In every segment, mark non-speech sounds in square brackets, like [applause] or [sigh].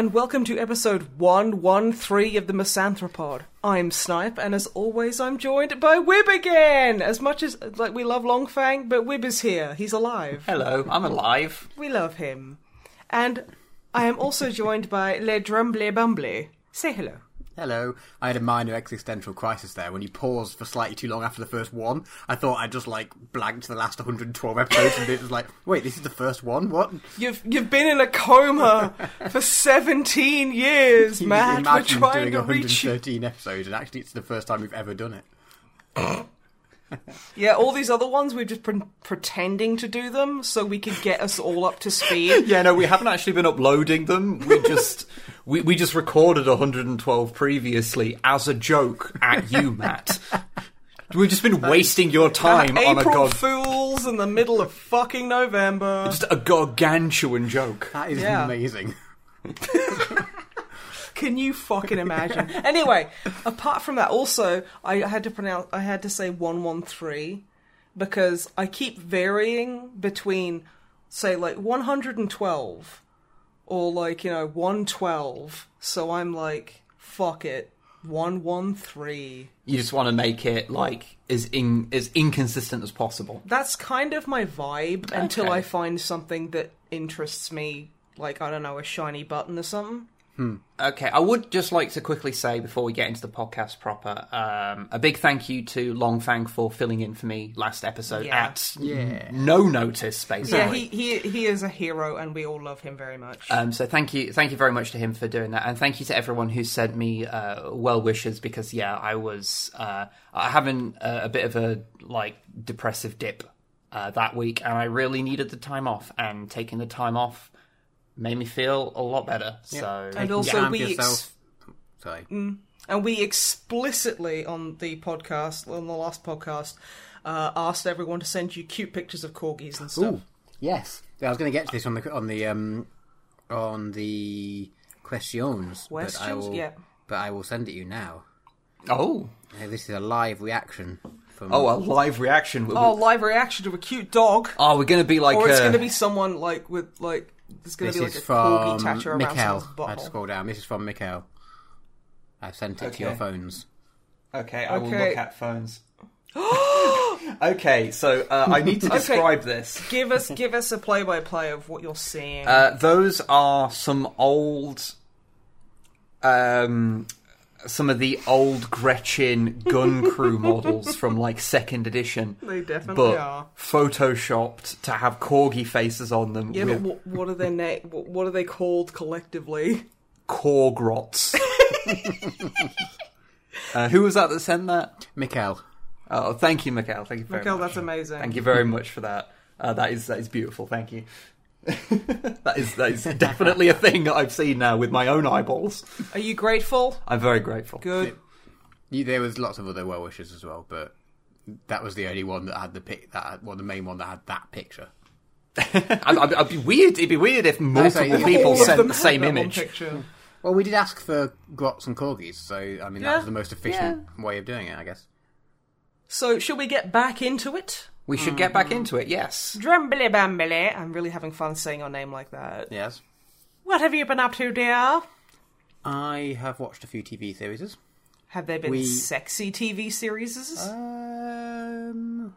and welcome to episode 113 of the Misanthropod. I'm Snipe, and as always, I'm joined by Wib again! As much as like we love Longfang, but Wib is here. He's alive. Hello, I'm alive. We love him. And I am also joined by Le Drumble Bumble. Say hello. Hello. I had a minor existential crisis there when you paused for slightly too long after the first one. I thought I just like blanked the last 112 episodes and it was like, wait, this is the first one? What? You've you've been in a coma [laughs] for 17 years, Matt. We're trying doing to reach you. 113 episodes and actually it's the first time we've ever done it. [laughs] Yeah, all these other ones we've just been pretending to do them so we could get us all up to speed. [laughs] Yeah, no, we haven't actually been uploading them. We just we, we just recorded 112 previously as a joke at you, Matt. We've just been wasting your time on a April god, Fools in the middle of fucking November. just a gargantuan joke. That is Yeah. amazing. [laughs] Can you fucking imagine? [laughs] anyway, apart from that, also I had to pronounce. I had to say one one three because I keep varying between, say, like one hundred and twelve, or like you know one twelve. So I'm like, fuck it, one one three. You just want to make it like as in as inconsistent as possible. That's kind of my vibe until I find something that interests me, like I don't know, a shiny button or something. Okay, I would just like to quickly say before we get into the podcast proper, um, a big thank you to Longfang for filling in for me last episode Yeah. at Yeah. no notice, basically. Yeah, he, he he is a hero, and we all love him very much. Um, so thank you, thank you very much to him for doing that, and thank you to everyone who sent me uh, well wishes because yeah, I was uh, having a, a bit of a like depressive dip uh, that week, and I really needed the time off, and taking the time off made me feel a lot better. So And also we ex- yourself. Sorry. And we explicitly on the podcast, on the last podcast, uh, asked everyone to send you cute pictures of corgis and stuff. Ooh, yes. Yeah, I was going to get to this on the on the um on the questions, but I Questions? will, Yeah. but I will send it you now. oh, This is a live reaction from. oh, a live reaction. Oh, live reaction to a cute dog, Oh, we're going to be like, or it's uh, going to be someone like with like there's going this to be like is a corgi from tattoo around Mikhail. someone's I had to butthole. scroll down. This is from Mikhail. I've sent it to your Okay. phones. Okay, I will Okay. look at phones. [gasps] okay, so uh, I need to [laughs] describe this. Give us give us a play by play of what you're seeing. Uh, those are some old, um, some of the old Gretchin gun crew [laughs] models from like second edition, they definitely but are. photoshopped to have corgi faces on them Yeah, with but what, what are their na- what, what are they called collectively? corgrots. [laughs] uh, who was that that sent that? Mikhail. Oh, thank you, Mikhail. Thank you very Mikhail, much. that's amazing. Thank you very much for that. Uh, that is that is beautiful. Thank you. [laughs] that is that is [laughs] definitely a thing that I've seen now with my own eyeballs. Are you grateful? I'm very grateful. Good. You, there was lots of other well wishes as well, but that was the only one that had the pic. That had, well, the main one that had that picture. [laughs] I'd, I'd, I'd be weird. It'd be weird if multiple yeah. people sent the same image. Well, we did ask for grots and corgis, so I mean that was the most efficient way of doing it, I guess. So, shall we get back into it? We should get back into it. Yes. Drumbly Bambly. I'm really having fun saying your name like that. Yes. What have you been up to, dear? I have watched a few TV series. Have they been We- sexy TV series? Um.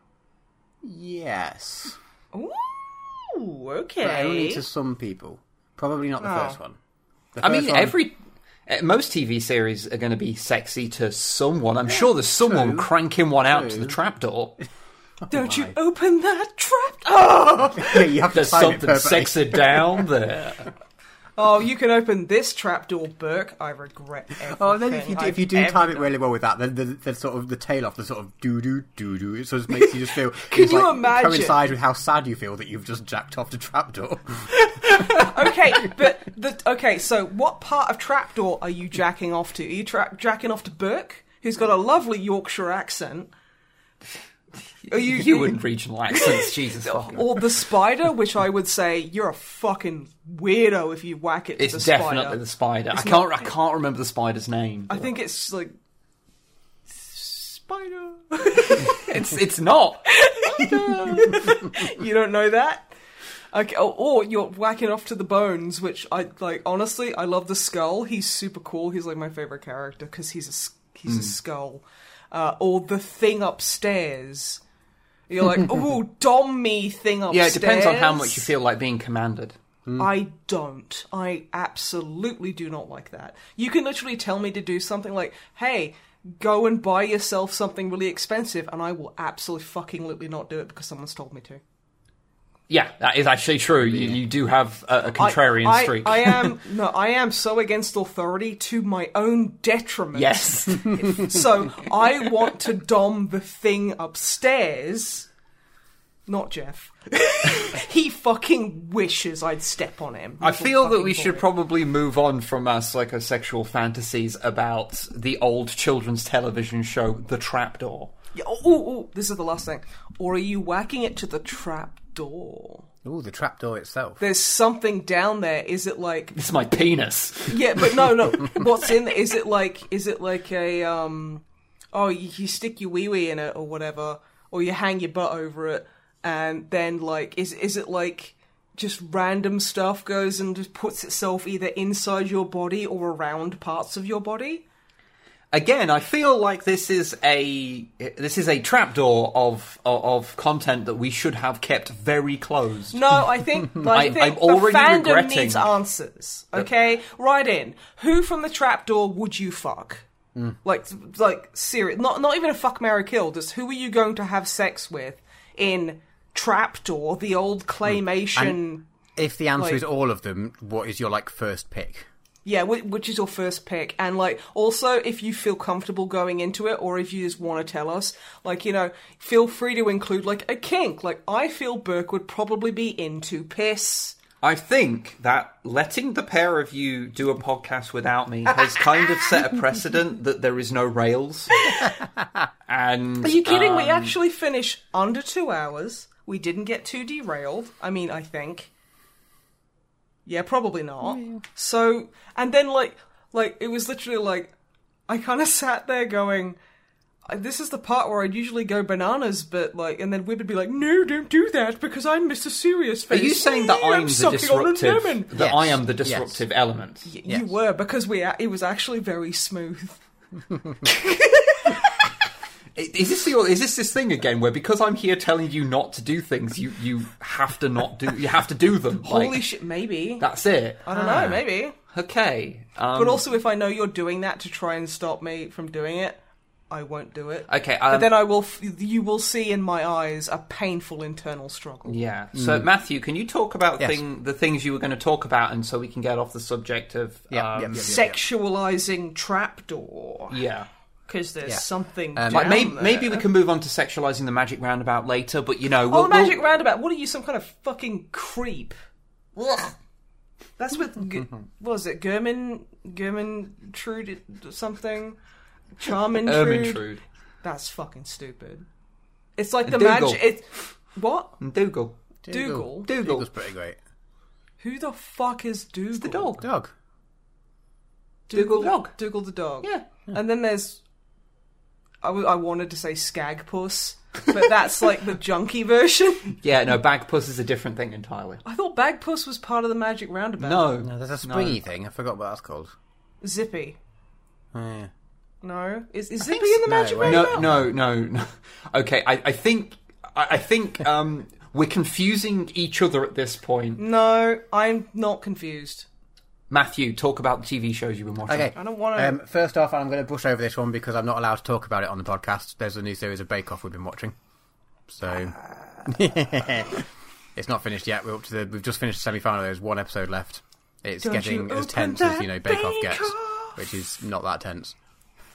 Yes. Ooh, But okay. only to some people. Probably not the Oh. first one. The I mean, first one- every uh, most TV series are going to be sexy to someone. I'm sure there's someone true. cranking one out to True. the trapdoor. [laughs] Oh Don't you open that trap? [laughs] Oh! Yeah, you have to There's time it something perfectly. sexy down [laughs] there. Oh, you can open this trapdoor, Berk. I regret everything. Oh, then if you do, if you do ever time it done. really well with that, then the, the sort of the tail off, the sort of doo doo doo doo, it sort of makes you just feel. [laughs] Can it's you like, imagine? Coincide with how sad you feel that you've just jacked off the trapdoor. okay, but the okay. So, what part of trapdoor are you jacking off to? Are you tra- jacking off to Berk, who's got a lovely Yorkshire accent? [laughs] You, You and regional accents, Jesus fucking. or the spider, which I would say you're a fucking weirdo if you whack it. To It's the definitely spider. the spider. I can't. not- I can't remember the spider's name. I think it's like spider. [laughs] it's it's not. [laughs] you don't know that? Okay, or, or you're whacking off to the bones, which I like. Honestly, I love the skull. He's super cool. He's like my favorite character because he's a he's Hmm. a skull. Uh, or the thing upstairs. You're like, [laughs] oh, dom me thing upstairs. Yeah, it depends on how much you feel like being commanded. I don't. I absolutely do not like that. You can literally tell me to do something like, hey, go and buy yourself something really expensive, and I will absolutely fucking literally not do it because someone's told me to. Yeah, that is actually true. You, you do have a, a contrarian I, streak. I, I am [laughs] no, I am so against authority to my own detriment. yes. [laughs] So I want to dom the thing upstairs. Not Jeff. [laughs] he fucking wishes I'd step on him. I feel that fucking we should boy. probably move on from our psychosexual fantasies about the old children's television show, The Trapdoor. Yeah, oh, oh, oh, this is the last thing. Or are you whacking it to the trap door? Ooh, the trapdoor itself. There's something down there. Is it like It's my penis. yeah, but no, no. [laughs] What's in there? Is it like is it like a um? Oh, you, you stick your wee wee in it or whatever, or you hang your butt over it, and then like is is it like just random stuff goes and just puts itself either inside your body or around parts of your body? Again, I feel like this is a this is a trapdoor of, of of content that we should have kept very closed. No, I think [laughs] I, I- think I'm the already fandom regretting- needs answers. Okay, right in. Who from the trapdoor would you fuck? Hmm. Like, like serious. Not not even a fuck, Mary kill. Just who are you going to have sex with in Trapdoor, the old hmm. claymation? And- If the answer Like- is all of them, what is your like first pick? Yeah, which is your first pick? And like, also, if you feel comfortable going into it, or if you just want to tell us, like, you know, feel free to include like a kink. Like, I feel Berk would probably be into piss. I think that letting the pair of you do a podcast without me has kind of set a [laughs] precedent that there is no rails. [laughs] And Are you kidding? we um, actually finished under two hours. We didn't get too derailed. I mean, I think. Yeah, probably not. So, and then like, like it was literally like, I kind of sat there going, "Uh, "This is the part where I'd usually go bananas," but like, and then Wib would be like, "No, don't do that because I'm Mr. Serious Face." Are you saying that I'm I'm the sucking on a disruptive? lemon. That Yes. I am the Yes. disruptive element? Y- Yes. You were because we. a- It was actually very smooth. [laughs] Is this the, is this this thing again where because I'm here telling you not to do things, you you have to not do you have to do them? Holy Like, shit! Maybe That's it. I don't Ah. know. Maybe. Okay. Um, But also, if I know you're doing that to try and stop me from doing it, I won't do it. okay. but Um, then I will. F- you will see in my eyes a painful internal struggle. Yeah. So Matthew, can you talk about Yes. thing the things you were going to talk about, and so we can get off the subject of Yeah, um, yeah, yeah. Sexualizing trapdoor yeah. Because there's Yeah. something. Um, Like maybe, there. maybe we can move on to sexualizing the magic roundabout later, but you know, Oh, we'll, the magic we'll- roundabout. What are you, some kind of fucking creep? Ugh. That's with G- [laughs] what was it? Germin German Germantrude something. Charmintrude. Ermintrude. That's fucking stupid. It's like the magic. It what? And Dougal. Dougal. Dougal. Dougal's pretty great. Who the fuck is Dougal? The dog. Dog. Dougal the dog. Dougal the dog. Yeah. And then there's. I, w- I wanted to say Skagpuss, but that's like the junkie version. [laughs] Yeah, no, Bagpuss is a different thing entirely. I thought Bagpuss was part of the Magic Roundabout. No. No, there's a springy thing. I forgot what that's called. Zippy. Oh, yeah. No, is, is think Zippy in the so. Magic wait. Roundabout? No, no, no, no. Okay, I, I think I, I think um, we're confusing each other at this point. No, I'm not confused. Matthew, talk about the TV shows you've been watching. Okay. I don't wanna- Um, first off, I'm going to brush over this one because I'm not allowed to talk about it on the podcast. There's a new series of Bake Off we've been watching, so [laughs] it's not finished yet. We're up to the. We've just finished the semi-final. There's one episode left. It's Don't getting as tense as you know Bake Off gets, which is not that tense.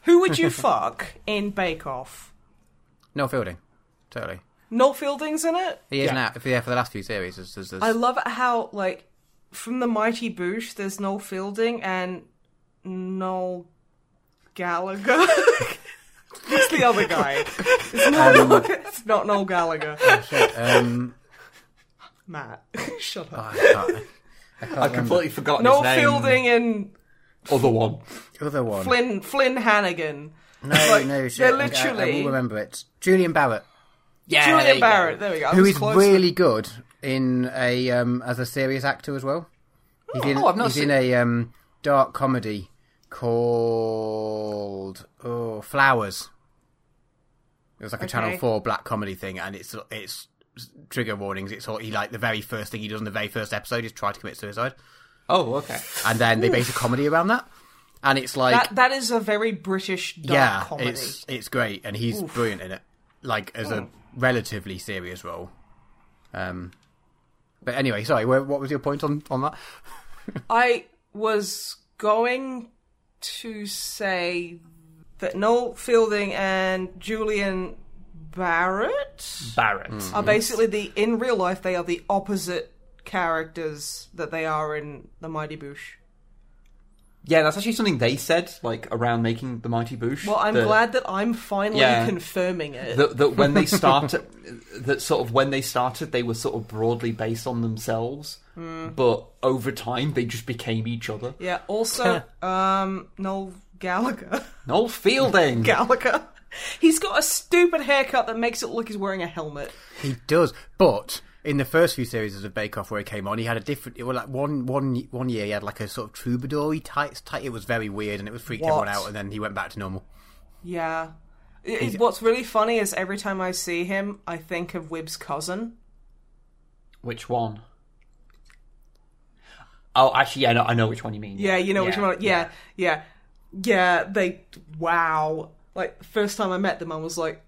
Who would you [laughs] fuck in Bake Off? No Fielding, totally. Noel Fielding's in it. He is Yeah. now. Yeah, for the last few series, there's, there's, there's I love how like from the Mighty Boosh, there's Noel Fielding and Noel Gallagher. [laughs] Who's the other guy? It's not, it's not Noel Gallagher. um, Matt, [laughs] shut oh, up. I can't, I can't I remember. completely forgot Noel his name. Fielding and Other one. Other one. Flynn Flynn Hannigan. no, like, no, shit. they're I- I, I literally- will remember it. Julian Barratt, Yeah, Julian you Barratt. go. There we go. I who was is close, really good in a um, as a serious actor as well. He's in, oh, I've not he's seen- in a um, dark comedy called oh Flowers. It was like a Channel Four black comedy thing, and it's it's trigger warnings. It's all he like the very first thing he does in the very first episode is try to commit suicide, Oh, okay. and then they base a comedy around that, and it's like That that is a very British dark yeah, comedy. it's it's great, and he's brilliant in it. Like as a relatively serious role. Um, but anyway, sorry. Where, what was your point on on that? [laughs] I was going to say that Noel Fielding and Julian Barratt Barratt. are mm-hmm. basically the in real life they are the opposite characters that they are in the Mighty Boosh. Yeah, that's actually something they said, like around making the Mighty Boosh. Well, I'm that- glad that I'm finally Yeah. confirming it. that, that when they [laughs] started, that sort of when they started, they were sort of broadly based on themselves, Hmm. but over time they just became each other. yeah. Also, [laughs] um, Noel Gallagher. Noel Fielding. [laughs] Gallagher. He's got a stupid haircut that makes it look he's wearing a helmet. He does, but in the first few series of Bake Off where he came on, he had a different. Well, like one one one year he had like a sort of troubadour tight. tight it was very weird, and it was freaked What? everyone out. And then he went back to normal. Yeah. It- it- what's really funny is every time I see him, I think of Wib's cousin. Which one? Oh, actually, yeah, no, I know which one you mean. Yeah, you know which one. Yeah, yeah, yeah. They wow. Like first time I met them, I was like,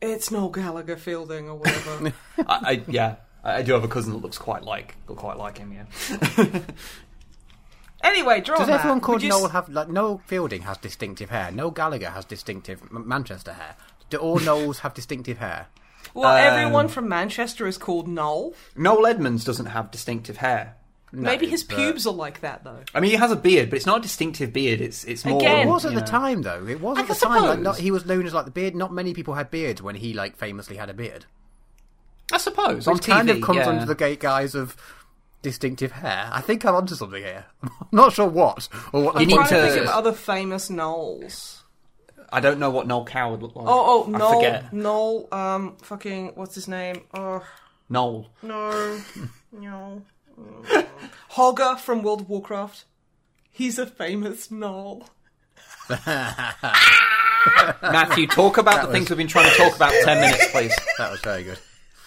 "It's Noel Gallagher Fielding or whatever." [laughs] I, I, yeah, I I do have a cousin that looks quite like, quite like him. Yeah. [laughs] anyway, draw Does everyone called Would Noel s- have like Noel Fielding has distinctive hair? Noel Gallagher has distinctive M- Manchester hair. Do all Noels have distinctive hair? Well, Um, everyone from Manchester is called Noel. Noel Edmonds doesn't have distinctive hair. Maybe his but- pubes are like that though. I mean, he has a beard, but it's not a distinctive beard. It's it's more. Again- It was at you the know. time though. It was I at the can time. Like, not, he was known as like the beard. Not many people had beards when he like famously had a beard. I suppose. So I'm on kind of comes yeah. under the gate guise of distinctive hair. I think I'm onto something here. [laughs] I'm not sure what or what. You the need I'm point trying to to- think of other famous Noels. I don't know what Noel Coward looked like. Oh, oh, I Noel, forget. Noel, um, fucking, what's his name? Oh, Noel. no, [laughs] no. Hogger from World of Warcraft. He's a famous Noel. [laughs] Matthew, talk about the things we've been trying to talk about for ten [laughs] minutes, please. That was very good.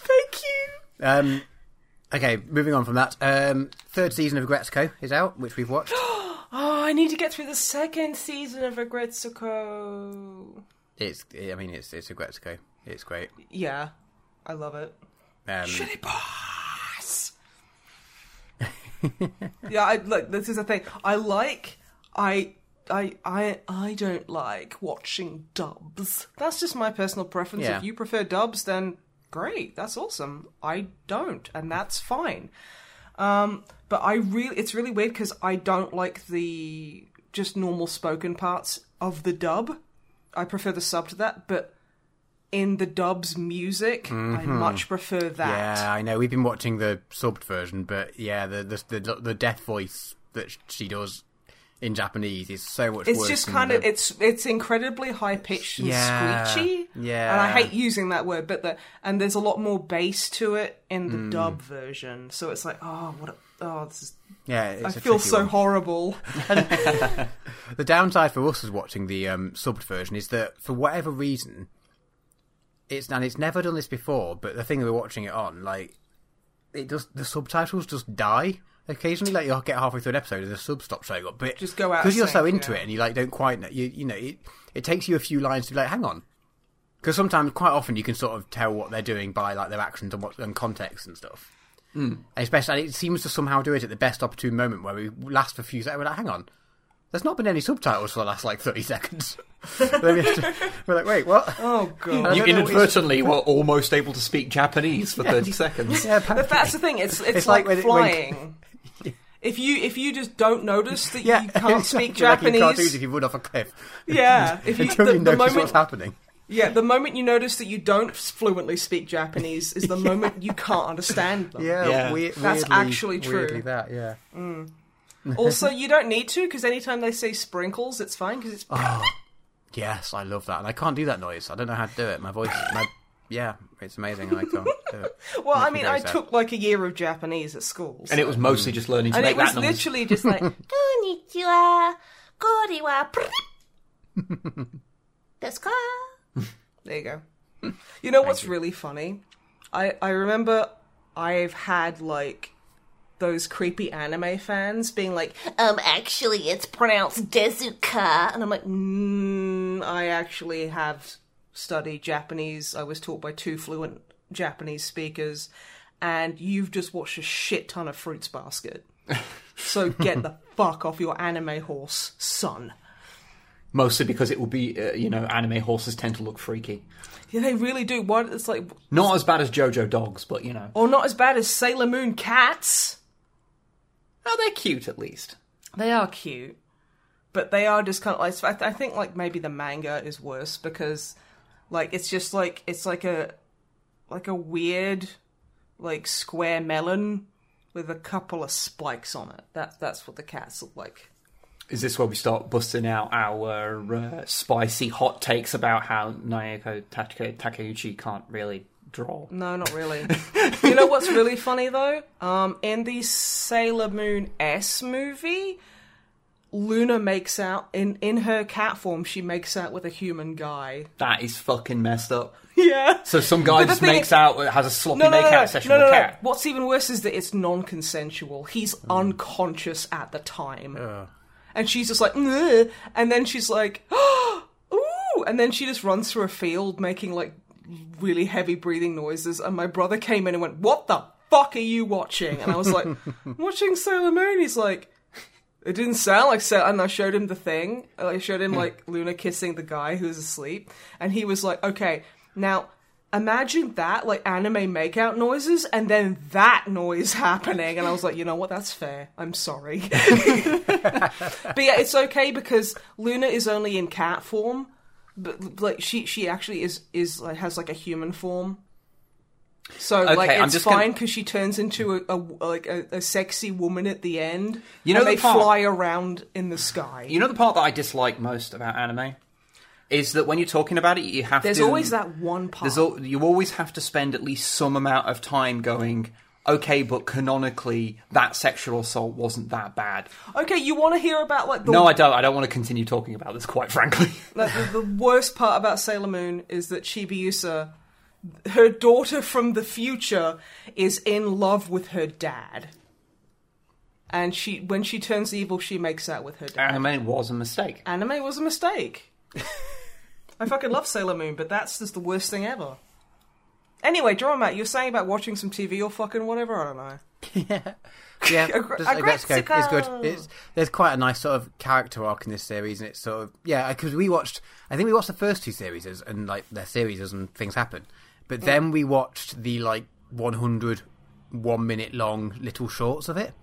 Thank you. Um, okay, moving on from that. Um, third season of Aggretsuko is out, which we've watched. [gasps] Oh, I need to get through the second season of Regretsuko. it's, I mean, it's it's a Aggretsuko. It's great. Yeah, I love it. Um, boss. [laughs] yeah, I look. This is the thing. I like. I. I. I. I don't like watching dubs. That's just my personal preference. Yeah. If you prefer dubs, then great. That's awesome. I don't, and that's fine. Um, but I really, it's really weird because I don't like the just normal spoken parts of the dub. I prefer the sub to that, but in the dub's music, I much prefer that. Mm-hmm. yeah, I know. We've been watching the subbed version, but yeah, the the the, the death voice that she does in Japanese is so much It's just kind of it's it's incredibly high pitched and Yeah, screechy. yeah. and I hate using that word, but the and there's a lot more bass to it in the Mm. dub version. So it's like, oh, what? A, oh, this is. yeah. It's I feel so one. horrible. [laughs] [laughs] The downside for us as watching the um, subbed version is that for whatever reason, it's and it's never done this before. But the thing we're watching it on, like, it does the subtitles just die occasionally. Like you'll get halfway through an episode and the sub stops showing up, but Just go out because you're so into yeah. it and you like don't quite know, you you know it. It takes you a few lines to be like, hang on. Because sometimes, quite often, you can sort of tell what they're doing by like their actions and what and context and stuff. Hmm. And especially, it seems to somehow do it at the best opportune moment where we last for a few seconds. We're like, hang on, there's not been any subtitles for the last like thirty seconds. Then we to, we're like, wait, what? [laughs] Oh god. You don't know inadvertently were almost able to speak Japanese for 30 seconds. Yeah, But that's the thing. It's it's, It's like, like when it- when- flying. [laughs] If you if you just don't notice that yeah, you can't [laughs] it's speak like cartoons Japanese, if you run off a cliff. yeah. If you Until the, you the moment what's happening. yeah the moment you notice that you don't fluently speak Japanese is the moment you can't understand them. Yeah, Yeah. weir- That's weirdly- actually true. Weirdly that, yeah. Mm. [laughs] Also, you don't need to because anytime they say sprinkles, it's fine because it's Oh, yes, I love that, and I can't do that noise. I don't know how to do it. My voice, my yeah, it's amazing, I can't do it. [laughs] well. I mean, I sad. took like a year of Japanese at school, And it was mostly just learning to and make it was literally just like [laughs] Konnichiwa. Konniwa. Desu? There you go. You know what's really funny? I I remember I've had like those creepy anime fans being like, Um, actually, it's pronounced Dezuka. and I'm like, mm, I actually have studied Japanese. I was taught by two fluent Japanese speakers, and you've just watched a shit ton of Fruits Basket. [laughs] so get the fuck off your anime horse, son. Mostly because it will be, uh, you know, anime horses tend to look freaky. Yeah, they really do. What it's like, Not as bad as JoJo dogs, but, you know. or not as bad as Sailor Moon cats. Oh, they're cute at least. They are cute, but they are just kind of like. I I think like maybe the manga is worse because, like, it's just like it's like a, like a weird, like square melon with a couple of spikes on it. That's that's what the cats look like. Is this where we start busting out our uh, spicy hot takes about how Naoko Take- Takeuchi can't really draw? No, not really. [laughs] you know what's really funny though? Um, in the Sailor Moon S movie, Luna makes out in in her cat form. She makes out with a human guy. That is fucking messed up. Yeah. So some guy just makes is- out, has a sloppy No, no, make no, out no, session no, with no, a no. cat. What's even worse is that it's non-consensual. He's unconscious at the time, and she's just like, "Ugh," and then she's like, [gasps] "Ooh!" and then she just runs through a field making like really heavy breathing noises. And my brother came in and went, "What the fuck are you watching?" And I was like, [laughs] "I'm "Watching Sailor Moon." He's like. It didn't sound like Sailor, and I showed him the thing. I showed him like Luna kissing the guy who's asleep, and he was like, "Okay, now imagine that, like anime makeout noises, and then that noise [laughs] happening." And I was like, "You know what? That's fair. I'm sorry." [laughs] but yeah, it's okay because Luna is only in cat form, but like she she actually is is like has like a human form. So like Okay, I'm it's gonna- fine because she turns into a, a like a, a sexy woman at the end. You know they part- fly around in the sky. You know the part that I dislike most about anime is that when you're talking about it, you have to There's to. always that one part. There's al- you always have to spend at least some amount of time going. Okay, but canonically, that sexual assault wasn't that bad. Okay, you want to hear about like the No, I don't. I don't want to continue talking about this. Quite frankly, [laughs] like, the, the worst part about Sailor Moon is that Chibiusa, her daughter from the future, is in love with her dad. And she, when she turns evil, she makes out with her dad. anime was a mistake. Anime was a mistake. [laughs] I fucking love Sailor Moon, but that's just the worst thing ever. Anyway, Drummer Matt, you're saying about watching some TV or fucking whatever, I don't know. [laughs] Yeah, [laughs] yeah. uh, that's good. It's good. It's, there's quite a nice sort of character arc in this series, and it's sort of yeah. Because we watched, I think we watched the first two series, and like their series and things happen, but then we watched the like 100 one minute long little shorts of it,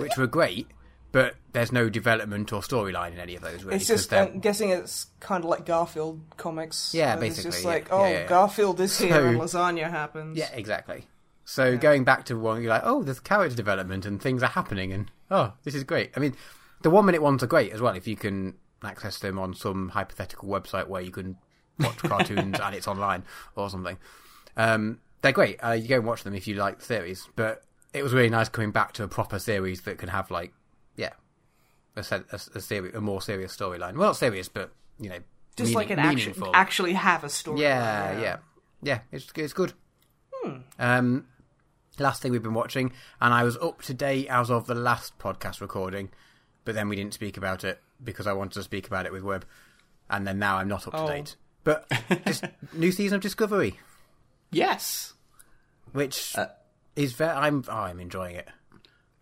which were great. But there's no development or storyline in any of those. Really, It's just, I'm guessing it's kind of like Garfield comics. Yeah, where It's just basically, yeah. like, oh, yeah, yeah. Garfield is here So- and lasagna happens. Yeah, exactly. So going back to one, you're like, oh, there's character development and things are happening, and oh, this is great. I mean, the one minute ones are great as well if you can access them on some hypothetical website where you can watch [laughs] cartoons and it's online or something. Um, they're great. Uh, you go and watch them if you like the series, but it was really nice coming back to a proper series that can have like, yeah, a a, a, seri- a more serious storyline. Well, not serious, but you know, Just meaning- like an action, meaningful. actually have a story. Yeah, yeah, yeah. It's it's good. Um, last thing we've been watching, and I was up to date as of the last podcast recording, but then we didn't speak about it because I wanted to speak about it with Wib, and then now I'm not up to Oh. date. But just [laughs] new season of Discovery, Yes. which is very. I'm. Oh, I'm enjoying it.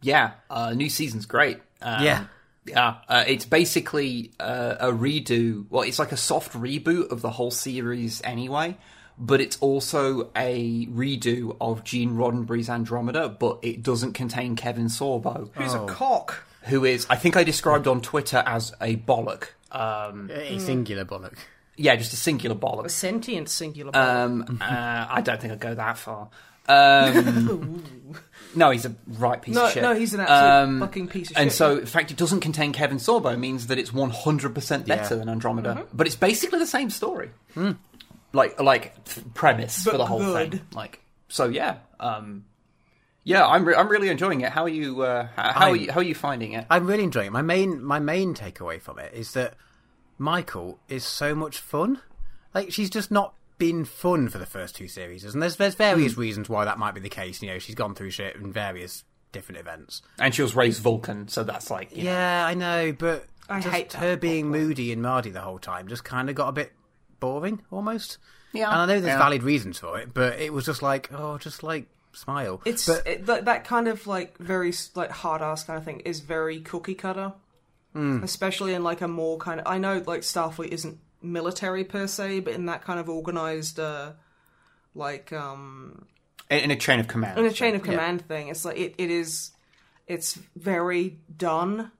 Yeah, uh, new season's great. Um, Yeah. yeah. Uh, it's basically uh, a redo. Well, it's like a soft reboot of the whole series anyway, but it's also a redo of Gene Roddenberry's Andromeda, but it doesn't contain Kevin Sorbo, Who's a cock? who is I think I described on Twitter as a bollock. Um, A singular bollock. yeah, just a singular bollock. A sentient singular. Um, uh, I don't think I'd go that far. Um, [laughs] no, he's a right piece no, of shit. no, he's an absolute Um, fucking piece of and shit. And so, in fact it doesn't contain Kevin Sorbo means that it's 100% better Yeah. than Andromeda. Mm-hmm. But it's basically the same story. Like, like premise But for the whole good. thing. Like, so yeah. Um, yeah, I'm, re- I'm really enjoying it. How are you, uh, how, how, are you, how are you finding it? I'm really enjoying it. My main my main takeaway from it is that Michael is so much fun. Like she's just not been fun for the first two series, and there's there's various Hmm. reasons why that might be the case. You know, she's gone through shit in various different events. And she was raised Vulcan, so that's like, you know, Yeah, I know, but I just hate her being plot. moody and Mardy the whole time just kind of got a bit boring almost. Yeah, and I know there's yeah. valid reasons for it, but it was just like, oh, just like smile. It's but it, that, that kind of like very like hard ass kind of thing is very cookie cutter, Hmm. especially in like a more kind of. I know like Starfleet isn't military per se, but in that kind of organized, uh like um in, in a chain of command. in a chain of Yeah. command thing, it's like it, it is, it's very done.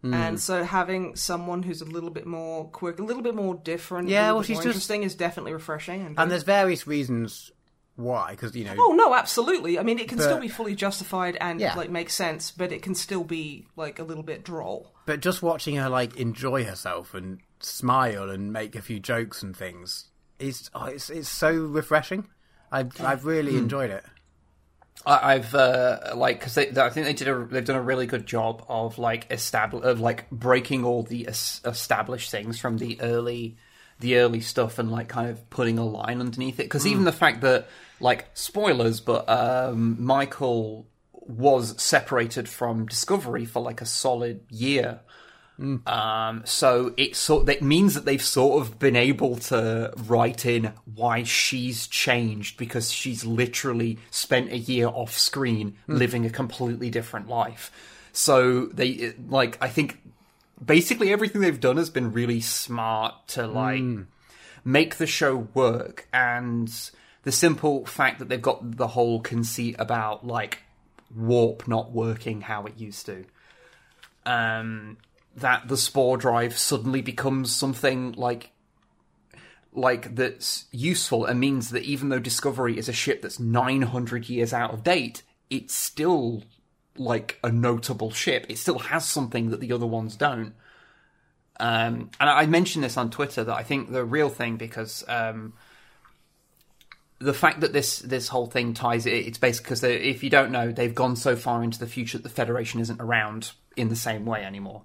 Hmm. And so having someone who's a little bit more quick, a little bit more different, Yeah, well, she's just- interesting is definitely refreshing. And, and there's various reasons why, because you know, Oh no, absolutely. I mean, it can But- still be fully justified and Yeah. like make sense, but it can still be like a little bit droll. But just watching her like enjoy herself and smile and make a few jokes and things is oh, it's it's so refreshing. I've I've really enjoyed it. I- I've uh, like because I think they did a they've done a really good job of like establish of like breaking all the es- established things from the early the early stuff and like kind of putting a line underneath it because even the fact that like spoilers but um, Michael was separated from Discovery for like a solid year. Hmm. Um, so it sort that means that they've sort of been able to write in why she's changed because she's literally spent a year off screen hmm. living a completely different life. So they like I think basically everything they've done has been really smart to like hmm. make the show work. And the simple fact that they've got the whole conceit about like warp not working how it used to um, that the spore drive suddenly becomes something like like that's useful and means that even though Discovery is a ship that's 900 years out of date, it's still like a notable ship. It still has something that the other ones don't. Um, and I mentioned this on Twitter that I think the real thing because um, the fact that this this whole thing ties it, it's basically because if you don't know, they've gone so far into the future that the Federation isn't around in the same way anymore.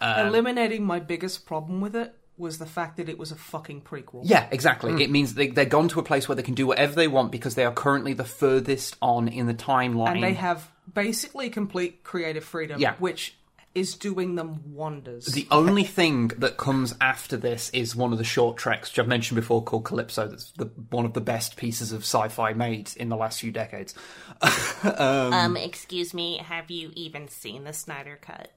Um, Eliminating my biggest problem with it was the fact that it was a fucking prequel. Yeah, exactly. It means they, they're gone to a place where they can do whatever they want because they are currently the furthest on in the timeline. And they have basically complete creative freedom, Yeah. which is doing them wonders. The only thing that comes after this is one of the short treks, which I've mentioned before, called Calypso. That's the, one of the best pieces of sci-fi made in the last few decades. [laughs] Um, excuse me, have you even seen the Snyder Cut?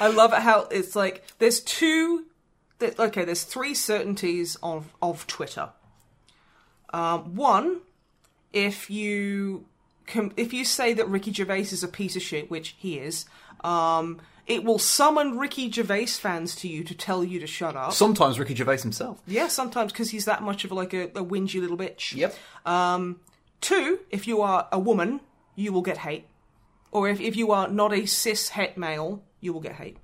I love it how it's like there's two. th- Okay, there's three certainties of of Twitter. Um, one, if you com- if you say that Ricky Gervais is a piece of shit, which he is, um, it will summon Ricky Gervais fans to you to tell you to shut up. Sometimes Ricky Gervais himself. yeah, sometimes because he's that much of like a, a whingy little bitch. Yep. Two, if you are a woman, you will get hate. Or if, if you are not a cis het male, you will get hate.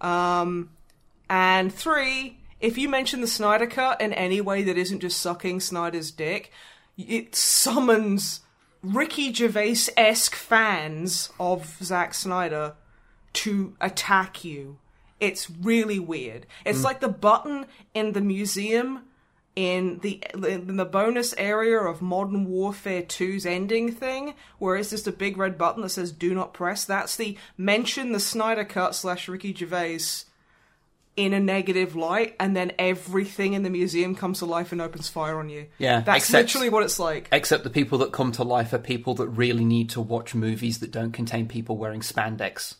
Um, and three, if you mention the Snyder Cut in any way that isn't just sucking Snyder's dick, it summons Ricky Gervais esque fans of Zack Snyder to attack you. It's really weird. It's mm. like the button in the museum in the in the bonus area of Modern Warfare 2's ending thing, where it's just a big red button that says "Do not press." That's the mention the Snyder Cut slash Ricky Gervais in a negative light, and then everything in the museum comes to life and opens fire on you. Yeah, that's except- literally what it's like. Except the people that come to life are people that really need to watch movies that don't contain people wearing spandex.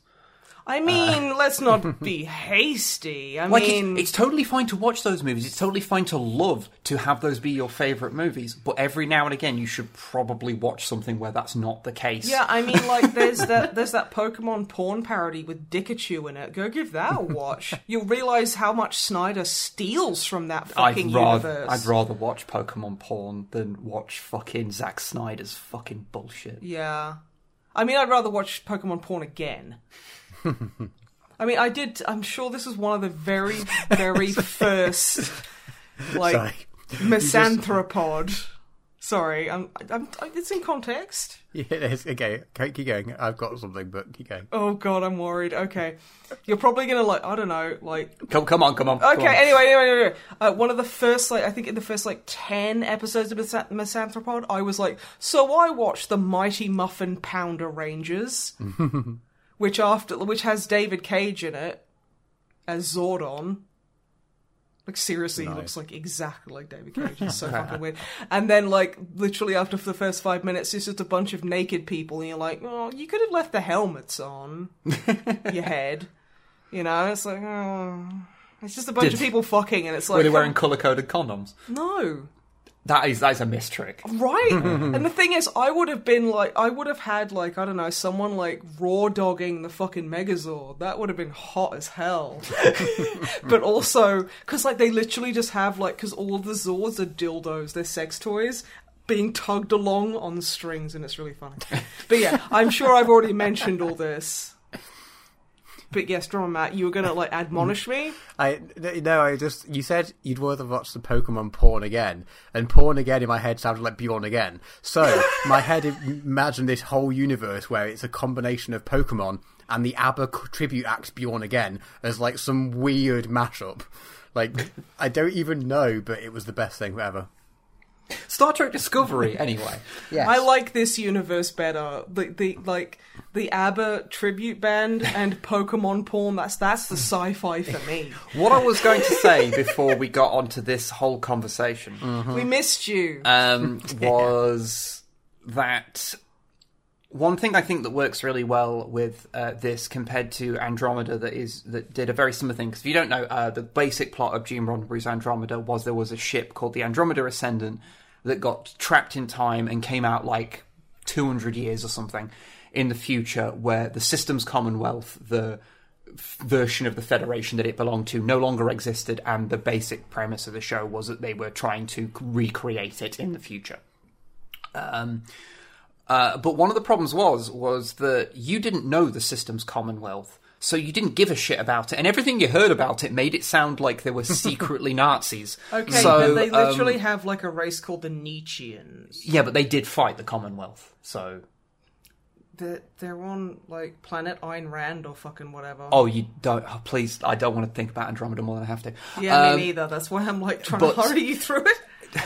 I mean, let's not be hasty. I Uh. Like mean, it's, it's totally fine to watch those movies. It's totally fine to love to have those be your favorite movies. But every now and again, you should probably watch something where that's not the case. Yeah, I mean, like there's [laughs] that there's that Pokemon porn parody with Dikachu in it. Go give that a watch. [laughs] You'll realize how much Snyder steals from that fucking I'd rather universe. I'd rather watch Pokemon porn than watch fucking Zack Snyder's fucking bullshit. Yeah, I mean, I'd rather watch Pokemon porn again. I mean, I did. I'm sure this was one of the very, very [laughs] first, like, Sorry. misanthropod. Sorry, I'm, I'm. It's in context. Yeah, it is. Okay, okay, keep going. I've got something, but keep going. Oh god, I'm worried. Okay, you're probably gonna like. I don't know, like Come, come on, come on. come Okay, on. anyway, anyway, anyway. Uh, one of the first, like, I think in the first, like, 10 episodes of Mis- Misanthropod, I was like, so I watched the Mighty Muffin Pounder Rangers, [laughs] which after, which has David Cage in it as Zordon. Like, seriously, he looks like exactly like David Cage. It's so fucking [laughs] weird. And then, like, literally after the first five minutes, it's just a bunch of naked people, and you're like, oh, you could have left the helmets on [laughs] your head. You know, it's like, oh. It's just a bunch Did- of people fucking, and it's like, Were they wearing oh. color coded condoms? no, That is that is a miss trick. right? [laughs] and the thing is, I would have been like, I would have had like, I don't know, someone like raw dogging the fucking Megazord. That would have been hot as hell. [laughs] but also, because like they literally just have like, because all the Zords are dildos, they're sex toys. Being tugged along on strings, and it's really funny. [laughs] But yeah, I'm sure I've already mentioned all this. But yes, Drummer Matt, you were gonna like admonish me. [laughs] I no, I just you said you'd rather watch the Pokemon porn again, and porn again in my head sounded like Bjorn again. So [laughs] my head imagined this whole universe where it's a combination of Pokemon and the ABBA tribute act Bjorn again as like some weird mashup. Like [laughs] I don't even know, but it was the best thing ever. Star Trek Discovery, anyway. [laughs] Yes. I like this universe better. The the like the ABBA tribute band and [laughs] Pokemon porn. That's that's the sci-fi for me. [laughs] What I was going to say before we got onto this whole conversation We missed you. um, was that one thing I think that works really well with uh, this compared to Andromeda that is that did a very similar thing. Because if you don't know, uh, the basic plot of Gene Roddenberry's Andromeda was there was a ship called the Andromeda Ascendant that got trapped in time and came out like 200 years or something in the future, where the Systems Commonwealth, the version of the Federation that it belonged to, no longer existed, and the basic premise of the show was that they were trying to recreate it in the future. Um, uh, but one of the problems was was that you didn't know the Systems Commonwealth, so you didn't give a shit about it, and everything you heard about it made it sound like they were [laughs] secretly Nazis. okay, so, but they um, literally have like a race called the Nietzscheans. yeah, but they did fight the Commonwealth, so They're, they're on like planet Ayn Rand or fucking whatever. oh, you don't. Oh, please, I don't want to think about Andromeda more than I have to. yeah, Um, me neither. That's why I'm like trying but- to hurry you through it. [laughs]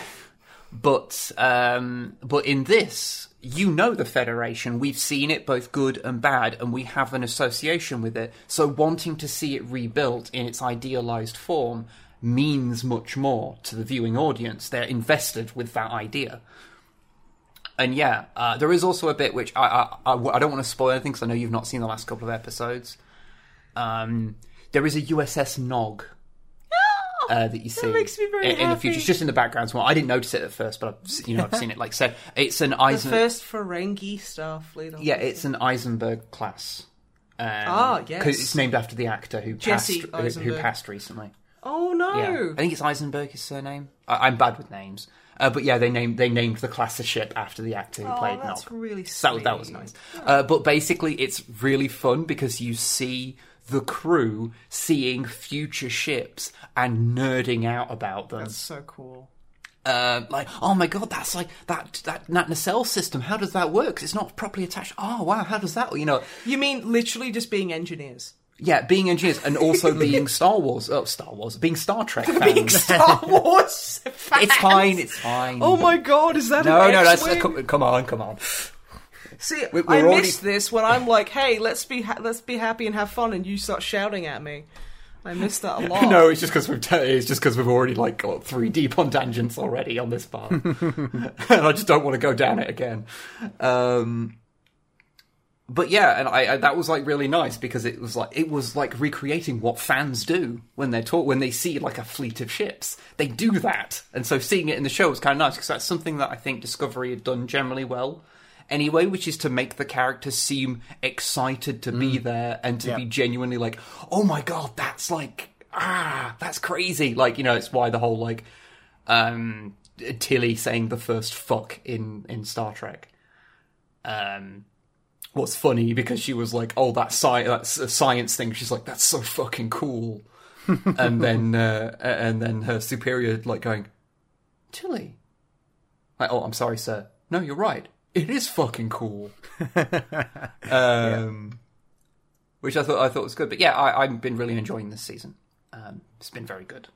But um, but in this, you know the Federation. We've seen it both good and bad, and we have an association with it. So wanting to see it rebuilt in its idealized form means much more to the viewing audience. They're invested with that idea. And yeah, uh, there is also a bit which I I, I, I don't want to spoil anything because I know you've not seen the last couple of episodes. Um, there is a USS Nog uh, that you see makes me very in, in the future. It's just in the background. So I didn't notice it at first, but I've you know I've seen it. Like so, it's an The Eisen. first Ferengi stuff. Yeah, it's an Eisenberg class. Um, Ah, yes. 'cause it's named after the actor who Jesse passed, who- who passed recently. Oh no. Yeah, I think it's Eisenberg his surname. I, I'm bad with names, uh, but yeah, they named they named the class of ship after the actor who Oh, played that's Nog. really That was that was sweet. nice. Uh, but basically, it's really fun because you see the crew seeing future ships and nerding out about them. That's so cool. Uh, like, oh my god, that's like that that that nacelle system. How does that work? It's not properly attached. Oh wow, how does that? You know, You mean literally just being engineers? yeah, being engineers and also [laughs] being Star Wars. Oh, Star Wars, being Star Trek fans. Being [laughs] Star Wars. [laughs] it's fine. It's fine. Oh my god, is that No, no, that's come, come on, come on. See, We- I we're already- missed this when I'm like, "Hey, let's be ha- let's be happy and have fun," and you start shouting at me. I missed that a [laughs] lot. no, it's just because we've t- it's just because we've already like got three deep on tangents already on this part, [laughs] [laughs] and I just don't want to go down it again. Um, but yeah, and I, I that was like really nice because it was like it was like recreating what fans do when they're taught when they see like a fleet of ships. They do that, and so seeing it in the show was kind of nice because that's something that I think Discovery had done generally well. Anyway, which is to make the characters seem excited to be there and to Yeah. be genuinely like, oh my god, that's like ah, that's crazy. Like you know, it's why the whole like um Tilly saying the first fuck in in Star Trek. Um, was funny because she was like, "Oh, that sci- that's a science thing." She's like, "That's so fucking cool," [laughs] and then uh, and then her superior like going, "Tilly," like, "Oh, I'm sorry, sir. No, you're right. It is fucking cool." [laughs] um, which I thought I thought was good, but yeah, I, I've been really enjoying this season. Um, it's been very good.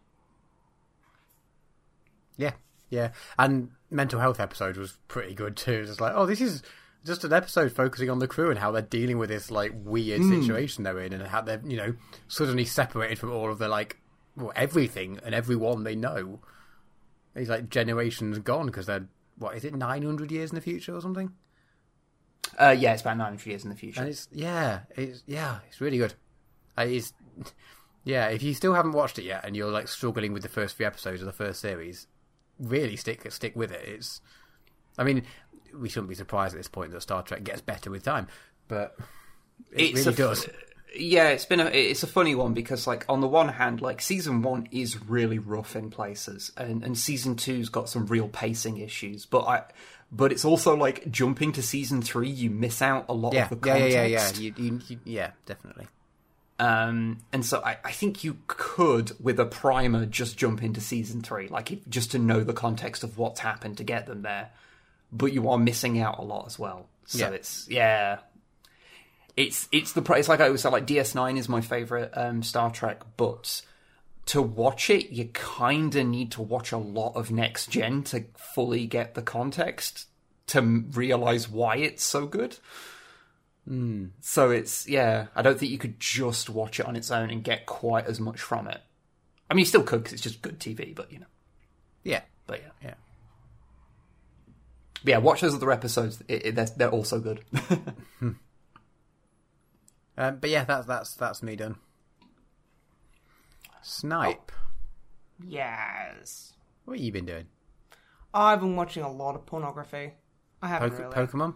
Yeah, yeah. And mental health episode was pretty good too. It's just like, oh, this is just an episode focusing on the crew and how they're dealing with this like weird situation they're in, and how they're you know suddenly separated from all of the like well everything and everyone they know. These like generations gone because they're what is it nine hundred years in the future or something? Uh, yeah, it's about 900 years in the future. And it's yeah, it's yeah, it's really good. Uh, It's [laughs] yeah. If you still haven't watched it yet and you're like struggling with the first few episodes of the first series, really stick stick with it. It's, I mean, we shouldn't be surprised at this point that Star Trek gets better with time, but it really a, does. Yeah, it's been a it's a funny one because like on the one hand, like season one is really rough in places, and and season two's got some real pacing issues. But I, but it's also like jumping to season three, you miss out a lot Yeah, of the context. yeah, yeah, yeah. You, you, you, yeah, definitely. Um, and so I, I think you could, with a primer, just jump into season three, like just to know the context of what's happened to get them there. But you are missing out a lot as well. So Yeah. it's yeah, it's it's the it's like I always say, like DS9 is my favorite um, Star Trek, but to watch it, you kind of need to watch a lot of Next Gen to fully get the context to realize why it's so good. So it's yeah. I don't think you could just watch it on its own and get quite as much from it. I mean, you still could because it's just good TV, but you know, Yeah, but yeah, yeah. but yeah. Watch those other episodes. It, it, they're, they're also good. [laughs] Um, but yeah, that's that's that's me done. Snipe, Yes. what have you been doing? I've been watching a lot of pornography. I haven't Poke- really. Pokemon.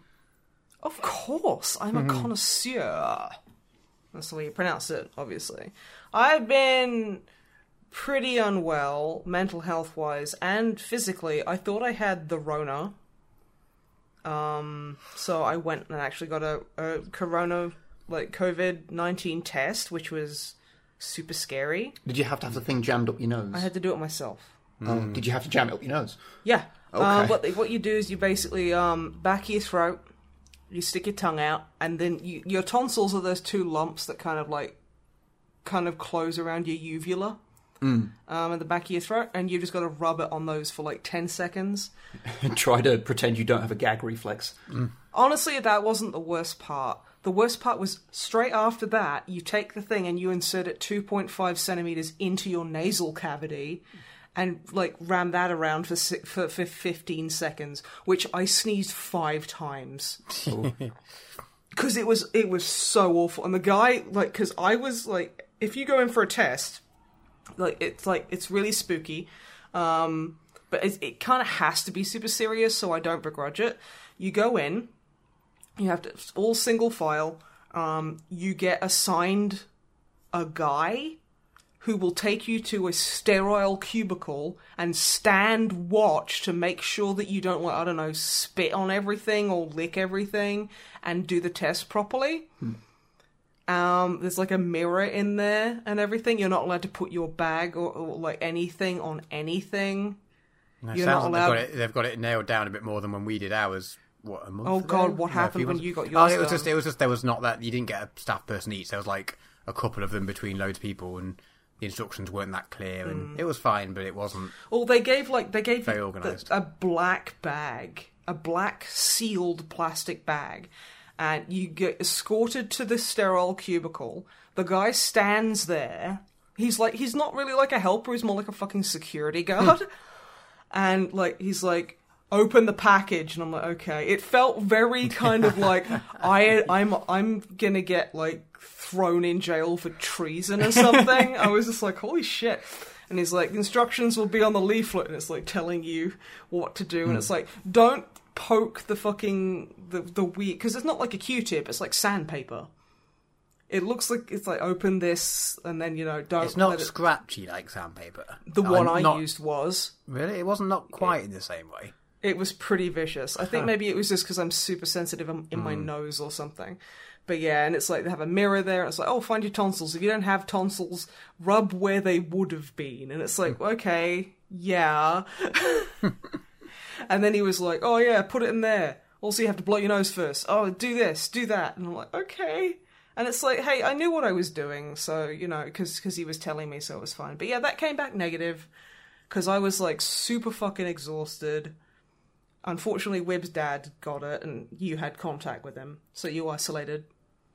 Of course, I'm a connoisseur. That's the way you pronounce it, obviously. I've been pretty unwell, mental health wise, and physically. I thought I had the Rona. Um, so I went and actually got a, a Corona, like COVID 19 test, which was super scary. Did you have to have the thing jammed up your nose? I had to do it myself. Oh, did you have to jam it up your nose? Yeah. Okay. Um, what what you do is you basically um, back of your throat, you stick your tongue out, and then you, your tonsils are those two lumps that kind of like kind of close around your uvula. Um, at the back of your throat, and you just got to rub it on those for like ten seconds. And [laughs] try to pretend you don't have a gag reflex. Honestly, that wasn't the worst part. The worst part was straight after that, you take the thing and you insert it 2.5 centimeters into your nasal cavity and like ram that around for, for, for 15 seconds, which I sneezed five times. [laughs] Because it was it was so awful, and the guy like because I was like, if you go in for a test, like it's like it's really spooky, um, but it, it kind of has to be super serious, so I don't begrudge it. You go in, you have to all single file. Um, you get assigned a guy who will take you to a sterile cubicle and stand watch to make sure that you don't, I don't know, spit on everything or lick everything and do the test properly. Um, there's like a mirror in there and everything. You're not allowed to put your bag or, or like anything on anything. You're not like allowed- they've got, it, they've got it nailed down a bit more than when we did ours. What a month? Oh, ago? God, what No, happened when you got Oh, yours it was just it was just there was not that you didn't get a staff person each. There was like a couple of them between loads of people, and the instructions weren't that clear, Mm. and it was fine, but it wasn't. Well, they gave like they gave Very organised. a black bag, a black sealed plastic bag, and you get escorted to the sterile cubicle. The guy stands there he's like he's not really like a helper. He's more like a fucking security guard. and like he's like open the package and I'm like okay. It felt very [laughs] kind of like I I'm I'm gonna get like thrown in jail for treason or something. I was just like holy shit. And he's like instructions will be on the leaflet and it's like telling you what to do. And hmm. it's like don't poke the fucking the the weed because it's not like a q-tip it's like sandpaper. It looks like it's like open this and then you know don't It's not it- scratchy like sandpaper. the one I'm I not- used was. Really? It wasn't not quite in the same way. It was pretty vicious. I think maybe it was just because I'm super sensitive in in my Hmm. nose or something. But yeah, and it's like they have a mirror there, and it's like, oh, find your tonsils. If you don't have tonsils, rub where they would have been. And it's Hmm. like, okay, yeah. [laughs] and then he was like, oh yeah, put it in there. Also, you have to blow your nose first. Oh, do this, do that. And I'm like, okay. And it's like, hey, I knew what I was doing, so, you know, because he was telling me, so it was fine. But yeah, that came back negative because I was like super fucking exhausted. Unfortunately, Wib's dad got it, and you had contact with him, so you isolated.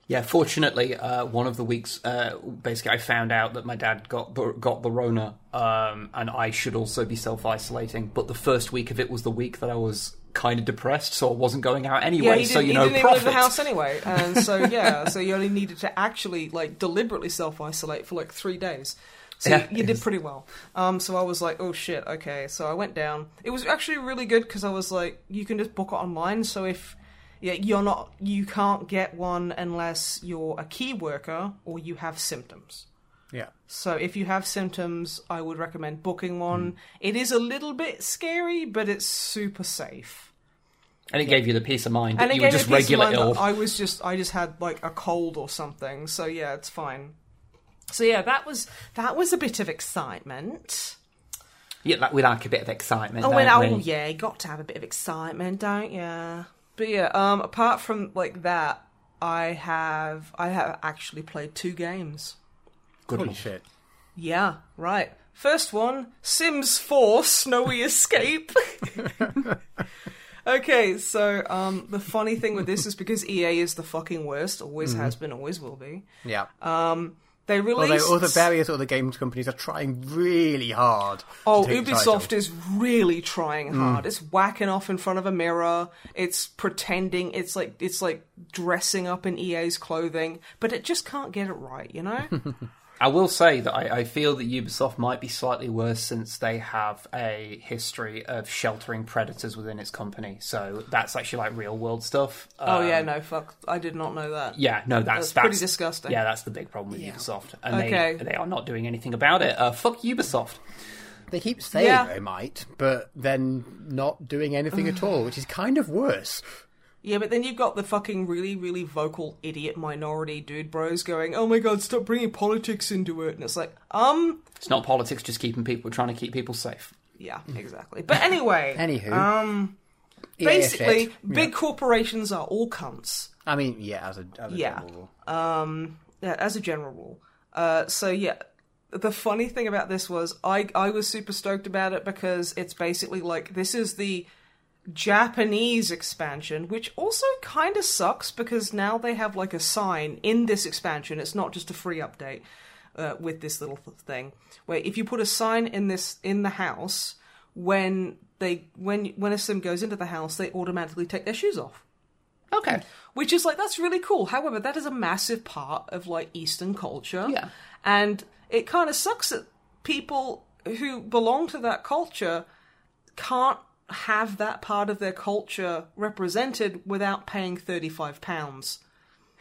Yeah, fortunately, uh, one of the weeks, uh, basically, I found out that my dad got the, got the Rona, um, and I should also be self isolating. But the first week of it was the week that I was kind of depressed, so I wasn't going out anyway. Yeah, so you know, didn't even leave the house anyway, and so [laughs] yeah, so you only needed to actually like deliberately self isolate for like three days. So Yeah, you, you did was- pretty well. Um, so I was like, oh shit, okay. So I went down. It was actually really good because I was like, you can just book it online. So if yeah, you're not, you can't get one unless you're a key worker or you have symptoms. Yeah. So if you have symptoms, I would recommend booking one. It is a little bit scary, but it's super safe. And it gave you the peace of mind that And it you were just me peace regular ill. I was just I just had like a cold or something. So yeah, it's fine. So yeah, that was that was a bit of excitement. Yeah, like, with like a bit of excitement. Oh, don't well, we? oh yeah, you got to have a bit of excitement, don't you? But yeah, um, apart from like that, I have I have actually played two games. Good Holy shit. Yeah, right. First one, Sims 4 Snowy Escape. [laughs] okay, so um, the funny thing with this is because EA is the fucking worst, always has been, always will be. Yeah. They released. Although other various other games companies are trying really hard. Oh, Ubisoft is really trying mm. hard. It's whacking off in front of a mirror. It's pretending. It's like it's like dressing up in EA's clothing, but it just can't get it right. You know. [laughs] I will say that I, I feel that Ubisoft might be slightly worse since they have a history of sheltering predators within its company. So that's actually like real world stuff. oh Um, yeah, no fuck. I did not know that. Yeah, no, that's, That's that's pretty disgusting. Yeah, that's the big problem with Ubisoft, and Okay. they they are not doing anything about it. Uh, fuck Ubisoft. They keep saying Yeah. they might, but then not doing anything at [sighs] all, which is kind of worse. Yeah, but then you've got the fucking really, really vocal idiot minority dude bros going, "Oh my god, stop bringing politics into it," and it's like, um, It's not politics, just keeping people trying to keep people safe. yeah, exactly. But anyway, [laughs] Anywho. um, EA basically, shit. big corporations are all cunts. I mean, yeah, as a, as a Yeah. general rule. Yeah, as a general rule. Uh, so yeah, the funny thing about this was I I was super stoked about it because it's basically like this is the Japanese expansion, which also kind of sucks because now they have like a sign in this expansion. It's not just a free update uh, with this little thing where if you put a sign in this in the house when they when when a sim goes into the house, they automatically take their shoes off Okay. which is like that's really cool. However, that is a massive part of like Eastern culture, Yeah. and it kind of sucks that people who belong to that culture can't have that part of their culture represented without paying thirty five pounds.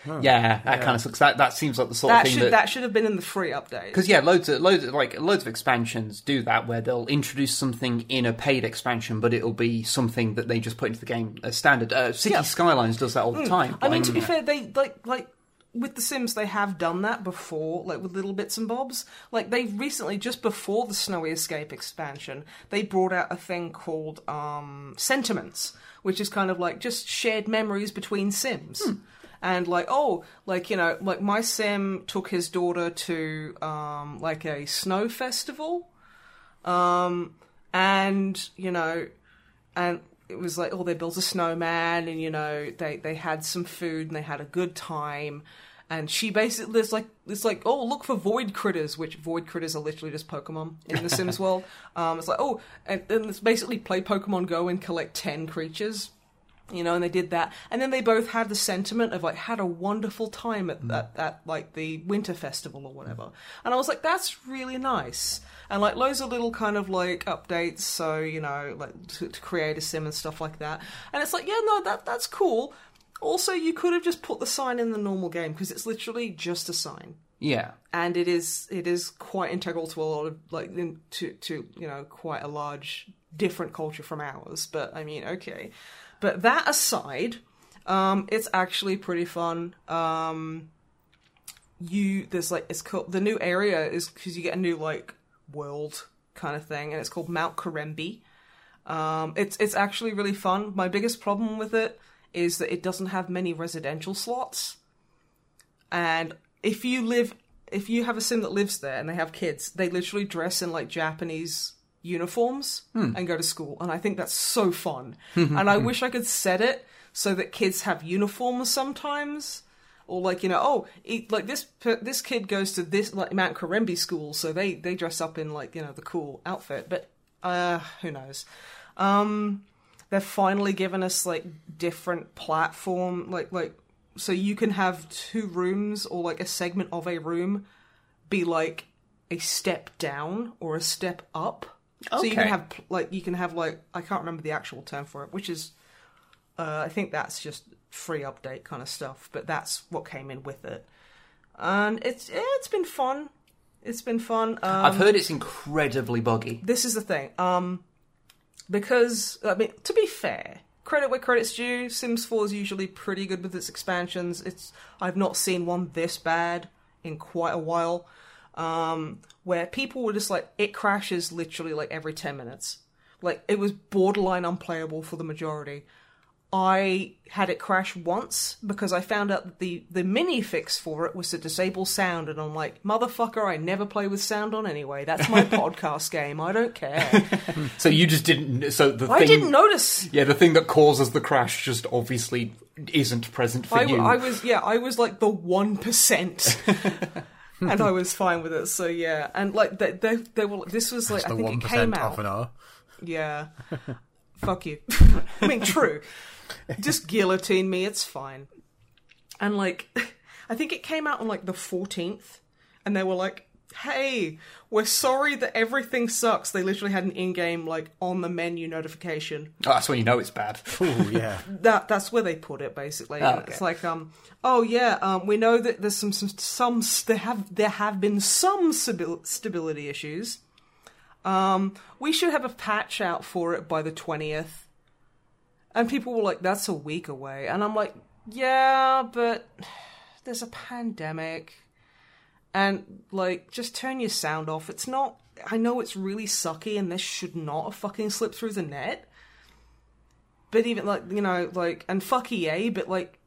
Yeah, that kind of sucks. That that seems like the sort That of thing should that that should have been in the free update. Because yeah, loads of loads of, like loads of expansions do that where they'll introduce something in a paid expansion, but it'll be something that they just put into the game as standard. Uh, City Yeah. Mm. Skylines does that all the time. I mean, to be fair, they like like with The Sims, they have done that before, like with little bits and bobs. Like they recently, just before the Snowy Escape expansion, they brought out a thing called um, Sentiments, which is kind of like just shared memories between Sims. And like, oh, like you know, like my sim took his daughter to um, like a snow festival, um, and you know, and it was like, oh, they built a snowman, and you know, they they had some food and they had a good time, and she basically there's like it's like oh look for void critters, which void critters are literally just Pokemon in the Sims world. [laughs] Um, it's like oh, and, and it's basically play Pokemon Go and collect ten creatures you know, and they did that, and then they both had the sentiment of like had a wonderful time at that at like the winter festival or whatever, and I was like, that's really nice, and like loads of little kind of like updates, so you know, like to, to create a sim and stuff like that, and it's like, yeah, no, that that's cool. Also, you could have just put the sign in the normal game because it's literally just a sign Yeah. and it is it is quite integral to a lot of like in, to to you know quite a large different culture from ours. But I mean, okay. But that aside, um, it's actually pretty fun. Um, you there's like it's called the new area is because you get a new like world kind of thing, and it's called Mount Komorebi. Um, it's it's actually really fun. My biggest problem with it is that it doesn't have many residential slots. And if you live, if you have a sim that lives there and they have kids, they literally dress in like Japanese uniforms and go to school. And I think that's so fun. [laughs] and I wish I could set it so that kids have uniforms sometimes. Or like you know, oh, like this this kid goes to this like Mount Komorebi school, so they they dress up in like you know the cool outfit. But uh, who knows? Um, they've finally given us like different platform like like so you can have two rooms or like a segment of a room be like a step down or a step up so you can have like you can have like i can't remember the actual term for it which is uh, i think that's just free update kind of stuff but that's what came in with it and it's yeah, it's been fun it's been fun um, I've heard it's incredibly buggy. this is the thing. Um, because I mean, to be fair, credit where credit's due. Sims 4 is usually pretty good with its expansions. It's I've not seen one this bad in quite a while. Um, where people were just like, it crashes literally like every ten minutes. Like it was borderline unplayable for the majority. I had it crash once because I found out that the, the mini fix for it was to disable sound, and I'm like, motherfucker, I never play with sound on anyway. That's my [laughs] podcast game. I don't care. [laughs] So you just didn't. So the I thing, didn't notice. Yeah, the thing that causes the crash just obviously isn't present for I, you. I was yeah, I was like the one percent, [laughs] and I [laughs] was fine with it. So yeah, and like they they, they were. This was like I think it came out. an hour. Yeah. [laughs] Fuck you. [laughs] I mean, true. Just guillotine me, it's fine. And like, I think it came out on like the 14th, and they were like, hey, we're sorry that everything sucks. They literally had an in game, like, on the menu notification. Oh, that's when you know it's bad. Oh yeah. [laughs] That That's where they put it, basically. Oh, okay. It's like, um, oh yeah, um, we know that there's some, some, some there have, there have been some stabil- stability issues. Um, we should have a patch out for it by the 20th. And people were like, that's a week away. And I'm like, yeah, but [sighs] there's a pandemic. And, like, just turn your sound off. It's not. I know it's really sucky and this should not have fucking slipped through the net. But even, like, you know, like, and fuck EA, but, like,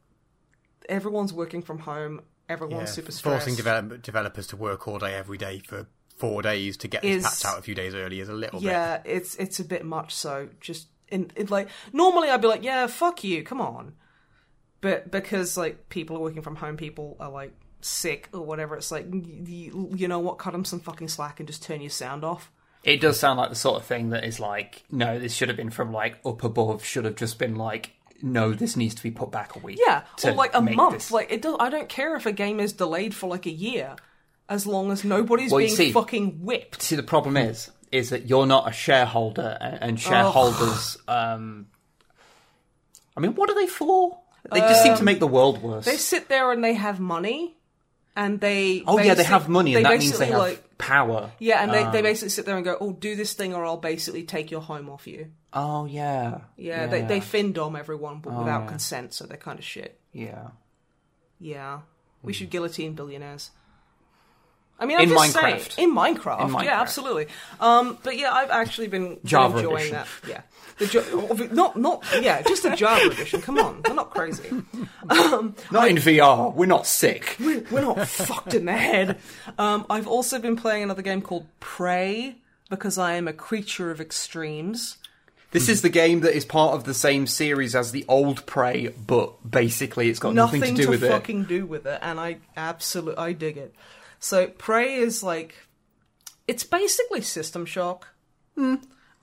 everyone's working from home. Everyone's Yeah, super stressed. forcing develop- developers to work all day every day for four days to get this Is- patch out a few days early is a little bit. Yeah, it's it's a bit much. So just in it, like normally I'd be like, yeah, fuck you, come on. But because like people are working from home, people are like sick or whatever. It's like you, you know what, cut them some fucking slack and just turn your sound off. It does sound like the sort of thing that is like, no, this should have been from like up above. Should have just been like, no, this needs to be put back a week. Yeah, or like a month. this- Like it does. I don't care if a game is delayed for like a year, as long as nobody's Well, being see- fucking whipped. See, the problem is, is that you're not a shareholder, and, shareholders. um I mean, what are they for? They just seem to make the world worse. Um, They sit there and they have money, and they oh yeah, they have money, and that means they have like power. Yeah, and they, Ah. they basically sit there and go, "Oh, do this thing, or I'll basically take your home off you." Oh yeah, Yeah, they they fin dom everyone, Oh, but without consent, so they're kind of shit. yeah. Yeah, we Hmm. should guillotine billionaires. I mean, I'm In just Minecraft. saying, in Minecraft, In Minecraft. yeah, absolutely. Um, but yeah, I've actually been, been Java enjoying edition. that. Yeah, the jo- not not yeah, just the Java edition. Come on, we're not crazy. Um, Not in VR. We're not sick. we're, we're not fucked in the head. Um, I've also been playing another game called Prey because I am a creature of extremes. This is the game that is part of the same series as the old Prey, but basically it's got nothing, nothing to do with it. fucking do with it, and I absolutely I dig it. So Prey is like, it's basically System Shock.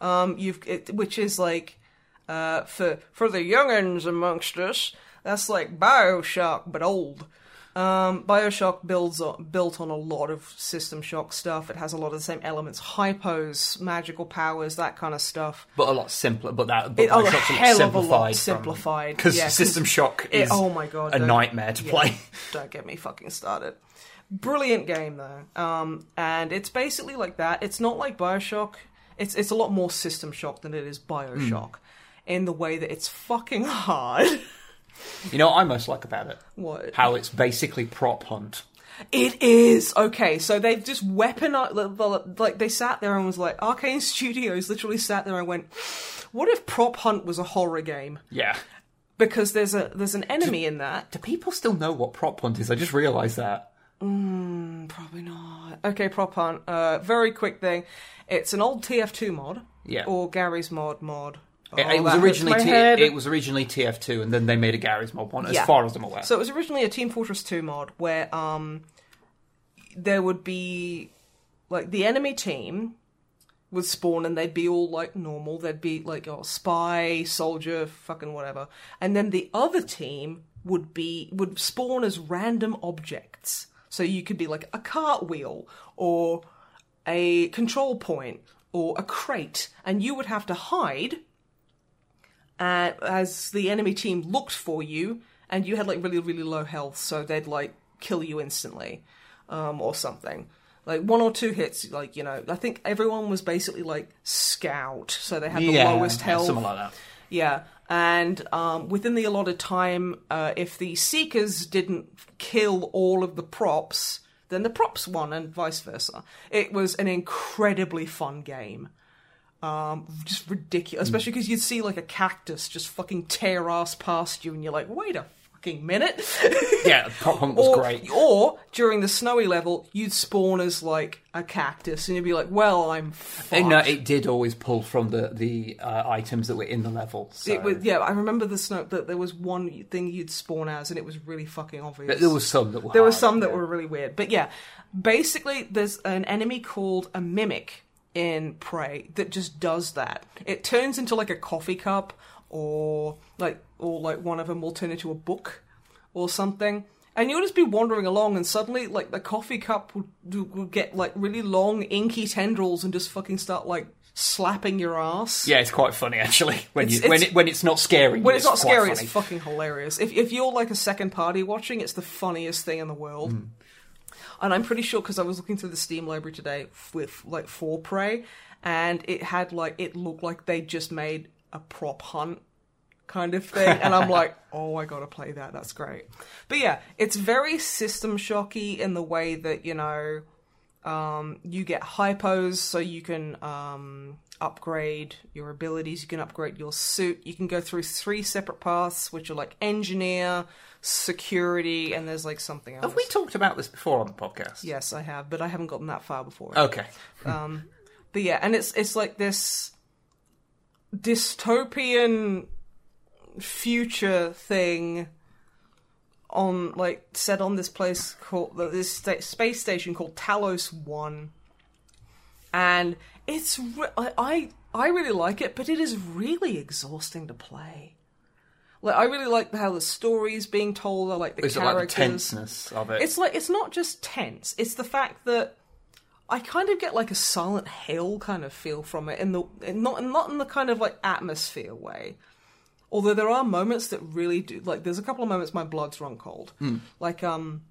Um, you've it, which is like, uh, for for the youngins amongst us, that's like Bioshock but old. Um, Bioshock builds on, built on a lot of System Shock stuff. It has a lot of the same elements, hypos, magical powers, that kind of stuff. But a lot simpler. But that but It- oh, a Bioshock's a hell of a simplified. lot simplified, Because yeah, System Shock it- is oh my God, a nightmare to Yeah, play. Don't get me fucking started. Brilliant game though, um, and it's basically like that. It's not like Bioshock. It's it's a lot more System Shock than it is hmm. Bioshock, in the way that it's fucking hard. You know what I most like about it? what How it's basically prop hunt. it is okay. So they've just weaponized like they sat there and was like Arkane Studios literally sat there and went, "What if Prop Hunt was a horror game?" Yeah. Because there's a there's an enemy in that. Do people still know what prop hunt is? I just realised that. Probably not. Okay, prop hunt. Uh, very quick thing. It's an old TF2 mod. Yeah. Or Garry's mod mod. It, Oh, it was originally T- it was originally TF2, and then they made a Garry's mod one, as Yeah. far as I'm aware. So it was originally a Team Fortress 2 mod where um there would be like the enemy team would spawn and they'd be all like normal. They'd be like oh, spy, soldier, fucking whatever. And then the other team would be would spawn as random objects. So you could be like a cartwheel or a control point or a crate and you would have to hide uh, as the enemy team looked for you, and you had like really, really low health, so they'd like kill you instantly, um, or something. Like one or two hits, like you know, I think everyone was basically like scout, so they had the yeah, lowest health. Yeah, something like that. Yeah, and um, within the allotted time, uh, if the seekers didn't kill all of the props, then the props won, and vice versa. It was an incredibly fun game. Um, just ridiculous, especially because you'd see like a cactus just fucking tear ass past you, and you're like, wait a fucking minute. Yeah, prop hunt was or, great. or during the snowy level, you'd spawn as like a cactus, and you'd be like, well, I'm fucked. And, no, it did always pull from the the uh, items that were in the level. So. It was, yeah, I remember the snow that there was one thing you'd spawn as, and it was really fucking obvious. But there was some that were. there were some that yeah. were really weird, but yeah, basically, there's an enemy called a mimic in Prey that just does that. It turns into like a coffee cup, or like, or like one of them will turn into a book or something. And you'll just be wandering along, and suddenly, like the coffee cup will, will get like really long, inky tendrils, and just fucking start like slapping your ass. Yeah, it's quite funny actually when It's- you when it when it's not scary. When it's not scary, funny. it's fucking hilarious. If if you're like a second party watching, it's the funniest thing in the world. Hmm. And I'm pretty sure because I was looking through the Steam library today with like for Prey, and it had like it looked like they just made a prop hunt kind of thing, and I'm like, [laughs] oh, I gotta play that. That's great. But yeah, it's very system shocky in the way that you know um, you get hypos, so you can um, upgrade your abilities. You can upgrade your suit. You can go through three separate paths, which are like engineer, security, and there's like something else. Have we talked about this before on the podcast? yes, I have, but I haven't gotten that far before. Okay. Um, but yeah, and it's it's like this dystopian future thing on like set on this place called this space station called Talos One, and it's re- I, I I really like it, but it is really exhausting to play. Like I really like how the story is being told. I like the Is it like the characters. tenseness of it? It's like it's not just tense. It's the fact that I kind of get like a Silent Hill kind of feel from it, in the in not not in the kind of like atmosphere way. Although there are moments that really do like. There's a couple of moments my blood's run cold. Like um,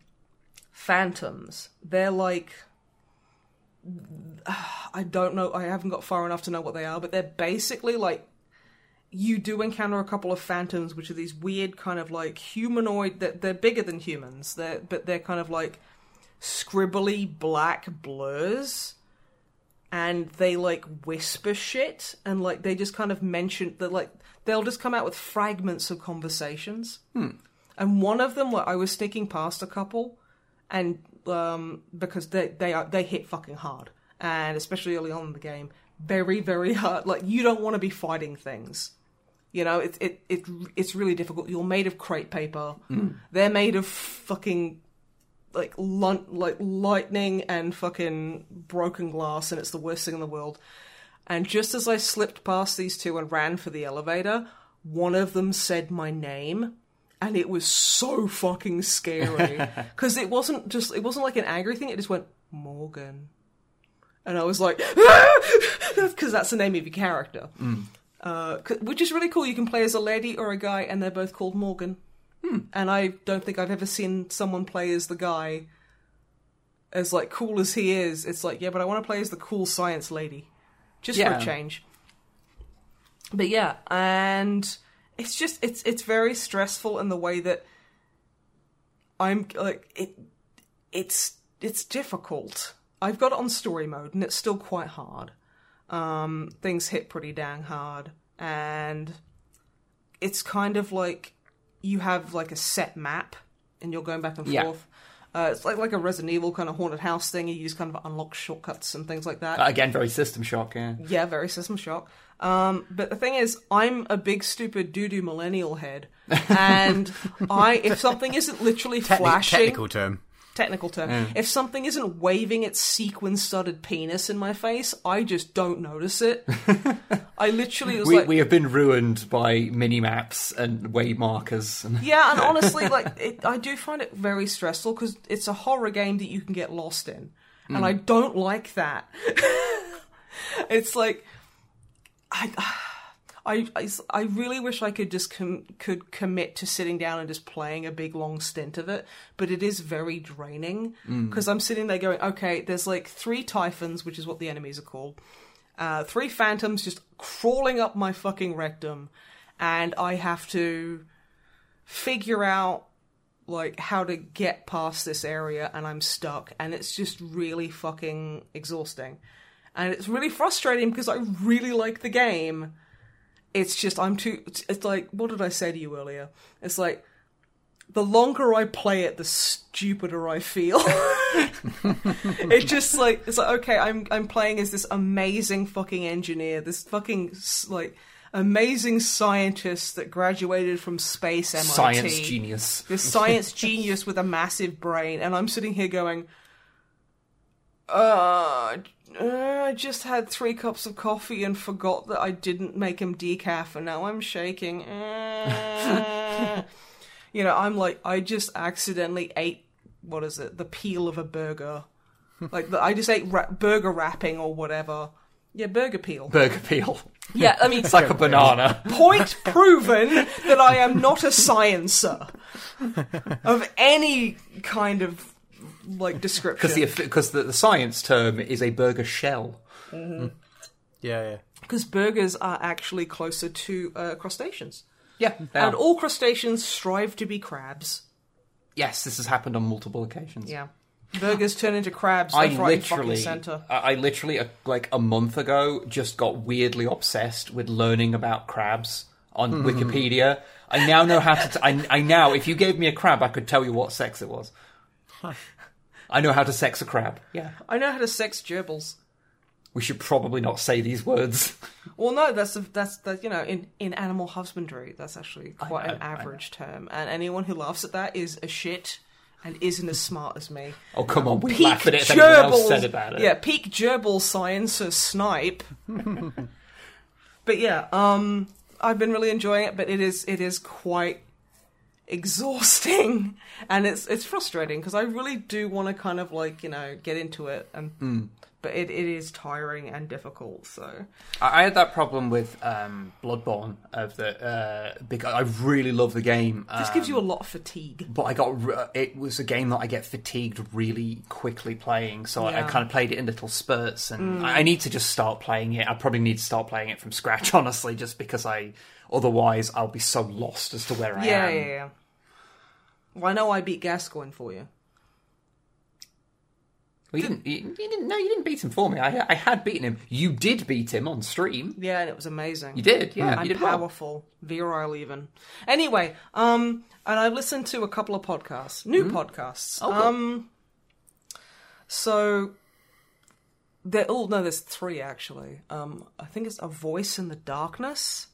phantoms. They're like. [sighs] I don't know. I haven't got far enough to know what they are, but they're basically like you do encounter a couple of phantoms, which are these weird kind of like humanoid. That they're bigger than humans. They're but they're kind of like scribbly black blurs, and they like whisper shit, and like they just kind of mention that like they'll just come out with fragments of conversations. And one of them, I was sneaking past a couple, and um, because they they are they hit fucking hard, and especially early on in the game, very very hard. Like you don't want to be fighting things. You know, it it it it's really difficult. You're made of crepe paper. They're made of fucking like lun- like lightning and fucking broken glass, and it's the worst thing in the world. And just as I slipped past these two and ran for the elevator, one of them said my name, and it was so fucking scary [laughs] because it wasn't just it wasn't like an angry thing. It just went Morgan, and I was like, [laughs] because that's the name of your character, uh, which is really cool. You can play as a lady or a guy, and they're both called Morgan. And I don't think I've ever seen someone play as the guy as like cool as he is. It's like, yeah, but I want to play as the cool science lady, just for a change. But yeah, and it's just it's it's very stressful in the way that I'm like it. It's it's difficult. I've got it on story mode, and it's still quite hard. Um, things hit pretty dang hard, and it's kind of like you have like a set map, and you're going back and Yeah. forth. Uh, it's like like a Resident Evil kind of haunted house thing. You just kind of unlock shortcuts and things like that. Uh, Again, very System Shock. Yeah. Yeah, very System Shock. Um, but the thing is, I'm a big stupid doo doo millennial head, [laughs] and I if something isn't literally Techni- flashing, technical term. Technical term, mm. if something isn't waving its sequin studded penis in my face, I just don't notice it. [laughs] I literally was We, like, we have been ruined by mini maps and way markers. And yeah, and [laughs] honestly, like it, I do find it very stressful because it's a horror game that you can get lost in, and mm. I don't like that. [laughs] it's like I, I, I, I really wish I could just com- could commit to sitting down and just playing a big long stint of it, but it is very draining because I'm sitting there going, okay, there's like three typhons, which is what the enemies are called, uh, three phantoms just crawling up my fucking rectum, and I have to figure out like how to get past this area and I'm stuck and it's just really fucking exhausting. And it's really frustrating because I really like the game. It's just I'm too it's, like what did I say to you earlier? It's like the longer I play it, the stupider I feel. [laughs] it's just like it's like okay, I'm I'm playing as this amazing fucking engineer, this fucking like amazing scientist that graduated from space MIT science genius. this science genius with a massive brain, and I'm sitting here going, uh, uh, I just had three cups of coffee and forgot that I didn't make him decaf, and now I'm shaking. Uh." [laughs] you know, I'm like, I just accidentally ate, what is it, the peel of a burger. Like, the, I just ate ra- burger wrapping or whatever. Yeah, burger peel. Burger peel. Yeah, I mean, It's like a banana. point proven that I am not a sciencer of any kind of like description. Because the because the, the science term is a burger shell. Yeah, yeah. Because burgers are actually closer to uh, crustaceans, Yeah. and all crustaceans strive to be crabs. yes, this has happened on multiple occasions. Yeah, burgers turn into crabs I left, right, and fucking literally, center. I I literally, uh, like a month ago, just got weirdly obsessed with learning about crabs on Wikipedia. I now know how to. T- I, I now, if you gave me a crab, I could tell you what sex it was. [laughs] I know how to sex a crab. Yeah, I know how to sex gerbils. we should probably not say these words. [laughs] Well, no, that's that's that you know in in animal husbandry that's actually quite know, an I average term, and anyone who laughs at that is a shit and isn't as smart as me. Oh come on, we Peak laugh at it if anyone else said about it. Yeah, peak gerbil science or snipe. [laughs] but yeah, um, I've been really enjoying it, but it is it is quite exhausting and it's it's frustrating because I really do want to kind of like you know get into it and. Hmm. But it, it is tiring and difficult, so I I had that problem with um, Bloodborne of the uh, because I really love the game. this um, gives you a lot of fatigue. but I got re- it was a game that I get fatigued really quickly playing, so I, I Mm. kind of played it in little spurts, and I, I need to just start playing it. I probably need to start playing it from scratch, [laughs] honestly, just because I otherwise I'll be so lost as to where I Yeah, am. yeah, yeah. Well, I know I beat Gascoigne for you. Well, you didn't, you, you didn't. No, you didn't beat him for me. I, I had beaten him. You did beat him on stream. Yeah, and it was amazing. You did, yeah. and you did well. powerful, virile even. Anyway, um, and I've listened to a couple of podcasts, new podcasts. Oh, cool. Um, so there. Oh no, there's three actually. Um, I think it's a voice in the darkness,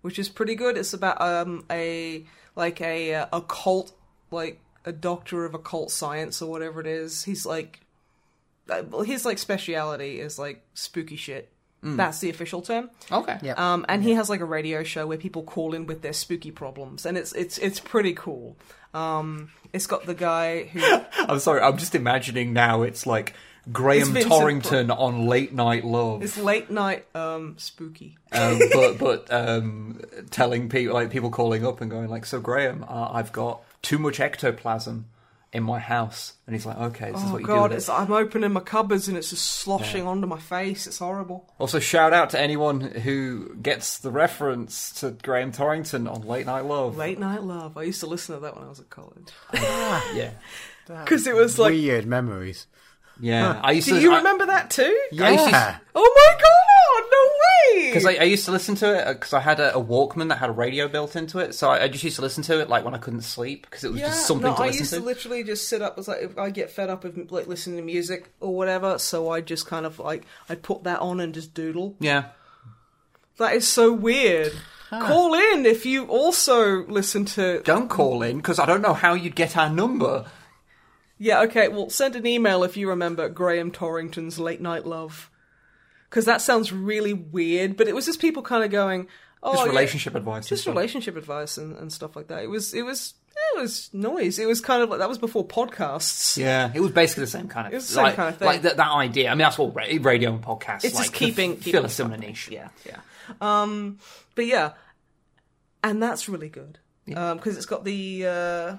which is pretty good. It's about um a like a a occult like a doctor of occult science or whatever it is. He's like, uh, well, his like speciality is like spooky shit. That's the official term. Okay. Yeah. Um, and he has like a radio show where people call in with their spooky problems, and it's it's it's pretty cool. Um, it's got the guy who [laughs] I'm sorry. I'm just imagining now. It's like Graham It's Vincent Torrington on Late Night Love. is late night um spooky. um, but [laughs] but um, telling people like people calling up and going like, so Graham, uh, I've got too much ectoplasm in my house, and he's like, okay, this is Oh what you god, do. it's I'm opening my cupboards and it's just sloshing onto my face. It's horrible. Also, shout out to anyone who gets the reference to Graham Torrington on Late Night Love. Late night love. I used to listen to that when I was at college ah, Yeah, [laughs] because it was like. Weird memories. Yeah. I used Do to. you I- remember that too? Yeah. Oh my god! No way! Because I, I used to listen to it uh, because I had a, a Walkman that had a radio built into it, so I, I just used to listen to it like when I couldn't sleep because it was yeah, just something no, to I listen used to. to. literally just sit up. It's like if I get fed up of like listening to music or whatever, so I just kind of like I'd put that on and just doodle. yeah, That is so weird. Call in if you also listen to. don't call in because I don't know how you'd get our number. Yeah, okay. Well, send an email if you remember Graham Torrington's Late Night Love, because that sounds really weird. But it was just people kind of going, "Oh, Just yeah, relationship advice. just relationship advice and, and stuff like that." It was, it was, it was noise. It was kind of like that was before podcasts. Yeah, it was basically the same kind of, It was the same like, kind of thing. like that, that idea. I mean, that's what ra- radio and podcasts. It's like, just keeping, keeping fill a similar niche. Yeah, yeah. Um, but yeah, and that's really good Um 'cause because it's got the. Uh,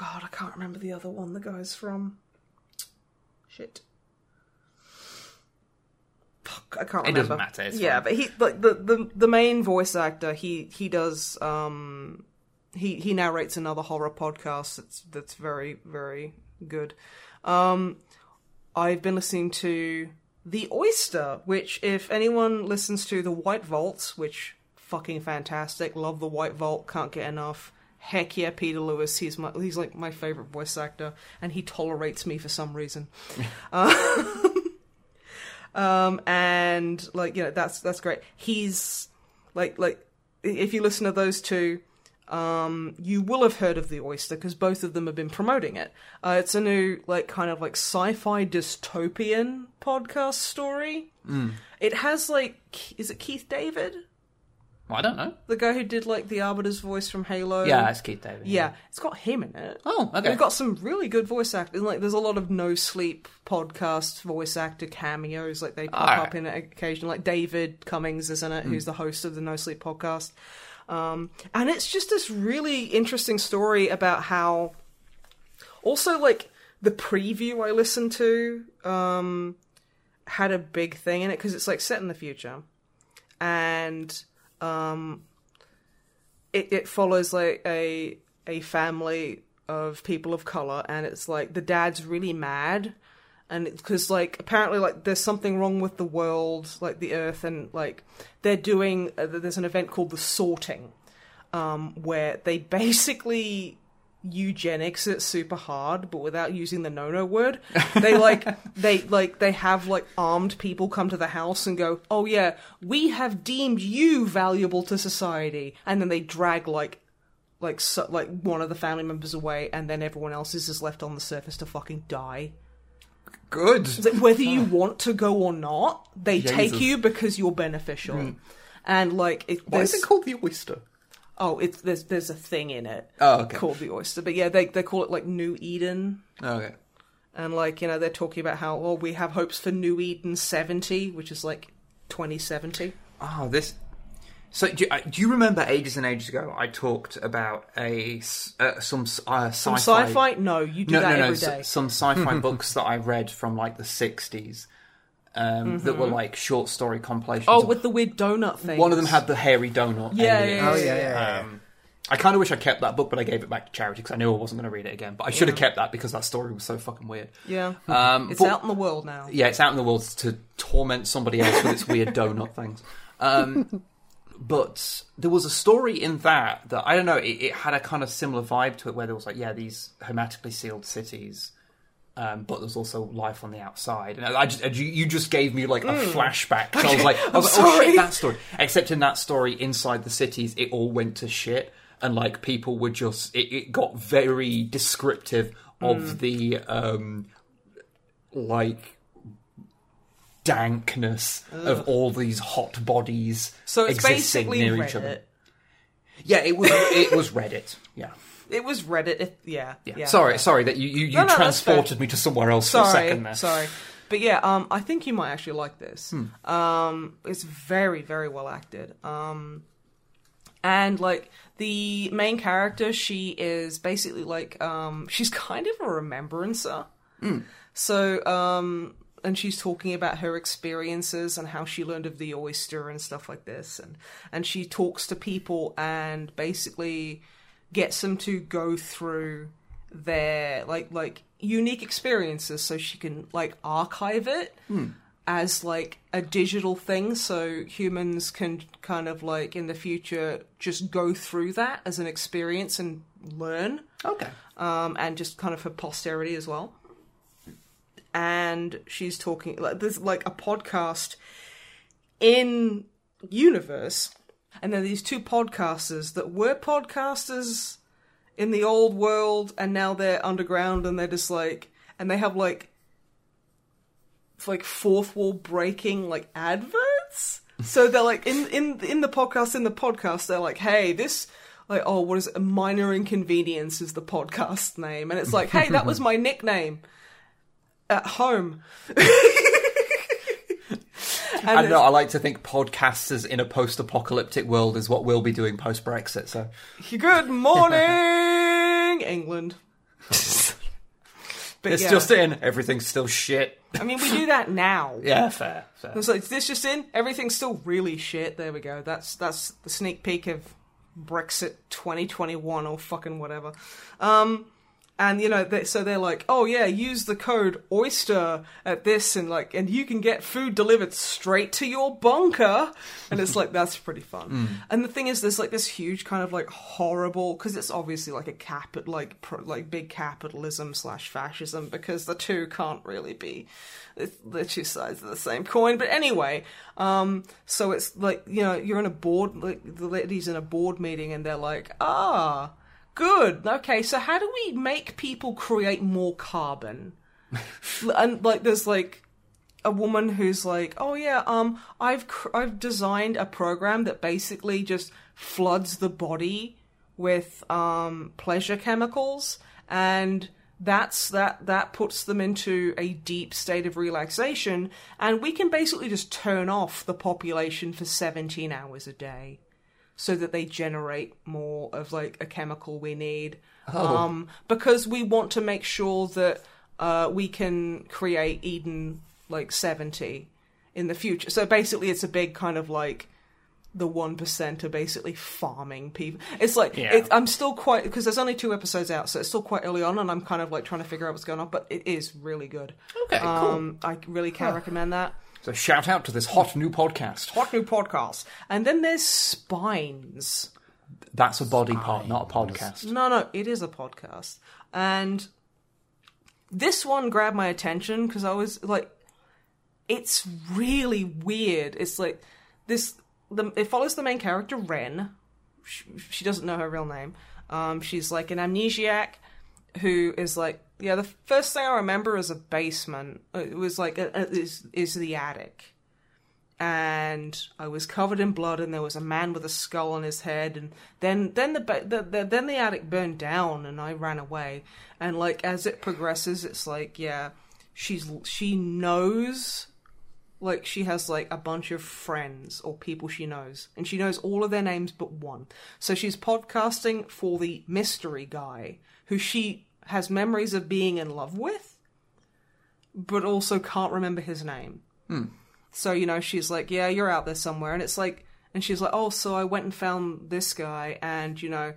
God, I can't remember the other one. The guy's from. Shit. Fuck, I can't It remember. doesn't matter, yeah, fine. but he like the, the the main voice actor. He he does um he he narrates another horror podcast. That's that's very very good. Um, I've been listening to The Oyster, which, if anyone listens to The White Vault, which fucking fantastic, love The White Vault, can't get enough. Heck yeah, Peter Lewis. He's my he's like my favorite voice actor, and he tolerates me for some reason. [laughs] [laughs] um, and like you know that's that's great. He's like like if you listen to those two, um, you will have heard of the Oyster because both of them have been promoting it. Uh, it's a new like kind of like sci-fi dystopian podcast story. It has like is it Keith David, I don't know. the guy who did like the Arbiter's voice from Halo? Yeah, it's Keith David. Yeah, it's got him in it. Oh, okay. They've got some really good voice actors. Like, there's a lot of no sleep podcast voice actor cameos. Like, they pop up in it occasionally. Like David Cummings is in it, who's the host of the No Sleep podcast. Um, and it's just this really interesting story about how. Also, like the preview I listened to um, had a big thing in it because it's like set in the future, and um, it, it follows like a a family of people of color and it's like the dad's really mad and because like apparently like there's something wrong with the world like the earth and like they're doing uh, there's an event called the sorting um where they [laughs] basically eugenics it super hard but without using the no no word they like [laughs] they like they have like armed people come to the house and go oh yeah we have deemed you valuable to society. And then they drag like like so, like one of the family members away and then everyone else is just left on the surface to fucking die. Good. Whether you [laughs] want to go or not they take you because you're beneficial. Mm. And like it, Why is it called the Oyster? Oh it's there's there's a thing in it Oh, okay. called the oyster but yeah they they call it like new eden Oh, okay. and like you know they're talking about how oh we have hopes for new eden 70 which is like 2070 Oh, this. So, do you, uh, do you remember ages and ages ago? I talked about a s- uh, some uh, sci-fi. Some sci-fi no you do no, that no, no. every s- day Some sci-fi [laughs] books that I read from like the '60s um, that were like short story compilations. oh with the weird donut thing one of them had the hairy donut. Yeah, Oh yeah, yeah, yeah. Um, I kind of wish I kept that book, but I gave it back to charity because I knew I wasn't going to read it again. But I should have kept that because that story was so fucking weird. yeah Um, it's but- out in the world now Yeah, it's out in the world to torment somebody else with its weird donut things. Um, [laughs] but there was a story in that that I don't know. It, it had a kind of similar vibe to it, where there was like, yeah, these hermetically sealed cities Um, but there's also life on the outside, and I just you, just gave me like a flashback. So I was like, I was like, oh Mm. shit, that story. Except in that story, inside the cities, it all went to shit, and like people were just it, it got very descriptive of Mm. the um like dankness of all these hot bodies So it's existing basically near Reddit. each other. Yeah, it was it was Reddit. Yeah. It was Reddit. It, yeah, Yeah. yeah. sorry, sorry that you you, you No, no, transported me to somewhere else for a Sorry, second there. sorry. But yeah, um, I think you might actually like this. Hmm. Um, it's very, very well acted. Um, and like the main character, she is basically like um, [laughs] she's kind of a remembrancer. Hmm. So, um, and she's talking about her experiences and how she learned of the oyster and stuff like this, and and she talks to people and basically gets them to go through their like like unique experiences so she can like archive it as like a digital thing so humans can kind of like in the future just go through that as an experience and learn Okay. um, and just kind of for posterity as well. And she's talking like there's like a podcast in universe, and then these two podcasters that were podcasters in the old world, and now they're underground, and they're just like, and they have like, it's like fourth wall breaking like adverts. So they're like in in in the podcast in the podcast they're like, hey, this like oh what is it? A minor inconvenience is the podcast name, and it's like, hey, that was [laughs] my nickname at home. [laughs] I don't know. I like to think podcasters in a post-apocalyptic world is what we'll be doing post-Brexit. So Good morning, [laughs] England. but it's yeah, just in. Everything's still shit. I mean, we do that now. [laughs] Yeah, fair. fair. It's like, this just in? Everything's still really shit. There we go. That's that's the sneak peek of Brexit 2021 or fucking whatever. Um, and you know, they, so they're like, oh yeah, use the code Oyster at this, and like, and you can get food delivered straight to your bunker. And it's like [laughs] that's pretty fun. And the thing is, there's like this huge kind of like horrible because it's obviously like a cap like pro, like big capitalism slash fascism because the two can't really be the two sides of the same coin. But anyway, um, so it's like you know you're in a board like the ladies in a board meeting and they're like, ah, good, okay. So how do we make people create more carbon? [laughs] and like there's like a woman who's like, "Oh yeah, um, I've cr- I've designed a program that basically just floods the body with um pleasure chemicals, and that's that that puts them into a deep state of relaxation, and we can basically just turn off the population for 17 hours a day." So that they generate more of like a chemical we need. Um because we want to make sure that uh we can create eden like 70 in the future. So basically it's a big kind of like the 1% are basically farming people. It's like Yeah. it, i'm still quite because there's only two episodes out so it's still quite early on and i'm kind of like trying to figure out what's going on but it is really good. Okay, cool. um i really can recommend that So shout out to this hot new podcast. hot new podcast and then there's spines That's a body part, not a podcast. No, no, it is a podcast. And this one grabbed my attention because I was like, it's really weird. It's like this. The, it follows the main character Ren. She, she doesn't know her real name. Um, she's like an amnesiac who is like, yeah. The first thing I remember is a basement. Uh, it was like a, a, is is the attic and I was covered in blood, and there was a man with a skull on his head, and then then the, the, the then the attic burned down, and I ran away, and like as it progresses, it's like yeah, she's she knows, like she has like a bunch of friends or people she knows, and she knows all of their names but one, so she's podcasting for the mystery guy who she has memories of being in love with, but also can't remember his name. So, you know, she's like, yeah, you're out there somewhere. And it's like, and she's like, oh, so I went and found this guy, and, you know,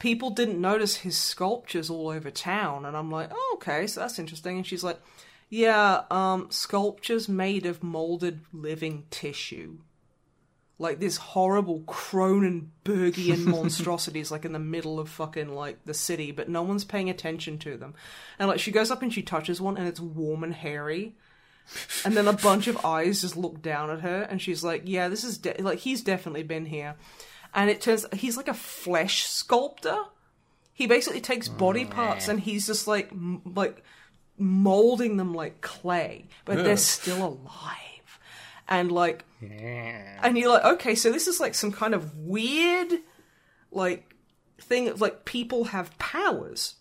people didn't notice his sculptures all over town. And I'm like, oh, okay, so that's interesting. And she's like, yeah, um, sculptures made of molded living tissue. Like this horrible Cronenbergian [laughs] monstrosities like in the middle of fucking like the city, but no one's paying attention to them. And like she goes up and she touches one and it's warm and hairy. And then a bunch of eyes just look down at her and she's like, "Yeah, this is de- like he's definitely been here." And it turns he's like a flesh sculptor. He basically takes body mm, parts and he's just like m- like molding them like clay, but they're still alive. And like and you're like, okay, so this is like some kind of weird, like, thing of like people have powers.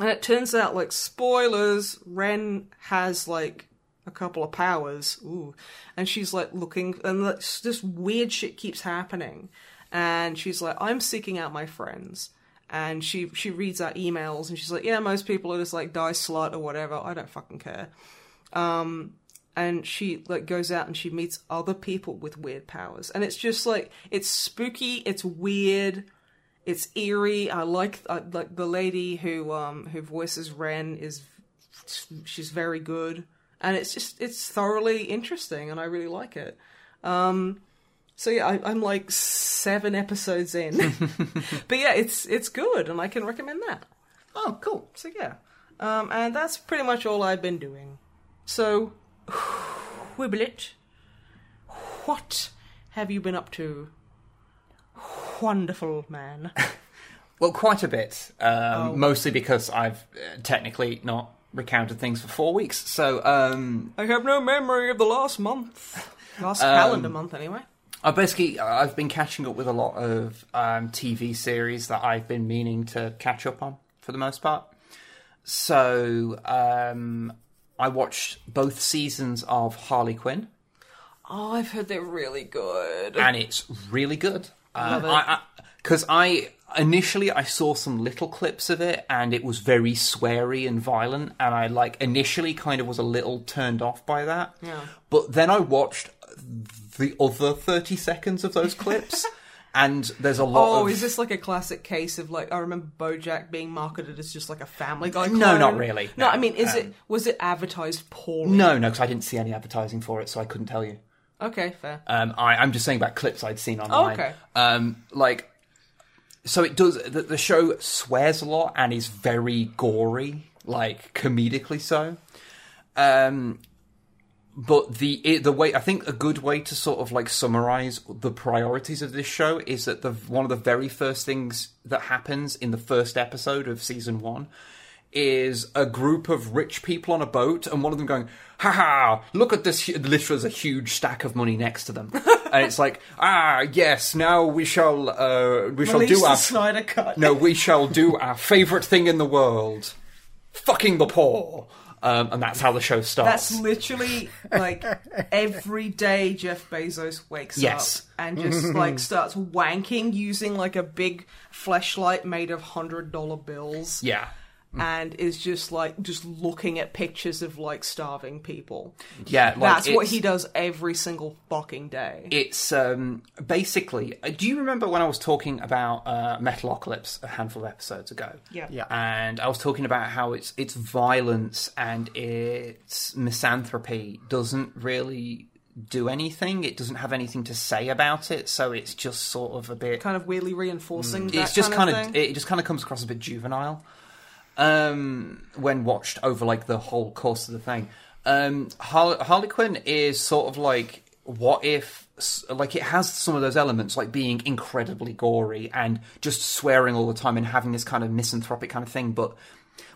And it turns out, like, spoilers, Ren has like a couple of powers. Ooh. And she's like looking, and like, this weird shit keeps happening. And she's like, I'm seeking out my friends. And she she reads our emails and she's like, yeah, most people are just like die slut or whatever. I don't fucking care um, and she like goes out and she meets other people with weird powers. And it's just like it's spooky it's weird it's eerie. I like I, like the lady who um who voices ren is she's very good. And it's just it's thoroughly interesting and i really like it. Um so yeah I, i'm like seven episodes in. [laughs] [laughs] But yeah it's it's good and i can recommend that. Oh, cool. so yeah, um, and that's pretty much all I've been doing. So, Wibblet, what have you been up to? Wonderful man. [laughs] Well, quite a bit. Um, Oh. Mostly because I've uh, technically not recounted things for four weeks. So um, I have no memory of the last month. Last [laughs] calendar month, anyway. I basically I've been catching up with a lot of um, TV series that I've been meaning to catch up on for the most part. So um, I watched both seasons of Harley Quinn. Oh, I've heard they're really good. and it's really good. Love uh, it. I because I, initially I saw some little clips of it, and it was very sweary and violent, and I like initially kind of was a little turned off by that. Yeah. But then I watched the other thirty seconds of those clips, [laughs] and there's a lot Oh, of is this like a classic case of like I remember BoJack being marketed as just like a Family Guy? No, not really. No, No, I mean, is um, it was it advertised poorly? no, no, because I didn't see any advertising for it, so I couldn't tell you. Okay, fair. Um, I, I'm just saying about clips I'd seen online. okay. Um, like, so it does. The, the show swears a lot and is very gory, like comedically so. Um, but the the way I think a good way to sort of like summarize the priorities of this show is that the one of the very first things that happens in the first episode of season one is a group of rich people on a boat, and one of them going, "Ha ha! Look at this!" Literally, there's a huge stack of money next to them, [laughs] and it's like, "Ah, yes, now we shall uh, we shall Release do our Snyder cut. no, we shall do our favorite thing in the world, fucking the poor." Um, and that's how the show starts. That's literally like [laughs] every day Jeff Bezos wakes Yes. up and just [laughs] like starts wanking using like a big flashlight made of hundred dollar bills. yeah. And is just like just looking at pictures of like starving people. Yeah, like, That's what he does every single fucking day. It's um, basically. uh, Do you remember when I was talking about uh, Metalocalypse a handful of episodes ago? Yeah. Yeah. And I was talking about how its its violence and its misanthropy doesn't really do anything. It doesn't have anything to say about it, so it's just sort of a bit. kind of weirdly reinforcing. That Mm. it's just kind kind of, of it just kind of comes across a bit juvenile um when watched over like the whole course of the thing. Um Har- harley quinn is sort of like what if like it has some of those elements like being incredibly gory and just swearing all the time and having this kind of misanthropic kind of thing but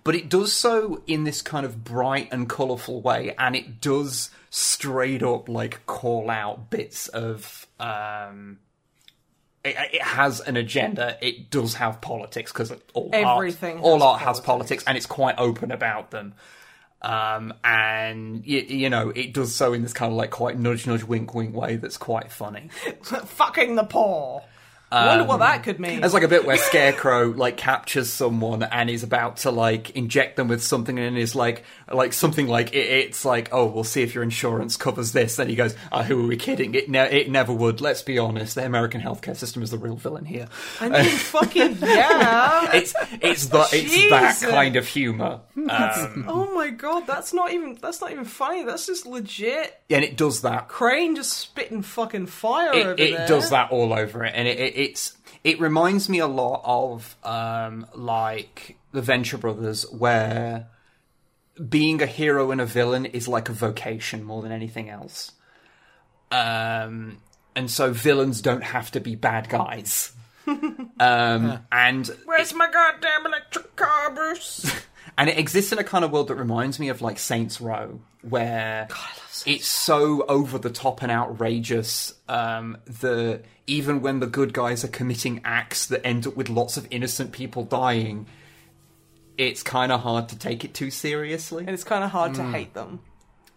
but it does so in this kind of bright and colourful way and it does straight up like call out bits of um it, it has an agenda. It does have politics because all Everything art, all has art has politics. politics, and it's quite open about them. Um, and you, you know, it does so in this kind of like quite nudge, nudge, wink, wink way that's quite funny. [laughs] fucking the poor. I wonder what that could mean. There's like a bit where Scarecrow like captures someone and is about to like inject them with something and is like like something like it, it's like oh we'll see if your insurance covers this. Then he goes oh, who are we kidding? It ne- it never would. Let's be honest. The American healthcare system is the real villain here. I mean, [laughs] fucking yeah. It's it's the it's that kind of humor. Um, Oh my god, that's not even that's not even funny. That's just legit. and it does that Crane just spitting fucking fire over it, it there. does that all over it, and it, it, it's it reminds me a lot of um, like the Venture Brothers, where being a hero and a villain is like a vocation more than anything else. Um, and so villains don't have to be bad guys. [laughs] um, and Where's my goddamn electric car, Bruce? [laughs] and it exists in a kind of world that reminds me of like Saints Row, where it's so over the top and outrageous um, that even when the good guys are committing acts that end up with lots of innocent people dying, it's kind of hard to take it too seriously. and it's kind of hard Mm. to hate them.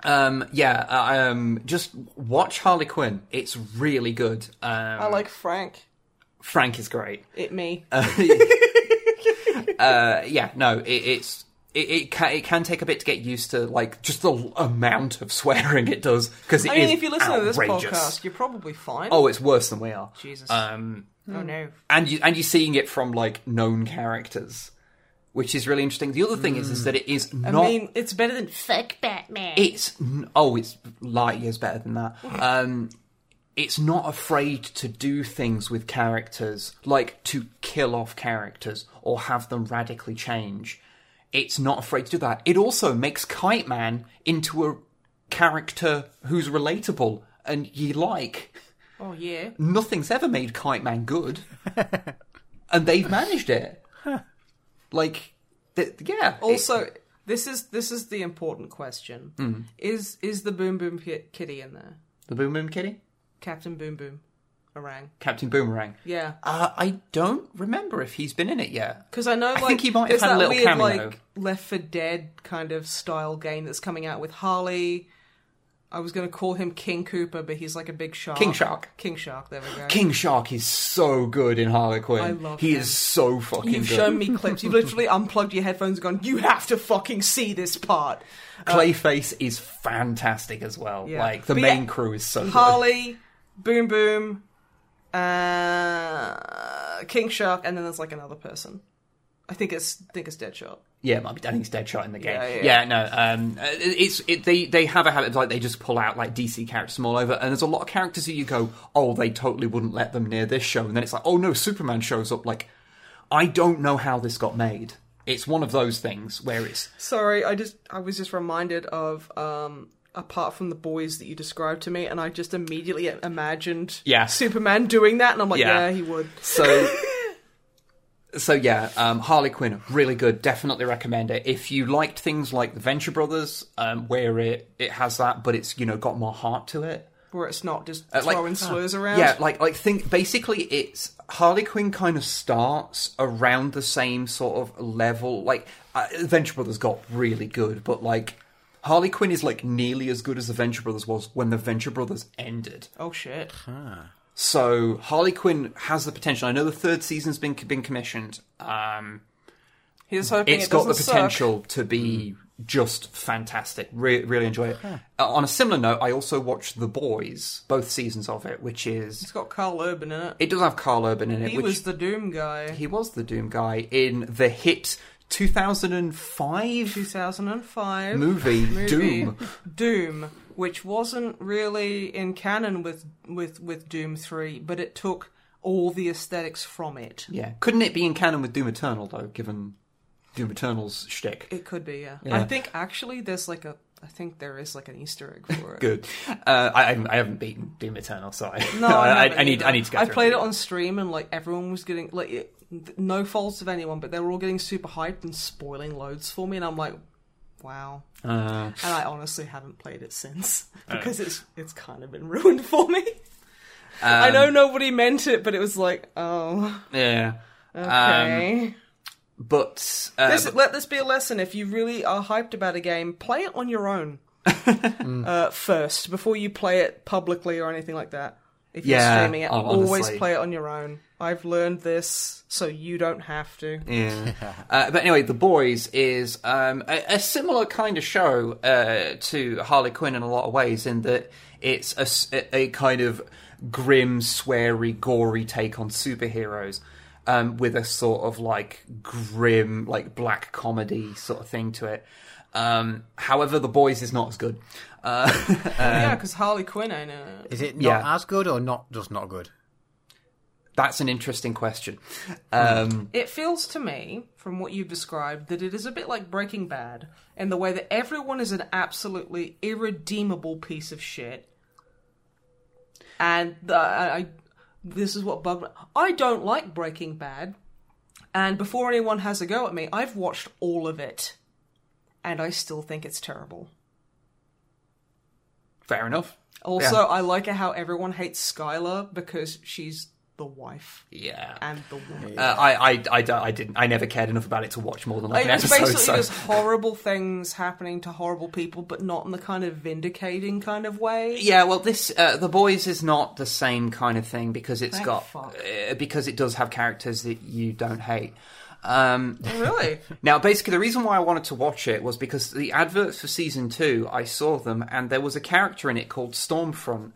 Um, yeah, uh, um, just watch Harley Quinn. It's really good. Um, I like Frank. Frank is great. It me. uh, [laughs] [laughs] yeah, no, it, it's it, it can it can take a bit to get used to, like just the l- amount of swearing it does because I mean, is if you listen to this outrageous. podcast, you're probably fine. oh, it's worse than we are. Jesus. Um, oh no. and you and you're seeing it from like known characters, which is really interesting. The other thing is, is that it is not. I mean, it's better than Fuck Batman. it's oh, it's light years better than that. [laughs] Um, it's not afraid to do things with characters, like to kill off characters or have them radically change. It's not afraid to do that. It also makes Kite Man into a character who's relatable and you like. Oh yeah. Nothing's ever made Kite Man good, [laughs] and they've managed it. Like, th- yeah. it- Also, this is this is the important question. Hmm. Is is the Boom Boom Ki- Kitty in there? the Boom Boom Kitty, Captain Boom Boom, Orang. Captain Boomerang. Yeah, Uh, I don't remember if he's been in it yet. because I know like think he might have had a little weird cameo. like Left 4 Dead kind of style game that's coming out with Harley. I was going to call him King Cooper, but he's like a big shark. King Shark. King Shark. There we go. King Shark is so good in Harley Quinn. I love he him. is so fucking You've good. shown me clips. You've literally unplugged your headphones and gone, you have to fucking see this part. Clayface is fantastic as well. Yeah. Like the But main yeah, crew is so good. Harley, Boom Boom, uh, King Shark, and then there's like another person. I think it's I think it's Deadshot. Yeah, it might be. I think it's Deadshot in the game. Yeah, Yeah, yeah. no. Um, uh, it's it, they they have a habit of like they just pull out like DC characters from all over, and there's a lot of characters that you go, oh, they totally wouldn't let them near this show, and then it's like, oh no, Superman shows up. Like, I don't know how this got made. It's one of those things where it's Sorry, I just I was just reminded of um apart from the boys that you described to me, and I just immediately imagined Yeah. Superman doing that, and I'm like, Yeah. yeah, he would. So, [laughs] so yeah, um, Harley Quinn, really good. Definitely recommend it. If you liked things like the Venture Brothers, um, where it it has that, but it's you know got more heart to it. Where it's not just Uh, like- throwing slurs around. Yeah, like like think basically it's Harley Quinn kind of starts around the same sort of level. Like uh, Venture Brothers got really good, but like Harley Quinn is like nearly as good as the Venture Brothers was when the Venture Brothers ended. Oh shit. So Harley Quinn has the potential. I know the third season's been been commissioned. Um, He's hoping it's it got the doesn't suck. potential to be just fantastic. Re- really enjoy it. Uh, on a similar note, I also watched The Boys, both seasons of it, which is It's got Karl Urban in it. it does have Karl Urban in it. He which, was the Doom guy. he was the Doom guy in the hit 2005 2005 movie, movie Doom. Doom, which wasn't really in canon with with with Doom Three, but it took all the aesthetics from it. Yeah, couldn't it be in canon with Doom Eternal though? Given Doom Eternal's shtick. It could be, yeah. Yeah. I think actually there's like a, I think there is like an Easter egg for [laughs] it. Good. Uh, I, I haven't beaten Doom Eternal, so I, No, I, [laughs] I, I, need. I need to go. I played it again. on stream and like everyone was getting like it, no faults of anyone, but they were all getting super hyped and spoiling loads for me, and I'm like, wow. Uh, And I honestly haven't played it since [laughs] because it's it's kind of been [laughs] ruined for me. I um, know nobody meant it, but it was like, oh, Yeah. Um, okay. but uh, this, but- let this be a lesson. If you really are hyped about a game, play it on your own [laughs] uh, first before you play it publicly or anything like that. if you're streaming it. oh, Always play it on your own. I've learned this, so you don't have to. Yeah. [laughs] uh, but anyway, The Boys is um, a, a similar kind of show uh, to Harley Quinn in a lot of ways, in that it's a kind of grim, sweary, gory take on superheroes. Um, with a sort of like grim, like black comedy sort of thing to it. Um, however, The Boys is not as good. Uh, [laughs] yeah, because Harley Quinn ain't in it. Is it not Yeah. as good or not just not good? That's an interesting question. Um, It feels to me, from what you've described, that it is a bit like Breaking Bad in the way that everyone is an absolutely irredeemable piece of shit. And the, I, I- this is what bugged me. I don't like Breaking Bad. And before anyone has a go at me, I've watched all of it. And I still think it's terrible. fair enough. Also, Yeah. I like how everyone hates Skylar because she's the wife Yeah. and the woman. Uh, I, I, I, I didn't. I never cared enough about it to watch more than like an it's episode. basically so. just horrible things happening to horrible people, but not in the kind of vindicating kind of way. Yeah, well, this uh, the boys is not the same kind of thing because it's Thank got fuck. uh, because it does have characters that you don't hate. Um, Really? [laughs] now, basically, the reason why I wanted to watch it was because the adverts for season two, I saw them, and there was a character in it called Stormfront.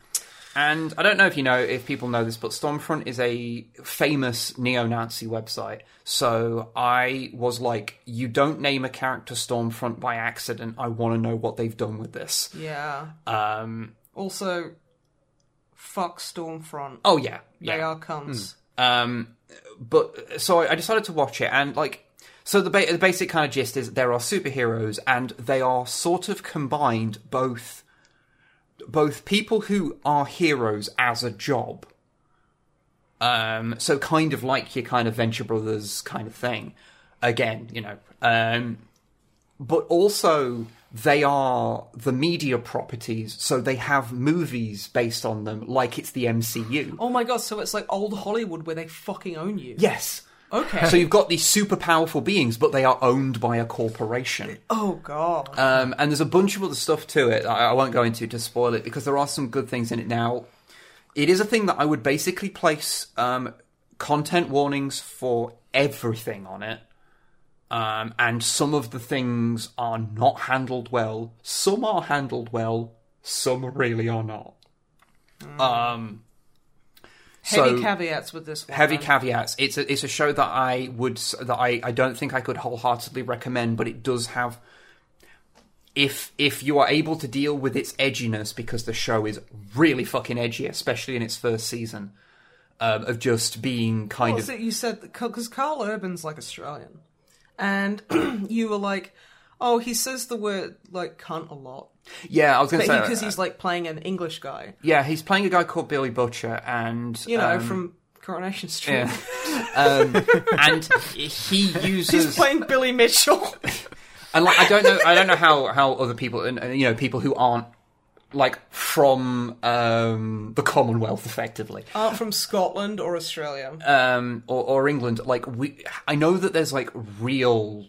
And I don't know if you know, if people know this, but Stormfront is a famous neo-Nazi website. So I was like, you don't name a character Stormfront by accident. I want to know what they've done with this. Yeah. Um, Also, fuck Stormfront. oh yeah, yeah. They are cunts. Um, but so I decided to watch it, and like, so the, ba- the basic kind of gist is there are superheroes, and they are sort of combined both both people who are heroes as a job. Um, so kind of like your kind of Venture Brothers kind of thing. Again, you know, um, but also they are the media properties, so they have movies based on them, like it's the MCU. Oh my god, so it's like old Hollywood where they fucking own you. Yes. Okay. So you've got these super powerful beings, but they are owned by a corporation. oh god. Um, and there's a bunch of other stuff to it. I, I won't go into to spoil it because there are some good things in it. Now, it is a thing that I would basically place um, content warnings for everything on it. Um, and some of the things are not handled well. Some are handled well. Some really are not. Um, Heavy so- caveats with this one. heavy caveats. It's a it's a show that I would that I, I don't think I could wholeheartedly recommend, but it does have. If if you are able to deal with its edginess, because the show is really fucking edgy, especially in its first season, um, of just being kind What of was it you said? Because Karl Urban's like Australian. And [clears throat] you were like, oh, he says the word like cunt a lot. yeah. I was going to say because he's like playing an English guy, yeah, he's playing a guy called Billy Butcher, and you know, um, from Coronation Street. yeah, [laughs] um, and he uses He's playing Billy Mitchell. [laughs] And like, I don't know, I don't know how how other people, and and, you know, people who aren't like from um, the Commonwealth, effectively, Aren't from Scotland or Australia. um, or, or England. Like, we, I know that there's like real.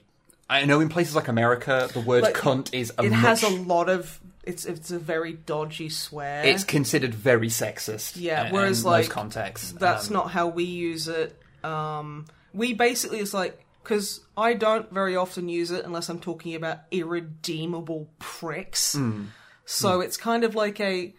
I know in places like America, the word Like, "cunt" is a it much, has a lot of. It's it's a very dodgy swear. It's considered very sexist. Yeah, in- whereas, in like, contexts, That's Um, not how we use it. Um, we basically it's like because I don't very often use it unless I'm talking about irredeemable pricks. Hmm. So it's kind of like a.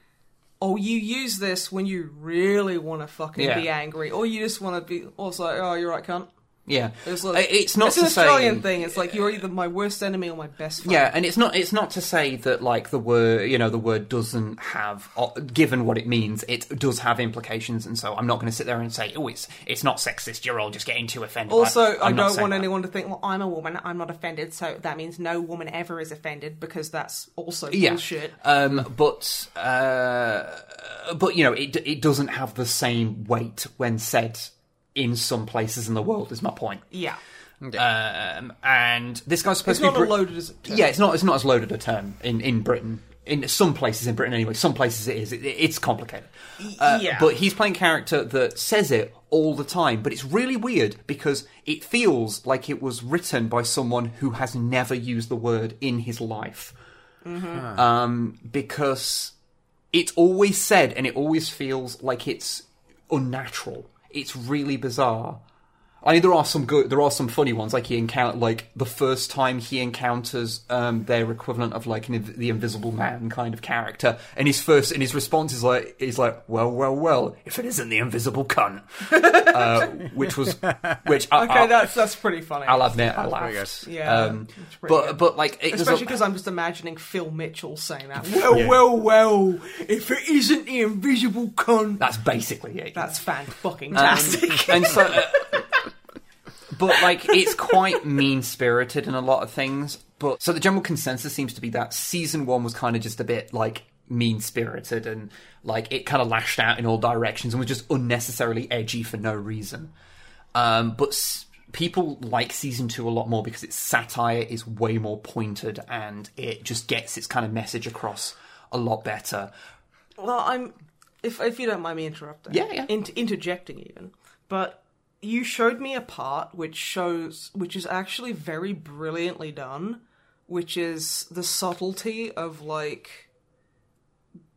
Oh, you use this when you really want to fucking Yeah. be angry, or you just want to be also. Oh, you're right, cunt. Yeah, It's, like, it's not it's an to say Australian thing. It's like you're either my worst enemy or my best friend. Yeah, and it's not it's not to say that like the word you know the word doesn't have given what it means it does have implications and so I'm not going to sit there and say oh it's it's not sexist you're all just getting too offended. Also, I I'm don't want that. anyone to think, well, I'm a woman, I'm not offended, so that means no woman ever is offended because that's also yeah. bullshit. Um, but uh, but you know it it doesn't have the same weight when said in some places in the world. Is my point. Yeah. Um, and this guy's supposed It's to not be Brit- as loaded as it Yeah, it's not. It's not as loaded a term in, in Britain. In some places in Britain, anyway. Some places it is. It, it's complicated. Uh, yeah. But he's playing a character that says it all the time. But it's really weird because it feels like it was written by someone who has never used the word in his life. Um, because it's always said, and it always feels like it's unnatural. It's really bizarre. I mean, there are some good, there are some funny ones. Like he encounter, like the first time he encounters um, their equivalent of like an, the Invisible Man kind of character, and his first and his response is like, is like, well, well, well, if it isn't the Invisible cunt, uh, [laughs] which was, which I, okay, I, that's that's pretty funny. I'll admit, that's I laughed. Yeah, um, it's but good. but like, it, especially because [laughs] I'm just imagining Phil Mitchell saying that. Well, well, well. If it isn't the invisible cunt, that's basically it. that's fan fucking Um, tastic. and so, uh, but like, it's quite mean spirited in a lot of things. But so the general consensus seems to be that season one was kind of just a bit like mean spirited and like it kind of lashed out in all directions and was just unnecessarily edgy for no reason. Um, but s- people like season two a lot more because its satire is way more pointed and it just gets its kind of message across a lot better. Well, I'm if if you don't mind me interrupting. Yeah, yeah. Inter- interjecting even. But you showed me a part which shows which is actually very brilliantly done, which is the subtlety of like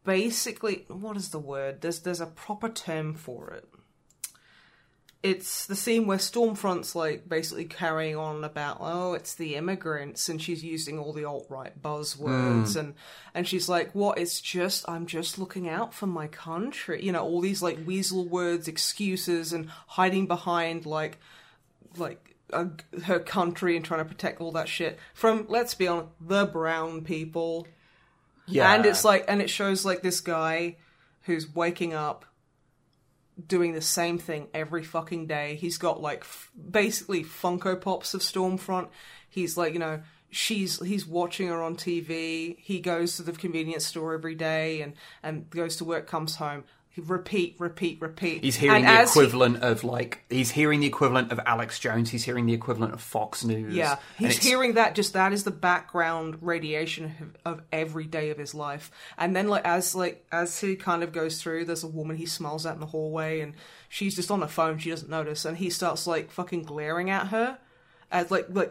basically what is the word? There's there's a proper term for it. It's the scene where Stormfront's like basically carrying on about oh it's the immigrants and she's using all the alt right buzzwords and and she's like what it's just I'm just looking out for my country. You know all these like weasel words excuses and hiding behind like like uh, her country and trying to protect all that shit from let's be honest the brown people. Yeah, and it's like, and it shows like this guy who's waking up doing the same thing every fucking day. He's got like f- basically Funko Pops of Stormfront. He's like, you know, she's he's watching her on TV. He goes to the convenience store every day and and goes to work, comes home. Repeat, repeat, repeat. He's hearing And the as he- equivalent of like he's hearing the equivalent of Alex Jones. He's hearing the equivalent of Fox News. Yeah, he's hearing that. Just that is the background radiation of, of every day of his life. And then, like as like as he kind of goes through, there's a woman he smiles at in the hallway, and she's just on the phone. She doesn't notice, and he starts like fucking glaring at her, as like like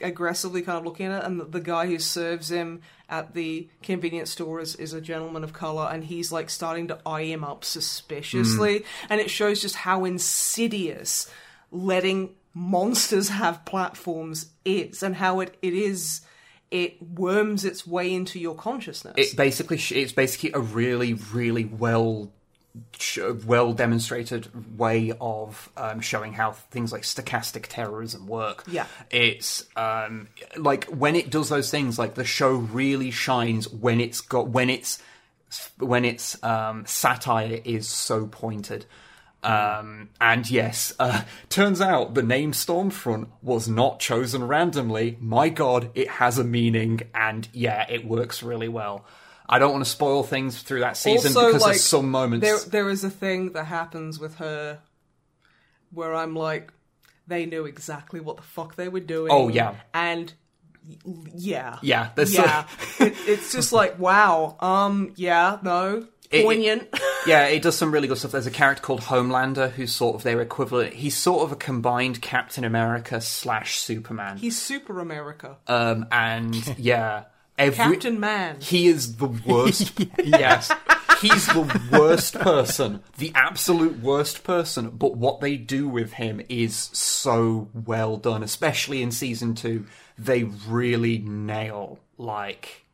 aggressively kind of looking at it. And the, the guy who serves him at the convenience store is, is a gentleman of color, and he's like starting to eye him up suspiciously, mm. and it shows just how insidious letting monsters have platforms is and how it, it is it worms its way into your consciousness It basically it's basically a really really well well demonstrated way of um, showing how things like stochastic terrorism work. Yeah. it's um, like when it does those things, like the show really shines when it's got when it's when its um, satire is so pointed. Um, and yes, uh, turns out the name Stormfront was not chosen randomly. My god, it has a meaning, and yeah, it works really well. I don't want to spoil things through that season also because like there's some moments. there there is a thing that happens with her where i'm like they knew exactly what the fuck they were doing Oh, yeah. and yeah Yeah, yeah [laughs] it, it's just like wow um yeah no It- poignant [laughs] yeah, it does some really good stuff. There's a character called Homelander who's sort of their equivalent. He's sort of a combined Captain America slash Superman. he's super america Um, and [laughs] yeah, every captain man he is the worst. [laughs] yes, he's the worst person, the absolute worst person. But what they do with him is so well done, especially in season two. They really nail like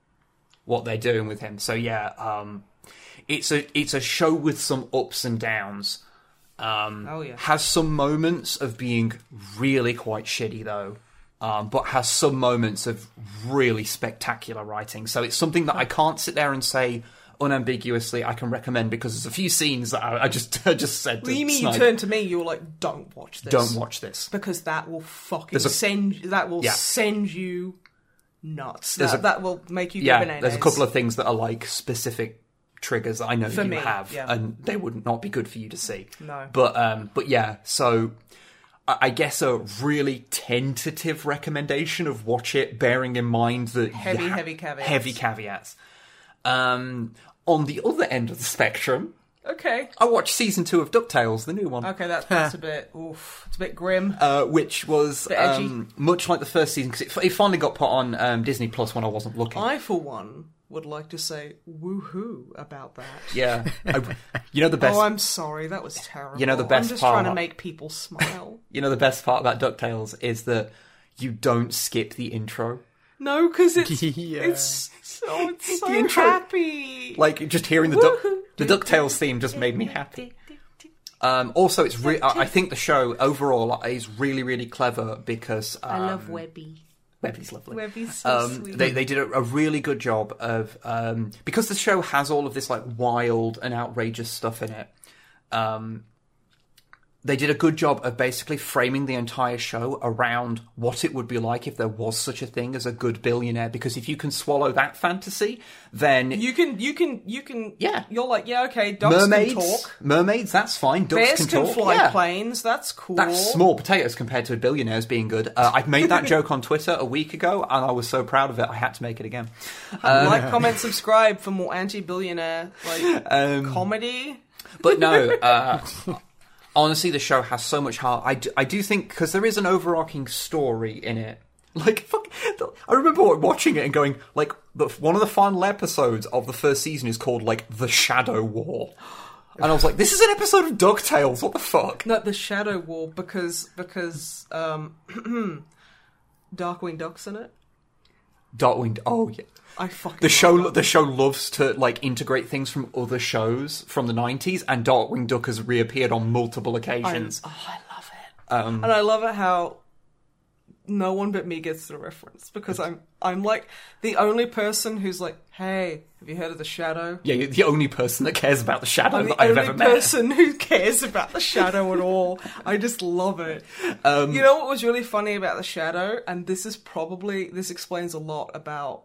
what they're doing with him. So yeah, um, it's a it's a show with some ups and downs. Um, Oh, yeah. Has some moments of being really quite shitty though, um, but has some moments of really spectacular writing. So it's something that I can't sit there and say unambiguously I can recommend because there's a few scenes that I, I just [laughs] I just said. To What you mean you Snipe, turned to me? You were like, "Don't watch this. Don't watch this. because that will fucking a- send. That will Yeah. send you nuts. That, a- that will make you Yeah, bananas. there's a couple of things that are like specific triggers that I know For you me, have, yeah. and they would not be good for you to see. No. but um, but yeah, so I I guess a really tentative recommendation of watch it, bearing in mind that you Heavy, heavy caveats. Heavy caveats. Um, on the other end of the spectrum, Okay. I watched season two of Ducktales, the new one. Okay, that, that's a bit. Oof, it's a bit grim. Uh, which was Bit edgy. um, much like the first season because it, it finally got put on um, Disney Plus when I wasn't looking. I, for one, would like to say woohoo about that. Yeah, I- you know the [laughs] best. Oh, I'm sorry, that was terrible. You know the best I'm just trying to part? make people smile. [laughs] You know the best part about Ducktales is that you don't skip the intro. no, because it's [laughs] Yeah. it's so it's so intro- happy. Like just hearing the Duck, Woohoo. the Ducktales theme just made me happy. Um, also, it's re- I I think the show overall is really really clever because um, I love Webby. Webby's lovely. Webby's so um, sweet. They they did a, a really good job of um, because the show has all of this like wild and outrageous stuff in it. Um, they did a good job of basically framing the entire show around what it would be like if there was such a thing as a good billionaire. Because if you can swallow that fantasy, then You can, you can, you can. Yeah. you're like, yeah, okay. Dogs mermaids, can talk. mermaids, that's fine. Ducks Bears can, can, talk. fly yeah. planes. That's cool. That's small potatoes compared to a billionaires being good. Uh, I made that [laughs] joke on Twitter a week ago, and I was so proud of it, I had to make it again. like, comment, subscribe for more anti-billionaire like [laughs] Um, comedy. But no, uh, [laughs] honestly, the show has so much heart. I do, I do think because there is an overarching story in it. [laughs] Like, fuck, I remember watching it and going, like, the, one of the final episodes of the first season is called like the Shadow War, and I was like, this is an episode of Ducktales. What the fuck? No, the Shadow War because because um, [clears throat] Darkwing Duck's in it. Darkwing. Oh yeah. I fucking The love show, that. the show loves to like integrate things from other shows from the '90s, and Darkwing Duck has reappeared on multiple occasions. Oh, I love it. Um, and I love it how no one but me gets the reference because I'm I'm like the only person who's like, hey, have you heard of the Shadow? yeah, you're the only person that cares about the shadow I'm the that I've ever met. person who cares about the shadow at all. I just love it. Um, you know what was really funny about the shadow, and this is probably this explains a lot about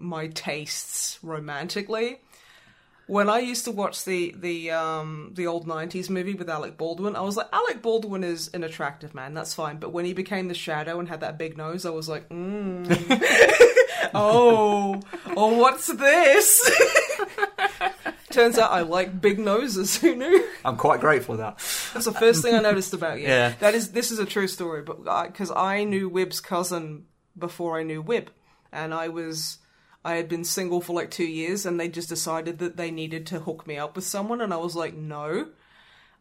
my tastes romantically. When I used to watch the the um the old '90s movie with Alec Baldwin, I was like, Alec Baldwin is an attractive man, that's fine. But when he became the Shadow and had that big nose, I was like, mm. [laughs] oh, oh, what's this? [laughs] Turns out I like big noses. [laughs] Who knew? I'm quite grateful for that. That's the first thing I noticed about you. Yeah. That is, this is a true story, but because I, knew Wib's cousin before I knew Wib, and I was, I had been single for like two years, and they just decided that they needed to hook me up with someone, and I was like, no.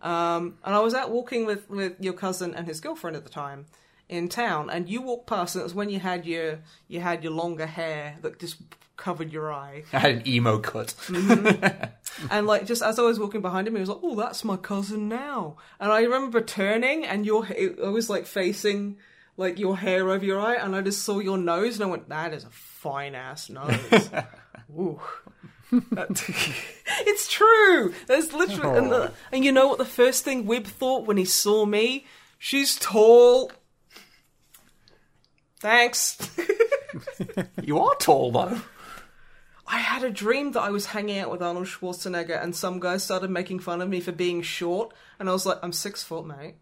Um, and I was out walking with with your cousin and his girlfriend at the time in town, and you walked past, and it was when you had your you had your longer hair that just covered your eye. I had an emo cut. [laughs] And like just as I was walking behind him, he was like, "Oh, that's my cousin now." And I remember turning, and your I was like facing like your hair over your eye, and I just saw your nose, and I went, "That is a fine ass [laughs] nose." Ooh. It's true. That's literally, and, the, oh. and you know what the first thing Wib thought when he saw me? She's tall. Thanks. [laughs] You are tall though. I had a dream that I was hanging out with Arnold Schwarzenegger and some guy started making fun of me for being short, and I was like, I'm six foot, mate.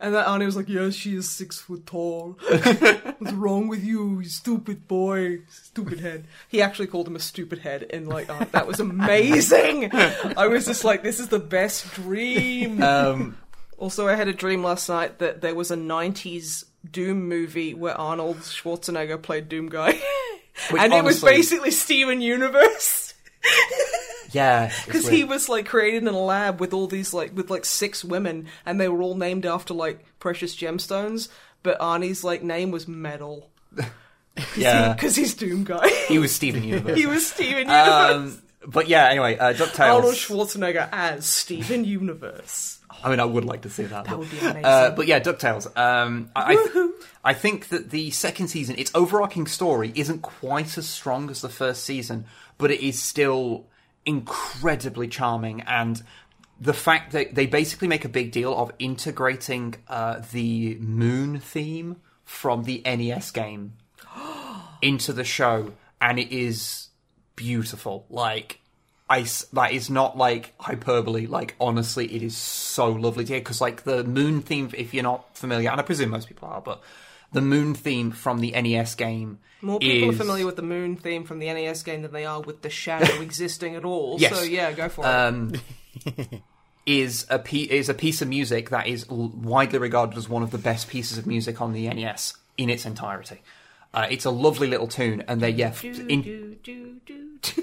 And then Arnie was like, Yes, she is six foot tall. [laughs] What's wrong with you, you stupid boy? Stupid head. He actually called him a stupid head, and like, oh, that was amazing. I was just like, This is the best dream. Um, Also, I had a dream last night that there was a 90s Doom movie where Arnold Schwarzenegger played Doom Guy. And it was basically Steven Universe. Yeah, [laughs] Because he was like created in a lab with all these like with like six women, and they were all named after like precious gemstones. But Arnie's like name was Metal [laughs] yeah, because he's Doom Guy. he was Steven Universe. he was Steven Universe. um, but yeah, anyway, uh, Ducktales. Arnold Schwarzenegger as Steven Universe. I mean, I would like to see that. That but- would be amazing. Uh, but yeah, Ducktales. Um, I, I, th- I think that the second season, its overarching story, isn't quite as strong as the first season, but it is still incredibly charming. And the fact that they basically make a big deal of integrating uh, the moon theme from the NES game [gasps] into the show, and it is beautiful. Like, I that is not like hyperbole. Like, honestly, it is so lovely to hear because, like, the moon theme. If you're not familiar, and I presume most people are, but the moon theme from the NES game. More people is, are familiar with the moon theme from the NES game than they are with the shadow [laughs] existing at all. Yes. So yeah, go for it. um, [laughs] is a pe- is a piece of music that is l- widely regarded as one of the best pieces of music on the NES in its entirety. Uh, it's a lovely little tune, and they yeah, Do, in, do, do, [laughs]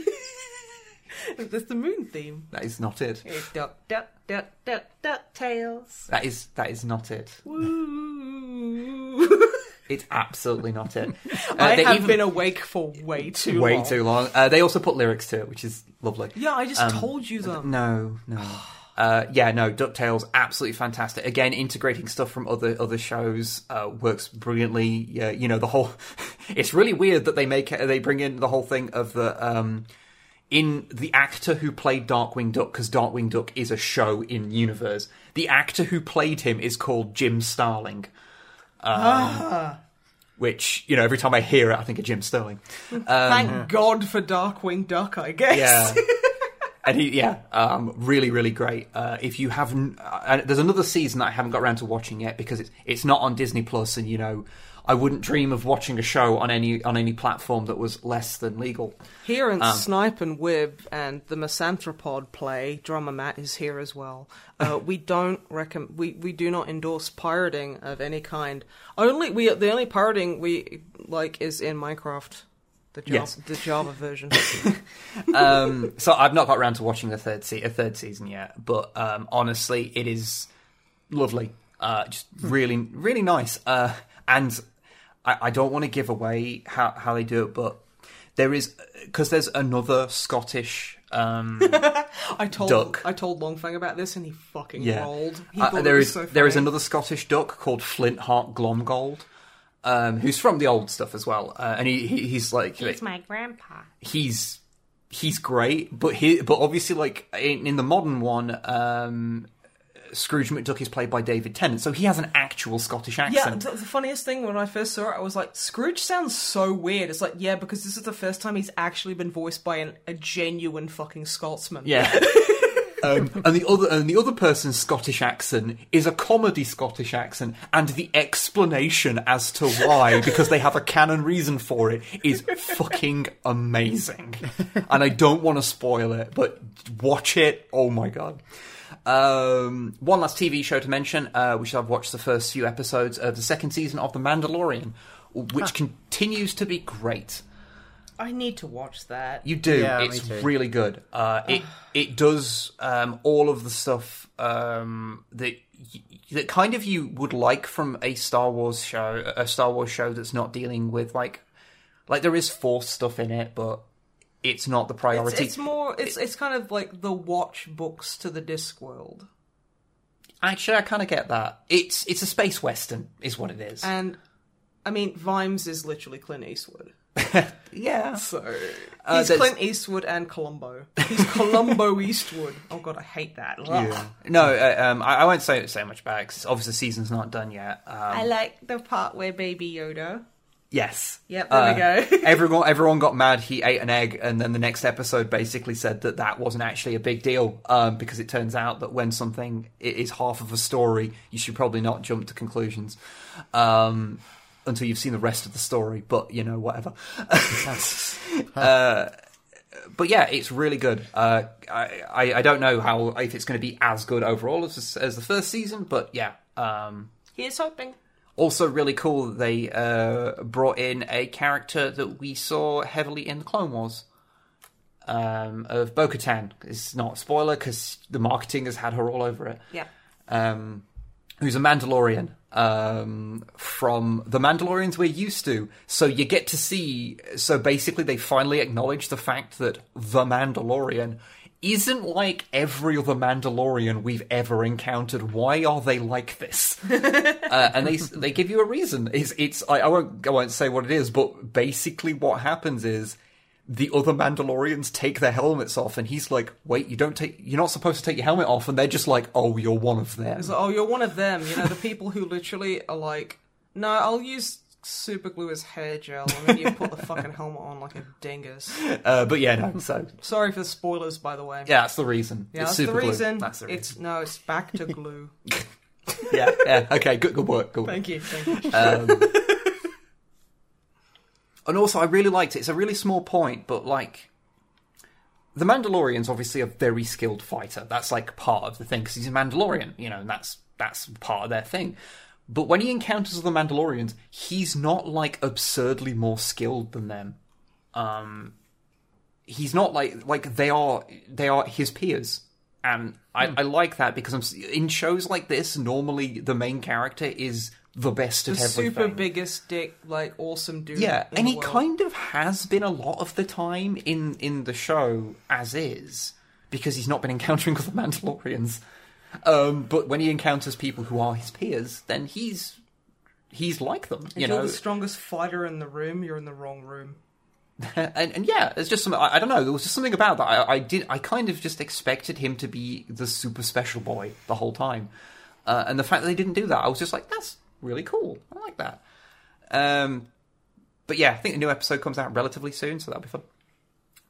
[laughs] do. That's the moon theme. that is not it. Duck, duck, duck, duck, duck, tails. That is that is not it. Woo. [laughs] It's absolutely not it. [laughs] Uh, I have even- been awake for way too way long. too long. Uh, they also put lyrics to it, which is lovely. Yeah, I just Um, told you them. No, no. [sighs] Uh, yeah, no. Ducktales, absolutely fantastic. Again, integrating stuff from other other shows uh, works brilliantly. Yeah, you know the whole. it's really weird that they make they bring in the whole thing of the um, in the actor who played Darkwing Duck because Darkwing Duck is a show in universe. The actor who played him is called Jim Starling. Um, Which you know, every time I hear it, I think of Jim Sterling. Thank God for Darkwing Duck, I guess. Yeah. [laughs] And he, yeah, um, really, really great. Uh, if you haven't, uh, there's another season that I haven't got around to watching yet because it's it's not on Disney Plus, and you know, I wouldn't dream of watching a show on any on any platform that was less than legal. Here in Um, Snipe and Wib and the Misanthropod play, drummer Matt is here as well. Uh, [laughs] we don't recommend, we, we do not endorse pirating of any kind. Only we the only pirating we like is in Minecraft, the Java, Yes. the Java version. [laughs] Um, so I've not got around to watching the third se- a third season yet, but um, honestly, it is lovely. Uh, just really, really nice. Uh, and I, I don't want to give away how how they do it, but there is because there's another Scottish. Um, [laughs] I told Duck. I told Longfang about this and he fucking Yeah. rolled. He Uh, thought there it was is so there is another Scottish duck called Flintheart Glomgold, um, who's from the old stuff as well, uh, and he, he he's like He's my grandpa. he's he's great, but he but obviously like in, in the modern one, um, Scrooge McDuck is played by David Tennant, so he has an actual Scottish Yeah, accent. the, the funniest thing when I first saw it, I was like, Scrooge sounds so weird. It's like, yeah, because this is the first time he's actually been voiced by an, a genuine fucking Scotsman. Yeah. [laughs] Um, and the other and the other person's Scottish accent is a comedy Scottish accent, and the explanation as to why, [laughs] because they have a canon reason for it, is fucking amazing. And I don't want to spoil it, but watch it. Oh my god. Um, one last TV show to mention, uh, which I've watched the first few episodes of the second season of The Mandalorian, which continues to be great. I need to watch that. You do. Yeah, it's really good. Uh, it it does um, all of the stuff um, that y- that kind of you would like from a Star Wars show, a Star Wars show that's not dealing with like like there is Force stuff in it, but it's not the priority. it's more. It's it's kind of like the watch books to the Discworld. Actually, I kind of get that. It's it's a space western, is what it is. and I mean, Vimes is literally Clint Eastwood. [laughs] yeah. So Uh, he's there's- Clint Eastwood and Columbo. He's [laughs] Columbo Eastwood. Oh god, I hate that. Ugh. No, uh, um, I, I won't say say much about it 'cause obviously the season's not done yet. Um, I like the part where Baby Yoda. Yes. Yep, there we Uh, go. [laughs] everyone, everyone got mad. He ate an egg, and then the next episode basically said that that wasn't actually a big deal um, because it turns out that when something is half of a story, you should probably not jump to conclusions um, until you've seen the rest of the story. But you know, whatever. [laughs] uh, but yeah, it's really good. Uh, I, I I don't know how if it's going to be as good overall as as the first season, but yeah. Um, Here's hoping. Also, really cool that they uh, brought in a character that we saw heavily in the Clone Wars um, of Bo Katan. It's not a spoiler because the marketing has had her all over it. Yeah. Um, who's a Mandalorian um, from the Mandalorians we're used to. So you get to see. So basically, they finally acknowledge the fact that the Mandalorian isn't like every other Mandalorian we've ever encountered. Why are they like this? [laughs] uh, and they they give you a reason. It's it's I, I won't I won't say what it is, but basically what happens is the other Mandalorians take their helmets off, and he's like, "Wait, you don't take you're not supposed to take your helmet off," and they're just like, "Oh, you're one of them." Like, oh, you're one of them. You know, the people who literally are like, no, I'll use super glue as hair gel, and then you put the fucking [laughs] helmet on like a dingus. Uh, but yeah, no. So Sorry for the spoilers, by the way. yeah, that's the reason. Yeah, it's that's super the glue. reason. That's the reason. It's no, it's back to glue. [laughs] Yeah, yeah. Okay, good, good work. Good work. Thank you. Thank you. Um, [laughs] and also, I really liked it. It's a really small point, but like. The Mandalorian's obviously a very skilled fighter. That's like part of the thing because he's a Mandalorian, you know, and that's that's part of their thing. But when he encounters the Mandalorians, he's not like absurdly more skilled than them. Um, he's not like like they are they are his peers, and I, I like that because I'm in shows like this. Normally, the main character is the best The everything. super biggest dick, like awesome dude. Yeah, and he world. kind of has been a lot of the time in in the show as is because he's not been encountering [laughs] other Mandalorians. Um, but when he encounters people who are his peers, then he's he's like them, If you you're know. the strongest fighter in the room, you're in the wrong room. [laughs] and, and yeah, it's just some. I, I don't know. There was just something about that. I, I did. I kind of just expected him to be the super special boy the whole time, uh, and the fact that they didn't do that, I was just like, that's really cool. I like that. Um, but yeah, I think the new episode comes out relatively soon, so that'll be fun.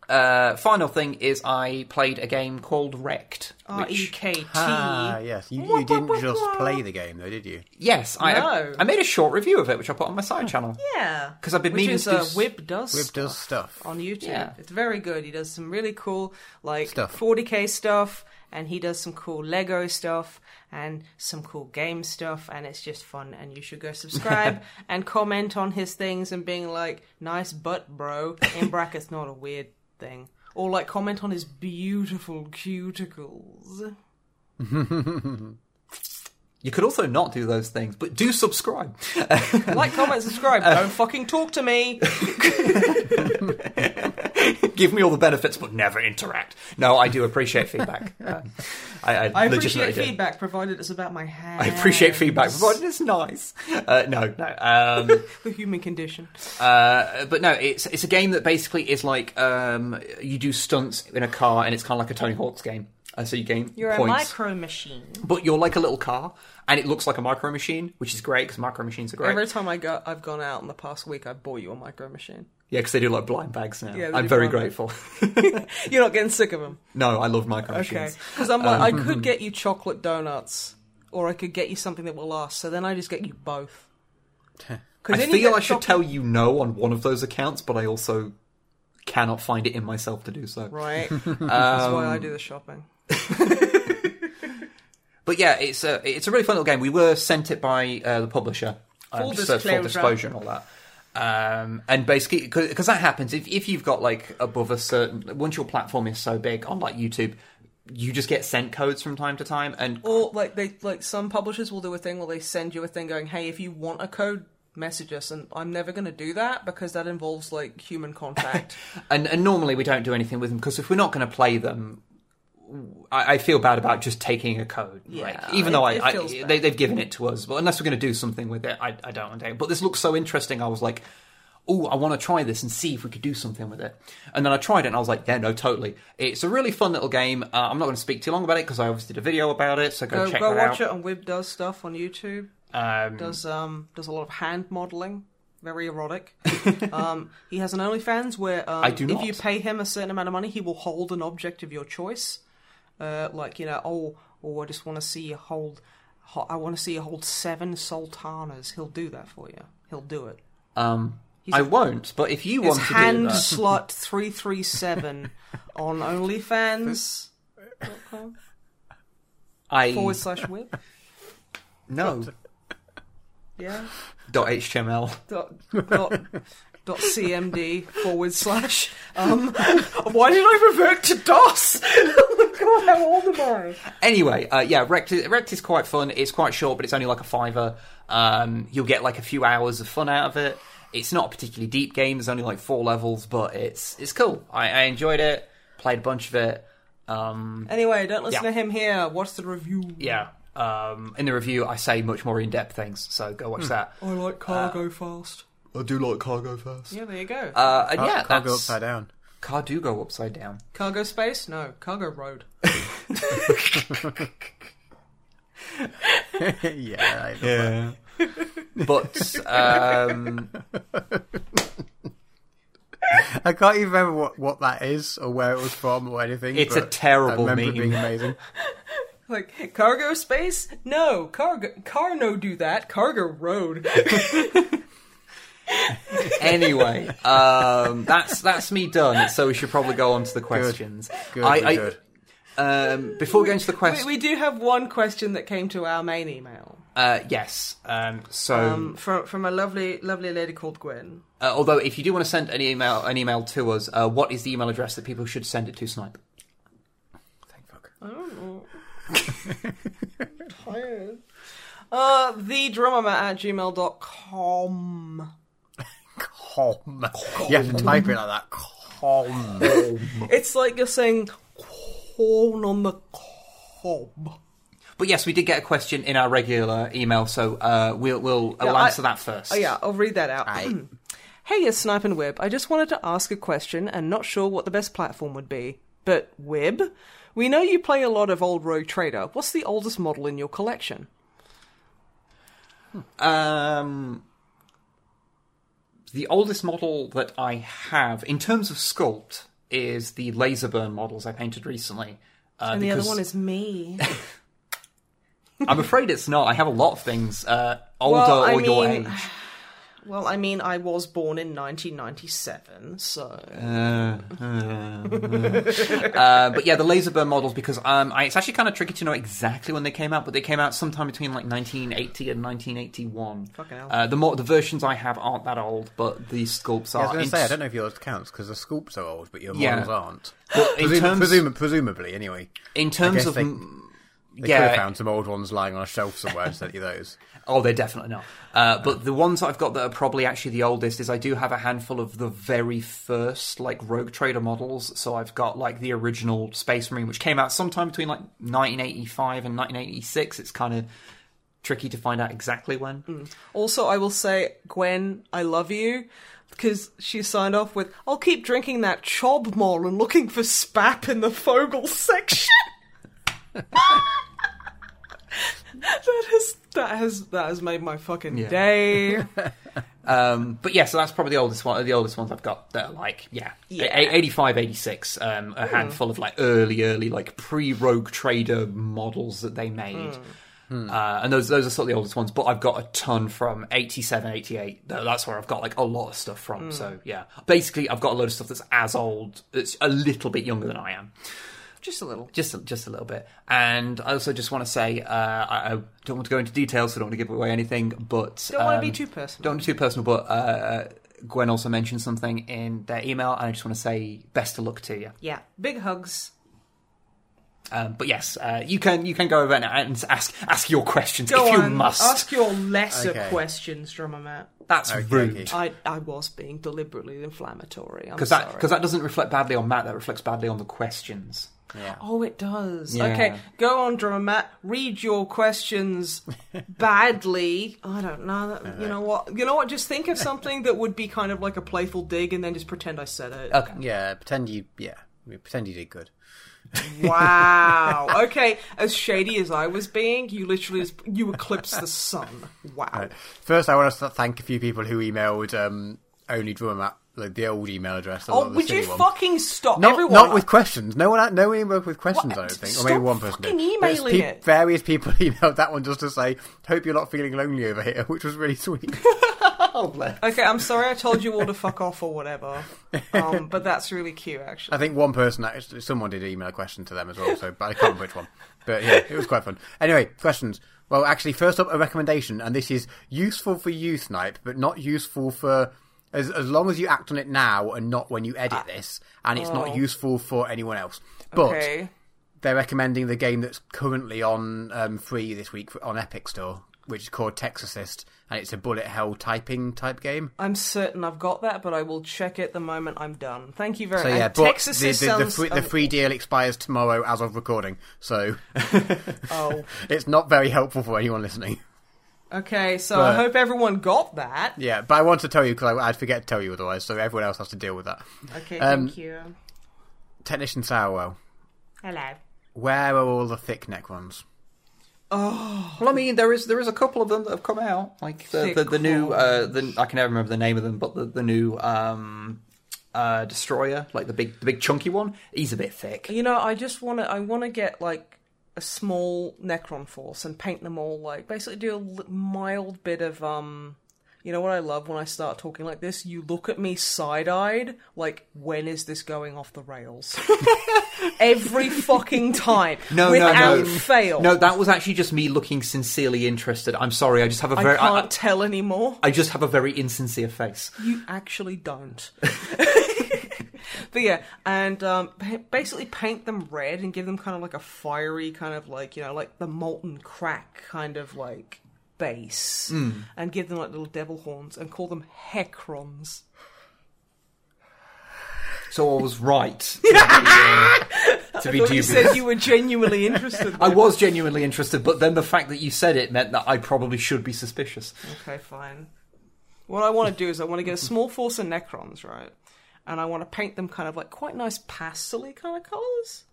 Uh, final thing is I played a game called Rekt. R E which- K T. Ah, yes. You, you didn't just play the game, though, did you? Yes, I, No. I made a short review of it, which I put on my side channel. Yeah, because I've been Which meaning is, to uh, Wib does Wib stuff does stuff. on YouTube. Yeah. It's very good. He does some really cool like Stuff. 40k stuff, and he does some cool Lego stuff and some cool game stuff, and it's just fun. And you should go subscribe [laughs] and comment on his things and being like, "Nice butt, bro." In [laughs] brackets, not a weird thing. Or like comment on his beautiful cuticles. You could also not do those things, but do subscribe. Like, comment, subscribe. [laughs] Uh, Don't fucking talk to me. [laughs] [laughs] give me all the benefits, but never interact. No, I do appreciate feedback. Um, [laughs] I, I, I appreciate do. feedback, provided it's about my hair. I appreciate feedback, provided it's nice. Uh, no, no. Um, [laughs] the human condition. uh, but no, it's it's a game that basically is like um, you do stunts in a car, and it's kind of like a Tony Hawk's game. Uh, so you gain You're a points, micro machine. but you're like a little car, and it looks like a micro machine, which is great because micro machines are great. Every time I go, I've gone out in the past week, I bought you a micro machine. Yeah, because they do like blind bags now. Yeah, I'm very grateful. [laughs] You're not getting sick of them, no, I love micro machines. okay? machines. Because I'm like, I Um, could get you chocolate donuts, or I could get you something that will last. So then I just get you both. I feel I should chocolate- tell you no on one of those accounts, but I also cannot find it in myself to do so. Right, [laughs] that's why Um, I do the shopping. [laughs] But yeah, it's a it's a really fun little game. We were sent it by uh, the publisher, um, Full so full disclosure. disclosure and all that. Um, and basically, because that happens if if you've got like above a certain once your platform is so big on like YouTube, you just get sent codes from time to time, and Or like they like some publishers will do a thing where they send you a thing going, "Hey, if you want a code." Message us, and I'm never going to do that because that involves like human contact. [laughs] and and normally we don't do anything with them because if we're not going to play them. I, I feel bad about just taking a code, Yeah, like, even though it- I, it I they, they've given it to us, but unless we're going to do something with it, I, I don't want to. But this looks so interesting. I was like, oh, I want to try this and see if we could do something with it. And then I tried it and I was like, yeah, no, totally. It's a really fun little game. Uh, I'm not going to speak too long about it because I obviously did a video about it, so go, go check go watch out. it on Wib does stuff on YouTube. Um, does um does a lot of hand modeling, very erotic. [laughs] um, he has an OnlyFans where um, I do if you pay him a certain amount of money, he will hold an object of your choice. Uh, like you know, oh, oh, I just want to see you hold. I want to see you hold seven sultanas. He'll do that for you. He'll do it. um, I won't, but if you want to do hand that, slut [laughs] three three seven on OnlyFans [laughs] I forward slash whip. no Yeah. dot html. dot, dot cmd forward slash um why did i revert to dos oh my god how old am i Anyway, uh, yeah, Rekt, is- Rekt is quite fun. It's quite short, but it's only like a fiver. Um, you'll get like a few hours of fun out of it. It's not a particularly deep game. There's only like four levels, but it's it's cool. I, I enjoyed it. Played a bunch of it. Um, anyway don't listen Yeah. to him here watch the review yeah. Um, in the review, I say much more in depth things, so go watch that. i like cargo fast I do like cargo first. yeah there you go Uh, and Car, yeah, can't go that's- upside down. Car do go upside down. cargo space no cargo road [laughs] [laughs] yeah, I love Yeah. but um, I can't even remember what, what that is or where it was from or anything. It's a but terrible I remember meme. it being amazing. [laughs] like cargo space no cargo car no do that cargo road [laughs] anyway, um, that's that's me done. So we should probably go on to the questions. Good, good, I, good. Um, before we go into the we, question, we do have one question that came to our main email Uh, yes. Um, so, Um, from from a lovely lovely lady called Gwen. uh, although if you do want to send an email, an email to us, uh, what is the email address that people should send it to? Snipe. Thank fuck. I don't know. [laughs] Tired. Uh, the drummer at gmail.com. Com. You have to type it like that. Com. It's like you're saying corn on the cob. But yes, we did get a question in our regular email, so uh, we'll we'll Yeah, I- answer that first. Oh yeah, I'll read that out. Aye. Hey, it's Snipe and Wib. I just wanted to ask a question and not sure what the best platform would be. But Wib, we know you play a lot of old Rogue Trader. What's the oldest model in your collection? Um, the oldest model that I have, in terms of sculpt, is the Laserburn models I painted recently. Uh, And the other one is me. [laughs] I'm afraid it's not. I have a lot of things uh, older Well, or your age. Well, I mean, I was born in 1997, so. Uh, but yeah, the Laserburn models because um, I, it's actually kind of tricky to know exactly when they came out, but they came out sometime between like 1980 and 1981. Fucking hell. Uh, the mo- the versions I have aren't that old, but the sculpts I was going to say, I don't know if yours counts because the sculpts are old, but your Yeah. models aren't. Well, in Presum- terms, presum- presumably, anyway. in terms of they- They Yeah. could have found some old ones lying on a shelf somewhere and sent you those. Oh, they're definitely not. Uh, but the ones I've got that are probably actually the oldest is I do have a handful of the very first like Rogue Trader models. So I've got like the original Space Marine, which came out sometime between like 1985 and 1986. It's kind of tricky to find out exactly when. Also, I will say, Gwen, I love you. Because she signed off with, I'll keep drinking that chob more and looking for spap in the Fogel section. [laughs] [laughs] [laughs] that has that has that has made my fucking Yeah. day. [laughs] Um, but yeah, so that's probably the oldest one. The oldest ones I've got that are like yeah, Yeah. A- 85, 86. Um, a handful of like early, early like pre-Rogue Trader models that they made. Uh, and those those are sort of the oldest ones, but I've got a ton from 87, 88. Tho- That's where I've got like a lot of stuff from. So yeah, basically I've got a load of stuff that's as old, that's a little bit younger than I am, Just a little. just a, just a little bit. And I also just want to say uh, I, I don't want to go into details, so I don't want to give away anything. But Don't want to be um, too personal. don't want to be too personal, but uh, Gwen also mentioned something in their email, and I just want to say best of luck to you. Yeah, big hugs. Um, but yes, uh, you can you can go over and, and ask ask your questions Go if you on, must. ask your lesser Okay. questions, drummer Matt. That's Okay, rude. okay. I I was being deliberately inflammatory. I'm Because that because that doesn't reflect badly on Matt. That reflects badly on the questions. Yeah. Oh, it does. Yeah. Okay, go on, drummer Matt. Read your questions [laughs] badly. I don't know. That, you know what? You know what? Just think of something that would be kind of like a playful dig, and then just pretend I said it. Okay. Yeah, pretend you. Yeah, pretend you did good. [laughs] Wow. Okay, as shady as I was being, you literally just, you eclipsed the sun. [laughs] Wow. First, I want to thank a few people who emailed um, only drummer at like, the old email address. Oh, would you one. fucking stop, Not, everyone? not with questions. No one, no one emailed with questions. What? I don't think, or Stop maybe one person fucking did. Emailing it. Various people [laughs] emailed that one just to say, "Hope you're not feeling lonely over here," [laughs] which was really sweet. [laughs] Oh. Okay, I'm sorry I told you all to fuck off or whatever. Um, but that's really cute, actually. I think one person, actually, someone did email a question to them as well, so but I can't remember which one. But yeah, it was quite fun. Anyway, questions. Well, actually, first up, a recommendation, and this is useful for you, Snipe, but not useful for as as long as you act on it now and not when you edit this, and it's not useful for anyone else. But okay. they're recommending the game that's currently on um, free this week for- on Epic Store, which is called Textorcist, and it's a bullet hell typing type game. I'm certain I've got that, but I will check it the moment I'm done. Thank you very So much. yeah, And but Texas the, the, the, sounds. free, the free deal expires tomorrow as of recording, so [laughs] oh, [laughs] it's not very helpful for anyone listening. Okay. So I hope everyone got that. Yeah, but I want to tell you because I'd forget to tell you otherwise, so everyone else has to deal with that. Okay, Um, thank you. Technician Sourwell, Hello. where are all the thick neck ones? Oh. Well, I mean, there is there is a couple of them that have come out, like the the, the new uh, the I can never remember the name of them, but the the new um, uh, destroyer, like the big the big chunky one. He's a bit thick. You know, I just want to. I want to get like a small Necron force and paint them all like basically do a mild bit of um You know what I love when I start talking like this? You look at me side eyed, like, when is this going off the rails? [laughs] Every fucking time. No, without no, no. fail. No, that was actually just me looking sincerely interested. I'm sorry, I just have a very. I can't I, tell anymore. I just have a very insincere face. You actually don't. [laughs] but yeah, and um, basically paint them red and give them kind of like a fiery kind of like you know like the molten crack kind of like base, and give them like little devil horns and call them hecrons. So I was right. To be, uh, [laughs] to be But you said you were genuinely interested. I was genuinely interested, but then the fact that you said it meant that I probably should be suspicious. Okay, fine. What I want to do is I want to get a small force of Necrons, right? And I want to paint them kind of like quite nice pastely kind of colors.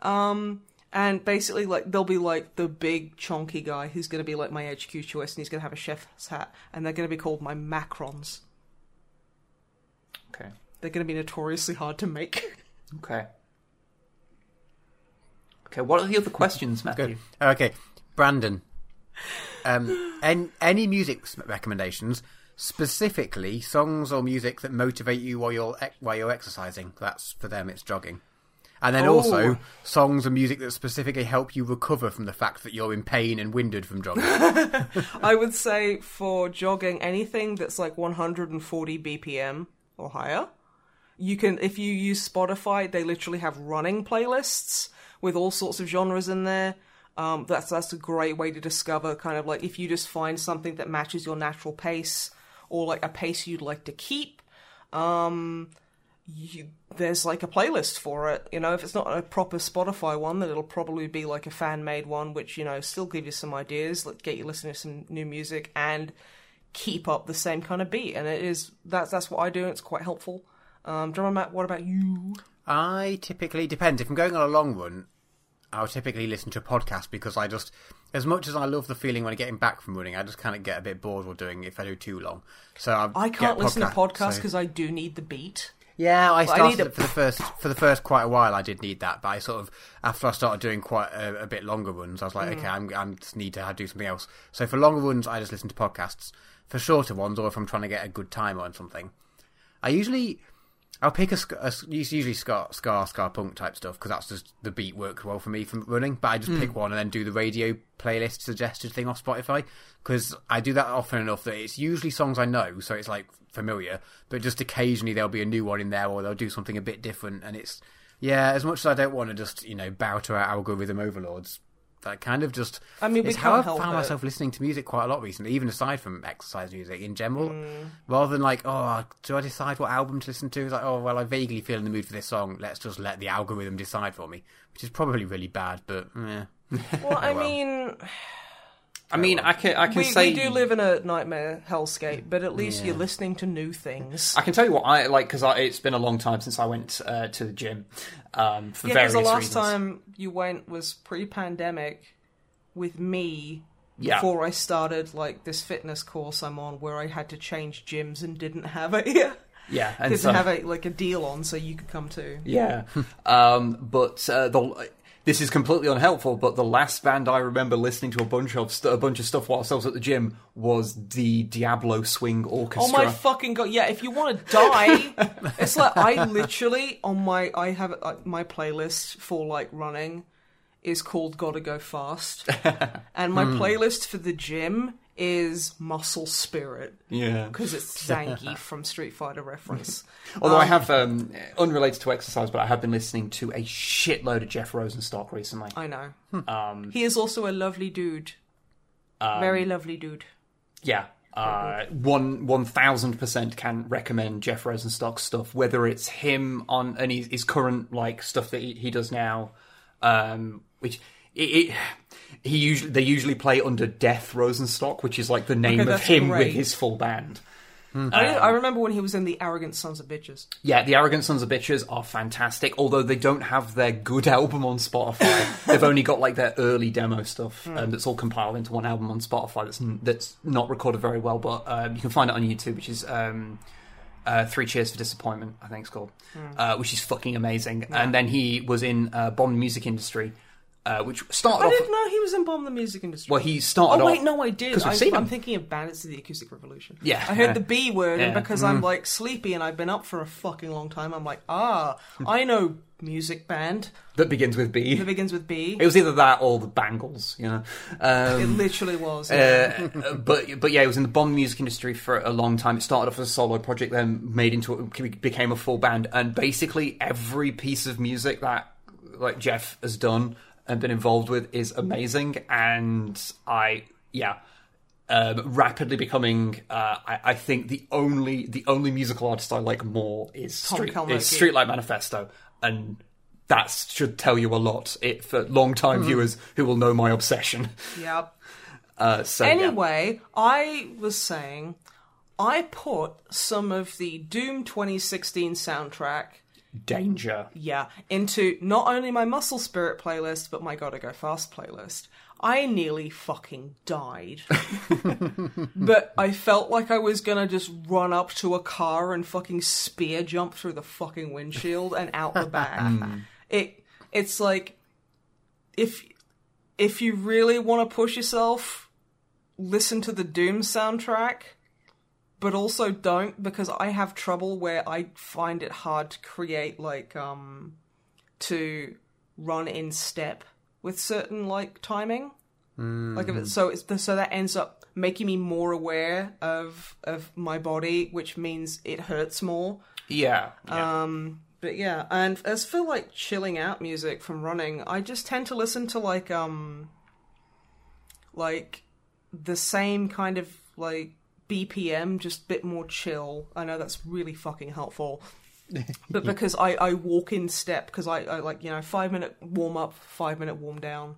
Um, and basically, like they'll be like the big chonky guy who's going to be like my HQ choice, and he's going to have a chef's hat, and they're going to be called my Macrons. Okay. They're going to be notoriously hard to make. Okay. Okay, what are the other questions, Matthew? Good. Okay, Brandon. Um, [gasps] en- any music recommendations, specifically songs or music that motivate you while you're while you're exercising? That's for them. It's jogging. And then Oh. also songs and music that specifically help you recover from the fact that you're in pain and winded from jogging. [laughs] I would say for jogging, anything that's like 140 BPM or higher. You can, if you use Spotify, they literally have running playlists with all sorts of genres in there. Um, that's that's a great way to discover kind of like if you just find something that matches your natural pace or like a pace you'd like to keep. Um, you, there's like a playlist for it. You know, if it's not a proper Spotify one, then it'll probably be like a fan made one, which you know still give you some ideas, like get you listening to some new music and keep up the same kind of beat. And it is that's that's what I do. and It's quite helpful. Um, you Matt? What about you? I typically depends. If I'm going on a long run, I'll typically listen to a podcast because I just, as much as I love the feeling when I'm getting back from running, I just kind of get a bit bored while doing it if I do too long. So I, I can't listen to podcast- podcasts so- because I do need the beat. Yeah, I I started it for the first for the first quite a while. I did need that, but I sort of after I started doing quite a, a bit longer runs, I was like, Mm. okay, I'm I'm just need to do something else. So for longer runs, I just listen to podcasts. For shorter ones, or if I'm trying to get a good time on something, I usually I'll pick a, a usually ska, ska, ska punk type stuff because that's just the beat works well for me from running. But I just Hmm. pick one and then do the radio playlist suggested thing off Spotify because I do that often enough that it's usually songs I know, so it's like familiar. But just occasionally there'll be a new one in there, or they'll do something a bit different, and it's yeah. As much as I don't want to just you know bow to our algorithm overlords, that kind of just I mean, we it's how I've found it. myself listening to music quite a lot recently, even aside from exercise music in general. Hmm. Rather than like, oh, do I decide what album to listen to? It's like, oh, well, I vaguely feel in the mood for this song. Let's just let the algorithm decide for me, which is probably really bad, but eh. [laughs] Well, I well. mean, I mean, I can I can we, say we do live in a nightmare hellscape, but at least you're listening to new things. I can tell you what I like because it's been a long time since I went uh, to the gym um, for Yeah, because the last reasons. time you went was pre-pandemic with me Yeah. before I started like this fitness course I'm on, where I had to change gyms and didn't have a [laughs] yeah, and didn't so, have a like a deal on, so you could come too. yeah, [laughs] um, but uh, the. This is completely unhelpful, but the last band I remember listening to a bunch of st- a bunch of stuff whilst I was at the gym was the Diablo Swing Orchestra. Oh my fucking god! Yeah, if you want to die, [laughs] it's like I literally on my I have uh, my playlist for like running is called "Gotta Go Fast," [laughs] and my playlist for the gym is "Muscle Spirit" yeah. because it's Zangief [laughs] from Street Fighter reference. [laughs] Although I have, um, unrelated to exercise, but I have been listening to a shitload of Jeff Rosenstock recently. I know Um, he is also a lovely dude, very lovely dude. yeah. Uh, one one thousand percent can recommend Jeff Rosenstock's stuff, whether it's him on and his, his current like stuff that he, he does now, um, which it, it he usually they usually play under Death Rosenstock, which is like the name Okay, of that's him great. with his full band. I, I remember when he was in the Arrogant Sons of Bitches. Yeah, the Arrogant Sons of Bitches are fantastic, although they don't have their good [laughs] album on Spotify. They've only got like their early demo stuff, and it's all compiled into one album on Spotify. That's n- that's not recorded very well, but um, you can find it on YouTube, which is um, uh, Three Cheers for Disappointment, I think it's called, uh, which is fucking amazing. And then he was in uh, Bomb Music Industry. Uh, which started I off. didn't know he was in Bomb the Music Industry. Well, he started Oh wait, off- no, I did. I, I'm thinking of Bandits of the Acoustic Revolution. Yeah, I heard yeah. the B word, and Yeah. because I'm like sleepy and I've been up for a fucking long time, I'm like, ah, I know music band that begins with B. that begins with B. It was either that or the Bangles, you know. Um, It literally was. yeah. Uh, [laughs] but but yeah, it was in the bomb music industry for a long time. It started off as a solo project, then made into a, became a full band, and basically every piece of music that like Jeff has done and been involved with is amazing. And I yeah. Um, rapidly becoming, uh, I, I think the only the only musical artist I like more is Tom Street, is Streetlight Manifesto, and that should tell you a lot. It for long time viewers who will know my obsession. Yep. [laughs] Uh, so yeah. Anyway, I was saying I put some of the Doom 2016 soundtrack, danger. yeah, into not only my Muscle Spirit playlist, but my Gotta Go Fast playlist. I nearly fucking died. [laughs] but I felt like I was gonna just run up to a car and fucking spear jump through the fucking windshield and out the back. [laughs] Hmm. it it's like if if you really want to push yourself, listen to the Doom soundtrack, but also don't because I have trouble where I find it hard to create like um to run in step with certain like timing. Like if it, so it's so that ends up making me more aware of of my body, which means it hurts more. Yeah. yeah. Um, but yeah, and as for like chilling out music from running, I just tend to listen to like um like the same kind of like BPM, just a bit more chill. I know that's really fucking helpful. [laughs] but because I, I walk in step because I, I like you know five minute warm up five minute warm down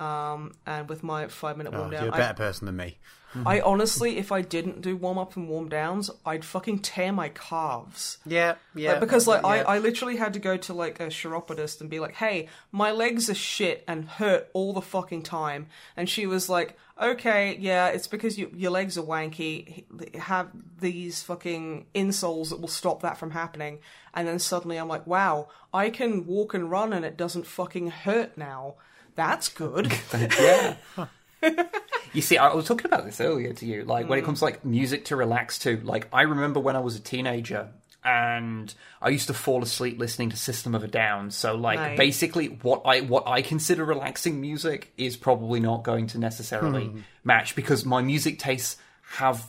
um and with my five minute warm Oh, down you're a better person than me. I honestly, if I didn't do warm up and warm downs, I'd fucking tear my calves. Yeah, yeah. Like, because like I, I literally had to go to like a chiropodist and be like, "Hey, my legs are shit and hurt all the fucking time." And she was like, "Okay, yeah, it's because you, your legs are wanky. Have these fucking insoles that will stop that from happening." And then suddenly I'm like, "Wow, I can walk and run and it doesn't fucking hurt now. That's good." [laughs] yeah. [laughs] [laughs] you see, I was talking about this earlier to you. Like when Mm. it comes to like music to relax to, like I remember when I was a teenager and I used to fall asleep listening to System of a Down. So like Right. basically what I what I consider relaxing music is probably not going to necessarily Hmm. match because my music tastes have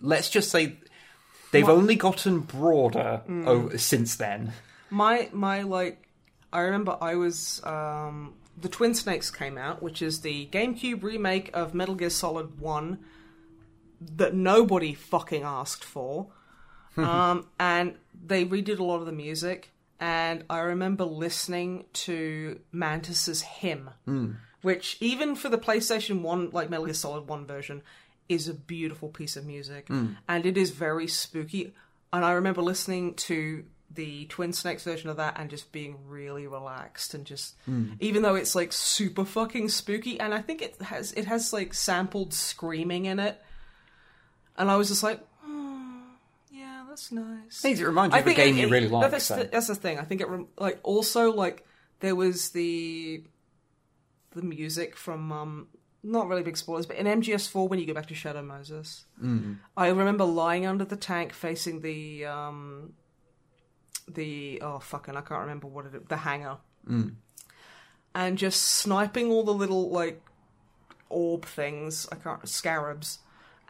let's just say they've only gotten broader Hmm. o- since then. my my like I remember I was um the Twin Snakes came out, which is the GameCube remake of Metal Gear Solid 1 that nobody fucking asked for. [laughs] um and they redid a lot of the music and I remember listening to Mantis's hymn, which even for the PlayStation 1 like Metal Gear Solid 1 version is a beautiful piece of music. And it is very spooky. And I remember listening to the Twin Snakes version of that and just being really relaxed and just even though it's like super fucking spooky and I think it has it has like sampled screaming in it. And I was just like hmm, yeah that's nice. It reminds you of a game you really like. that's, so. the, that's the thing. I think it rem- like also like there was the the music from um not really big spoilers, but in MGS4 when you go back to Shadow Moses, I remember lying under the tank facing the um the oh fucking I can't remember what it the hangar, mm. and just sniping all the little like orb things I can't scarabs,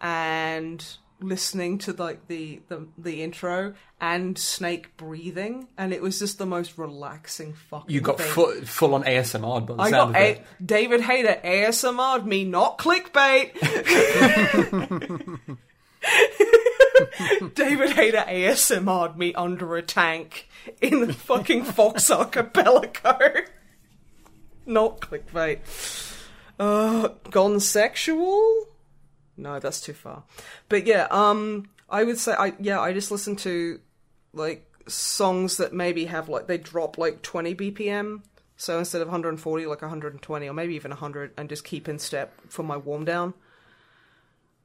and listening to like the the the intro and Snake breathing, and it was just the most relaxing fucking. You got thing. full, full on ASMR by the I got a- David Hayter ASMR'd me, not clickbait. [laughs] [laughs] [laughs] David Hayter ASMR'd me under a tank in the fucking Fox [laughs] Archipelago. not clickbait. Uh, gone sexual? No, that's too far. But yeah, um, I would say I yeah I just listen to like songs that maybe have like they drop like 20 BPM. So instead of 140, like 120 or maybe even 100, and just keep in step for my warm down.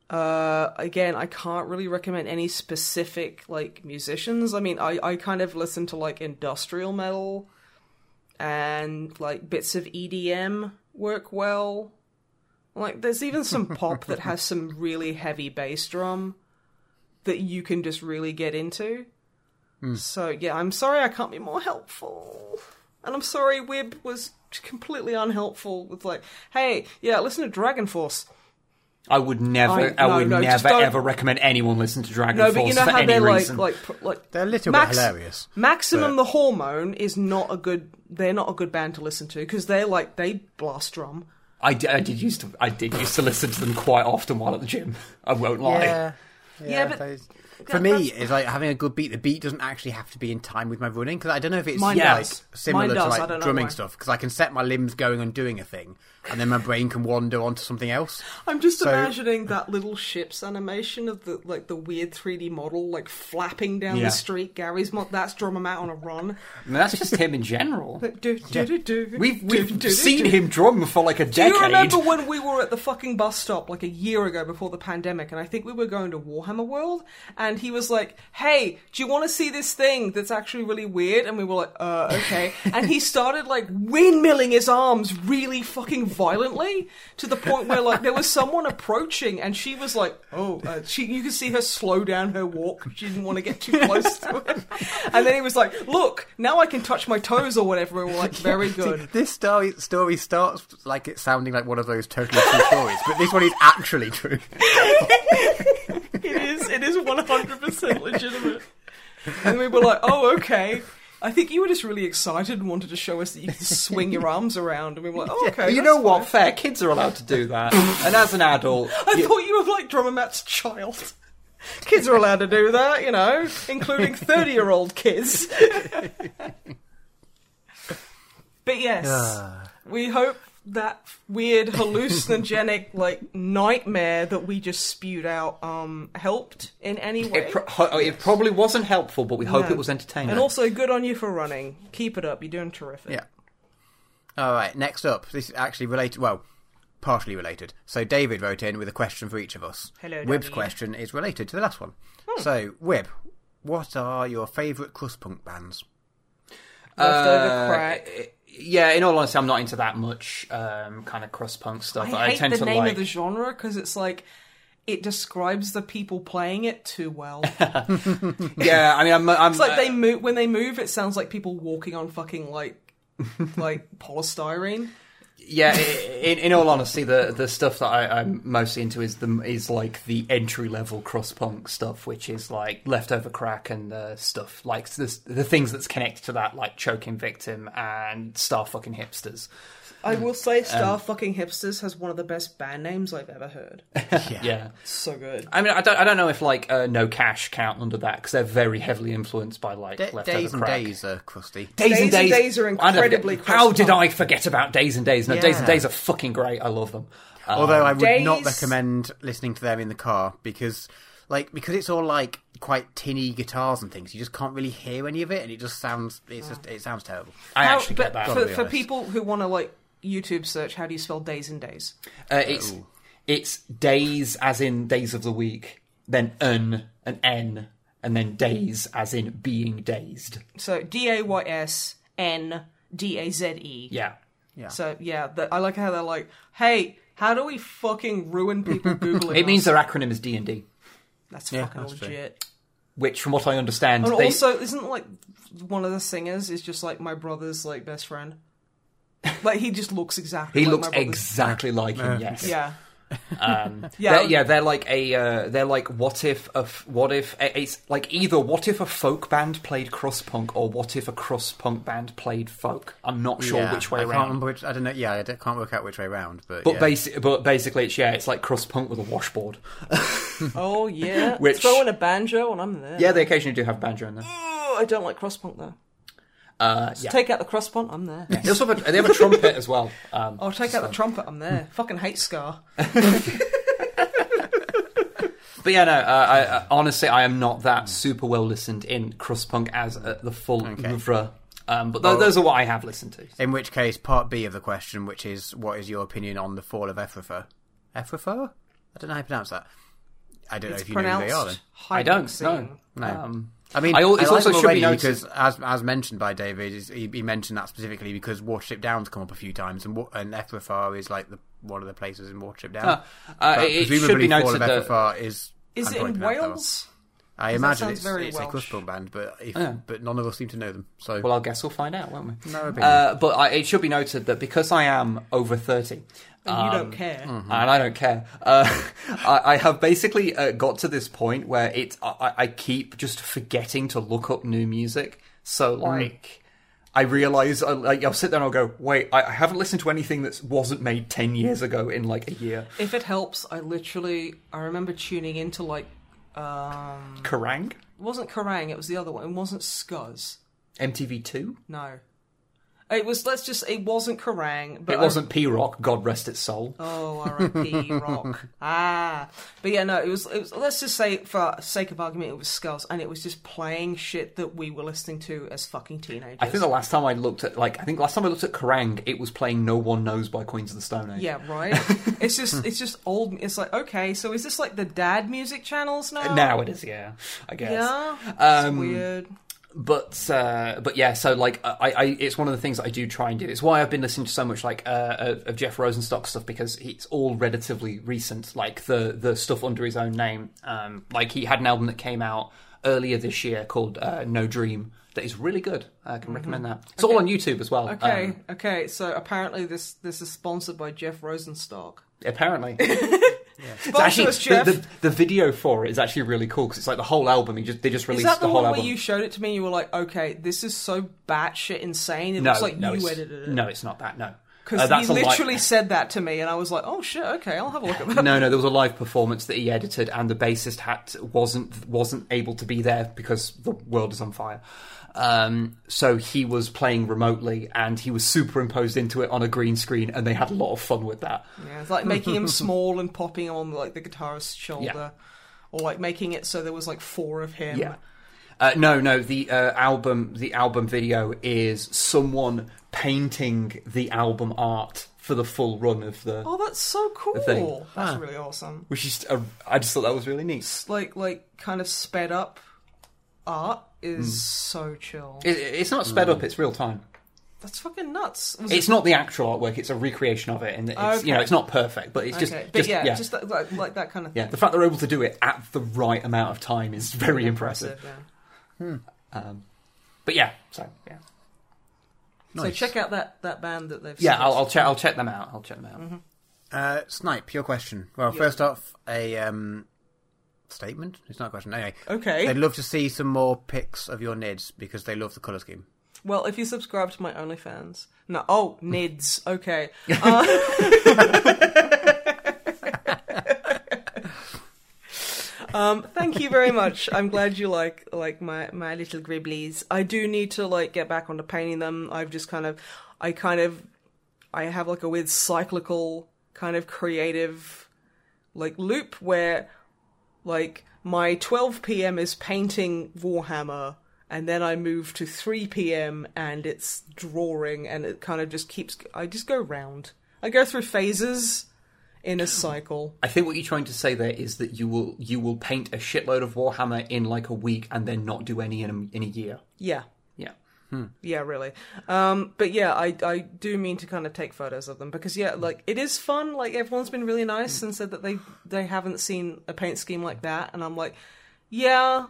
Uh, again, I can't really recommend any specific like musicians. I mean, I, I kind of listen to like industrial metal and like bits of EDM work well. Like there's even some [laughs] pop that has some really heavy bass drum that you can just really get into. So yeah, I'm sorry I can't be more helpful. And I'm sorry Wib was completely unhelpful with like, hey, yeah, listen to Dragon Force. I would never, I- I, would no, never ever recommend anyone listen to Dragon No, Force but you know for how any they're like reason. like pr- like They're a little Max- bit hilarious. Maximum but- the Hormone is not a good. They're not a good band to listen to because they're like they blast drum. I, di- I did used to, I did used to listen to them quite often while at the gym. [laughs] I won't lie. Yeah. Yeah, but- those- for me, it's like having a good beat. The beat doesn't actually have to be in time with my running because I don't know if it's Mine like does. similar Mine to does, like drumming stuff because I can set my limbs going and doing a thing, and then my brain can wander onto something else. I'm just So- imagining that little ships animation of the like the weird 3D model like flapping down Yeah. the street. Garry's mo- that's drum him out on a run. I mean, that's just him in general. [laughs] Do, do, do, do, We've, we've do, do, seen do. him drum for like a decade. Do decade. you remember when we were at the fucking bus stop like a year ago before the pandemic, and I think we were going to Warhammer World, and he was like, "Hey, do you want to see this thing that's actually really weird?" And we were like, "Uh, okay." [laughs] and he started like windmilling his arms really fucking violently to the point where like there was someone approaching, and she was like, "Oh," uh, she you could see her slow down her walk. She didn't want to get too close to him. [laughs] And then he was like, "Look, now I can touch my toes or whatever." And we're like, [laughs] "Very good." This story story starts like it's sounding like one of those totally true stories, but this one is actually true. [laughs] It is. It is one hundred percent legitimate. And we were like, "Oh, okay." I think you were just really excited and wanted to show us that you could [laughs] swing your arms around, and we were like, "Oh, okay." you know what? Fair. Kids are allowed to do that. [laughs] and as an adult, I you- thought you were like Drummer Matt's child. Kids are allowed to do that, you know, including thirty-year-old kids. [laughs] but yes, Ah. we hope that weird hallucinogenic [laughs] like nightmare that we just spewed out um helped in any way. it, pro- ho- it probably wasn't helpful, but we hope No. it was entertaining. And also, good on you for running. Keep it up. You're doing terrific. Yeah. All right. Next up, this is actually related. Well, partially related. So David wrote in with a question for each of us. Hello, Wib's David. question is related to the last one. So Wib, what are your favourite crust punk bands? Leftover Uh, crack. Yeah, in all honesty, I'm not into that much um, kind of crust punk stuff. I hate tend the to name like. of the genre because it's like it describes the people playing it too well. [laughs] Yeah, I mean, I'm. I'm It's like uh, they move when they move. It sounds like people walking on fucking like like polystyrene. Yeah, in, in all honesty, the the stuff that I, I'm mostly into is the is like the entry level crust punk stuff, which is like leftover crack and stuff like the things that's connected to that, like choking victim and star fucking hipsters. I will say, Star Um, fucking hipsters has one of the best band names I've ever heard. [laughs] Yeah. so good. I mean, I don't, I don't know if like uh, No Cash count under that because they're very heavily influenced by like Da- leftover days and crack. days are crusty. Days, Days and and days, Days are I don't incredibly How did. I forget about Days N' Daze? No, Days and Yeah. Days are fucking great. I love them. Uh, Although I would not recommend listening to them in the car because, like, because it's all like quite tinny guitars and things. You just can't really hear any of it, and it just sounds. It's just. It sounds terrible. I How- actually but get that. for, for people who want to like YouTube search, how do you spell Days N' Daze? Uh, it's it's days as in days of the week, then un and n, and then days as in being dazed. So D A Y S N D A Z E. Yeah. Yeah. So yeah, the, I like how they're like, "Hey, how do we fucking ruin people [laughs] googling?" It means their acronym is D and D, that's Yeah, fucking that's true. legit. which, from what I understand, And they, also, isn't like one of the singers is just like my brother's like best friend? [laughs] Like he just looks exactly. he like looks my exactly like him. Yes. Yeah, [laughs] Um, [laughs] Yeah. they're, yeah, they're like a, uh, they're like what if a, f- what if it's like either what if a folk band played crust punk or what if a crust punk band played folk. I'm not sure Yeah, which way I around. can't remember which. I don't know. Yeah, I can't work out which way around. But But yeah. basic, but basically, it's yeah, it's like crust punk with a washboard. Oh yeah, Which- throw in a banjo and I'm there. Yeah, they occasionally do have banjo in there. Oh, I don't like crust punk though. Uh, yeah. Take out the crust punk, I'm there. They also have a, they have a trumpet as well. Um, Oh, take out the trumpet, I'm there. Fucking hate Ska. [laughs] but yeah, no. Uh, I, uh, honestly, I am not that super well listened in crust punk as uh, the full oeuvre. Um, but th- those are what I have listened to. In which case, part B of the question, which is, what is your opinion on the fall of Efrafa? Efrafa? I don't know how you pronounce that. I don't know if you know who they are. Then. I don't Hydoxine. know. No. Um, I mean, I I it's like also them should be already noted- because, as as mentioned by David, he, he mentioned that specifically because Watership Down's come up a few times, and and Efrafa is like the one of the places in Watership Down. uh, uh, it, should be noted of that Efrafa is. Is it in pronounced that wrong. Wales? I imagine it's, it's a gospel band, but if, Yeah. but none of us seem to know them. So Well, I guess we'll find out, won't we? no opinion. Uh, but I, it should be noted that because I am over 30, And you um, don't care. Mm-hmm. and I don't care, uh, [laughs] I, I have basically uh, got to this point where it I, I keep just forgetting to look up new music. So, Mm. like, I realize, I, like, I'll sit there and I'll go, wait, I, I haven't listened to anything that wasn't made 10 years ago in like a year. If it helps, I literally I remember tuning into like um Kerrang? it wasn't Kerrang, it was the other one. It wasn't Scuzz. MTV2? No. It was let's just it wasn't Kerrang, but It wasn't P Rock, God rest its soul. Oh, R.I.P. Rock. [laughs] Ah, but yeah, no, it was, it was. Let's just say, for sake of argument, it was Scuzz, and it was just playing shit that we were listening to as fucking teenagers. I think the last time I looked at, like, I think last time I looked at Kerrang, it was playing No One Knows by Queens of the Stone Age. Yeah, right. [laughs] it's just, it's just old. It's like, okay, so is this like the dad music channels now? Now it is, yeah, I guess. Yeah, it's Um, weird. But uh, but yeah, so like I, I, it's one of the things that I do try and do. It's why I've been listening to so much like uh, of of Jeff Rosenstock stuff because it's all relatively recent. Like the the stuff under his own name. Um, like he had an album that came out earlier this year called uh, No Dream that is really good. I can recommend that. It's all on YouTube as well. Mm-hmm. Okay, um, okay. So apparently, this this is sponsored by Jeff Rosenstock. apparently. [laughs] It's actually, us, Jeff. the, the, the video for it is actually really cool because it's like the whole album. He just they just Is released that the, the, whole one album. where you showed it to me? and You were like, okay, this is so batshit insane. It no, looks like no, you edited it. no, it's not that. No, Because Uh, he a li- literally said that to me, and I was like, "Oh shit, okay, I'll have a look at that." no, no. There was a live performance that he edited, and the bassist had wasn't wasn't able to be there because the world is on fire. Um, so he was playing remotely, and he was superimposed into it on a green screen, and they had a lot of fun with that. Yeah, it's like making him [laughs] small and popping him on like the guitarist's shoulder, Yeah. or like making it so there was like four of him. Yeah. Uh, no, no. The uh, album, the album video is someone painting the album art for the full run of the, Oh, that's so cool. That's really awesome. which is uh, I just thought that was really neat. It's like like kind of sped up art is so chill. It, it's not sped up; it's real time. That's fucking nuts. Was It's it- not the actual artwork; it's a recreation of it, and it's, you know it's not perfect, but it's just, okay, but just yeah, yeah, just that, like, like that kind of thing. yeah. The fact they're able to do it at the right amount of time is very impressive. yeah. Um, but yeah, so yeah, So check out that that band that they've. yeah. I'll. I'll check. I'll check them out. I'll check them out. Mm-hmm. Uh, Snipe, your question. Well, first off, a um, statement. It's not a question. Anyway, Okay. they'd love to see some more pics of your nids because they love the color scheme. Well, if you subscribe to my OnlyFans, no, oh, Nids, [laughs] okay. Uh, [laughs] um, thank you very much. I'm glad you like like my my little gribblies. I do need to like get back onto painting them. I've just kind of, I kind of, I have like a weird cyclical kind of creative like loop where like my 12 p.m. is painting Warhammer, and then I move to 3 p.m. and it's drawing, and it kind of just keeps. I just go round. I go through phases in a cycle. I think what you're trying to say there is that you will you will paint a shitload of Warhammer in like a week and then not do any in a, in a year. Yeah, Yeah. yeah, really. Um, but yeah, I I do mean to kind of take photos of them because yeah, like it is fun. Like everyone's been really nice and said that they they haven't seen a paint scheme like that, and I'm like, yeah.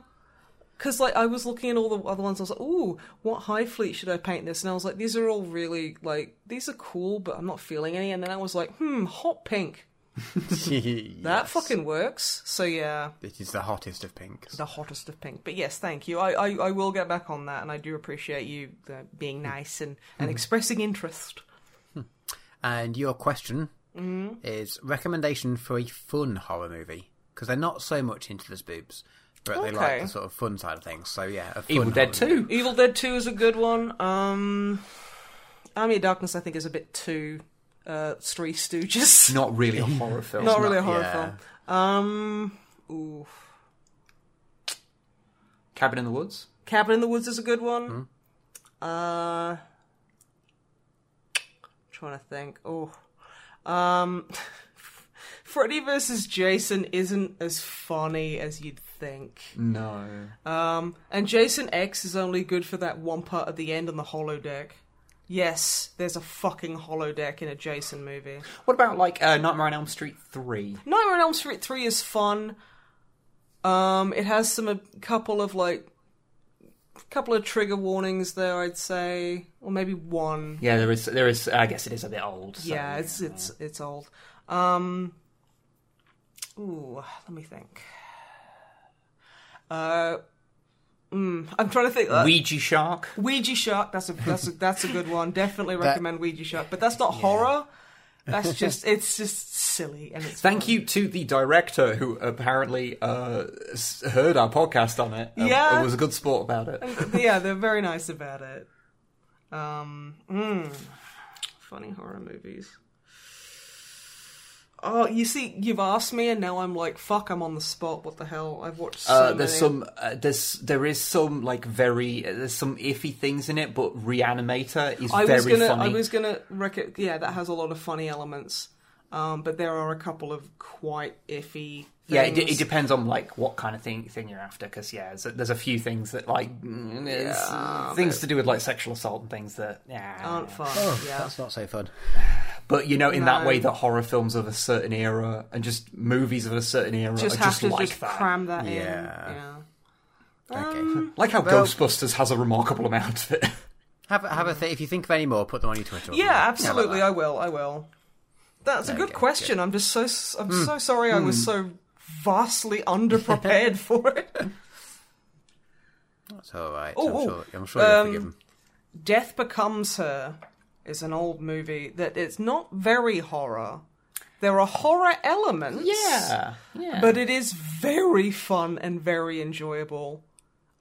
Because like I was looking at all the other ones, I was like, "Ooh, what hive fleet should I paint this?" And I was like, "These are all really like these are cool, but I'm not feeling any." And then I was like, "Hmm, hot pink, [laughs] that fucking works." So yeah, It is the hottest of pinks. the hottest of pink. But yes, thank you. I, I, I will get back on that, and I do appreciate you uh, being nice and, and expressing interest. And your question Mm-hmm. is recommendation for a fun horror movie because they're not so much into the boobs, but they like the sort of fun side of things. So yeah, a fun Evil Dead horror movie. Two. Evil Dead Two is a good one. Um, Army of Darkness, I think, is a bit too uh, Three Stooges. [laughs] Not really a horror [laughs] film. Not really a horror yeah. film. Um, ooh, Cabin in the Woods. Cabin in the Woods is a good one. Uh, trying to think. Oh, um, [laughs] Freddy vs. Jason isn't as funny as you'd think. No. Um, and Jason X is only good for that one part at the end on the holodeck. Yes, there's a fucking holodeck in a Jason movie. What about like uh, Nightmare on Elm Street three? Nightmare on Elm Street 3 is fun. Um, it has some a couple of like a couple of trigger warnings there, I'd say, or maybe one. Yeah, there is. There is. I guess it is a bit old. so, yeah, it's it's it's old. Um, ooh, let me think. Uh, mm, I'm trying to think. Uh, Ouija Shark. Ouija Shark. That's a that's a, that's a good [laughs] one. Definitely recommend Ouija Shark. But that's not horror. That's [laughs] just it's just silly and it's Thank fun. you to the director who apparently uh, heard our podcast on it. um, Yeah. and was a good sport about it. yeah, they're very nice about it. Um, mm, funny horror movies. Oh, you see, you've asked me, and now I'm like, fuck, I'm on the spot. What the hell? I've watched so Uh, there's many. some, uh, there's, there is some like very, uh, there's some iffy things in it, but Reanimator is I very was gonna, funny. I was gonna, rec- yeah, that has a lot of funny elements. Um, but there are a couple of quite iffy. Things. Yeah, it, it depends on like what kind of thing thing you're after. Because yeah, there's a, there's a few things that like mm, Yeah, things to do with like sexual assault and things that yeah aren't fun. Oh, yeah, that's not so fun. But you know, in that way, that horror films of a certain era and just movies of a certain era just are have just to like just that. cram that in. Yeah. Yeah. Okay. Like how Well- Ghostbusters has a remarkable amount of it. Have a- have a th- if you think of any more, put them on your Twitter. Yeah, something. absolutely. How I will. I will. That's a There you good go, question. I'm just so I'm Hmm. so sorry. I was so vastly underprepared [laughs] for it. That's all right. Oh, I'm oh, sure. I'm sure you'll um, forgive 'em. Death Becomes Her is an old movie that it's not very horror. There are horror elements. yeah. But it is very fun and very enjoyable.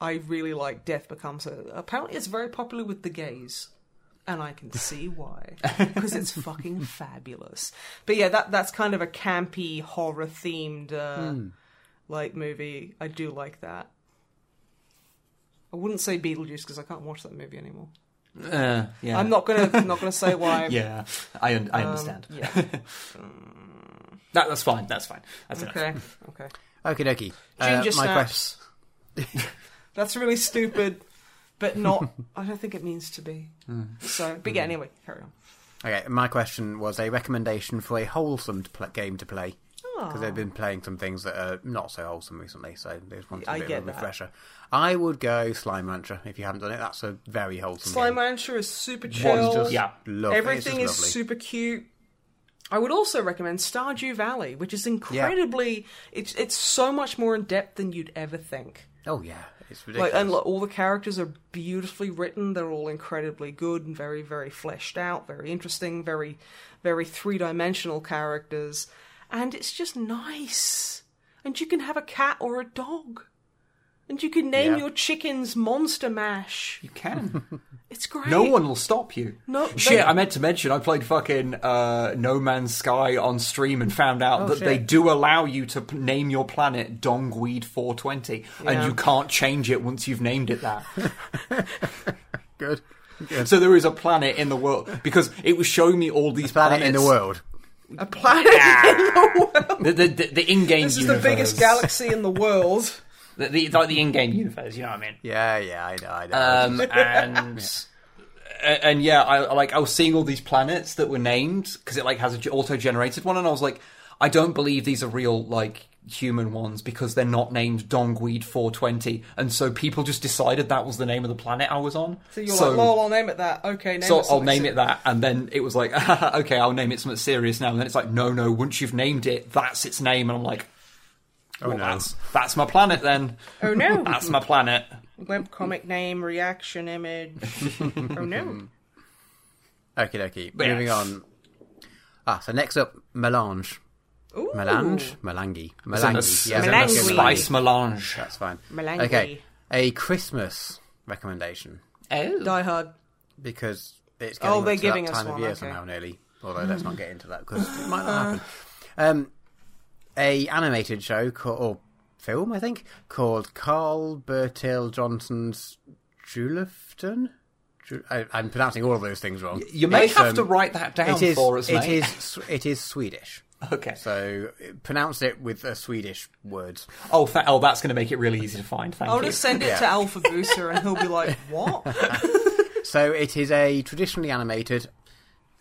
I really like Death Becomes Her. Apparently, it's very popular with the gays. And I can see why. [laughs] Because it's fucking fabulous. But yeah, that that's kind of a campy, horror themed uh, Hmm. like movie. I do like that. I wouldn't say Beetlejuice because I can't watch that movie anymore. Uh, yeah. I'm not gonna not gonna say why. [laughs] Yeah, I un- I Um, understand. yeah. [laughs] That, that's fine. That's fine. That's enough. Okay. [laughs] Okay. Okie dokie. Uh, Ginger my snaps. That's really stupid, but not. I don't think it means to be. Hmm. So, but yeah. Anyway, carry on. Okay, my question was a recommendation for a wholesome to pl- game to play. Because they've ah. been playing some things that are not so wholesome recently, so they just want a I bit of a that. refresher. I would go Slime Rancher if you haven't done it. That's a very wholesome. Slime game. Rancher is super chill. just Yeah. lovely. It's Everything is lovely. super cute. I would also recommend Stardew Valley, which is incredibly. It's it's so much more in depth than you'd ever think. Oh yeah, it's Like, ridiculous. and look, all the characters are beautifully written. They're all incredibly good and very, very fleshed out, very interesting, very, very three dimensional characters. And it's just nice. And you can have a cat or a dog. And you can name Yeah. your chickens Monster Mash. You can. [laughs] It's great. No one will stop you. No, Shit, they- I meant to mention I played fucking uh, No Man's Sky on stream and found out Oh, that shit. they do allow you to p- name your planet Dongweed 420, Yeah. and you can't change it once you've named it that. [laughs] good. so there is a planet in the world because it was showing me all these Planet in the world. A planet in the world. The, the, the, the in-game This is universe. the biggest galaxy in the world. The, the, like the in-game universe, you know what I mean? Yeah, yeah, I know. I know. Um, [laughs] and a- and yeah, I I- like I was seeing all these planets that were named because it like has a auto-generated one, and I was like, I don't believe these are real like human ones because they're not named Dongweed 420, and so people just decided that was the name of the planet I was on. So you're like, lol, I'll name it that. Okay, name so it I'll something name it that, and then it was like, [laughs] okay, I'll name it something serious now. And then it's like, no, no, once you've named it, that's its name, and I'm like, oh well, no. that's that's my planet then. Oh no. [laughs] That's my planet. Webcomic name, reaction image. oh no. [laughs] Okie dokie. Yeah. Moving on. Ah, so next up, Melange. Ooh. Melange? Melange. A, Melange. a, Yeah, a spice melange. That's fine. Melange. Okay, a Christmas recommendation Oh. Die Hard. because it's Oh, getting they're to giving that us time of year okay. somehow nearly. Although let's not get into that because it might not happen. [laughs] Um, a animated show called, or film, I think, called Carl Bertil Johnson's Julefton. Ju- I, I'm pronouncing all of those things wrong. You may It's, have um, to write that down It is. for us, it mate. is. It is Swedish. Okay. So pronounce it with a Swedish word. Oh, th- oh, that's going to make it really easy to find. Thank I'll you. just send it Yeah. to Alpha Booster and he'll be like, [laughs] "What?" [laughs] So it is a traditionally animated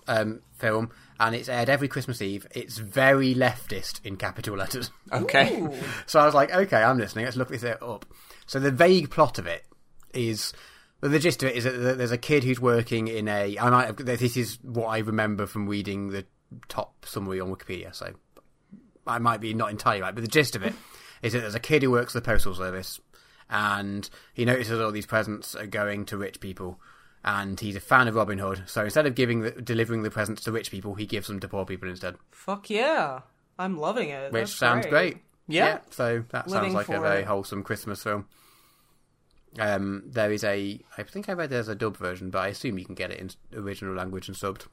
um, film, and it's aired every Christmas Eve. It's very leftist in capital letters. [laughs] Okay. So I was like, okay, I'm listening. Let's look this up. So the vague plot of it is. Well, the gist of it is that there's a kid who's working in a. And have, this is what I remember from reading the top summary on Wikipedia, so I might be not entirely right. But the gist of it is that there's a kid who works at the postal service, and he notices all these presents are going to rich people, and he's a fan of Robin Hood. So instead of giving the, delivering the presents to rich people, he gives them to poor people instead, Fuck yeah, I'm loving it. which That's sounds great. Yeah. so that Living sounds like a very it. wholesome Christmas film. Um, there is a, I think I read there's a dub version, but I assume you can get it in original language and subbed.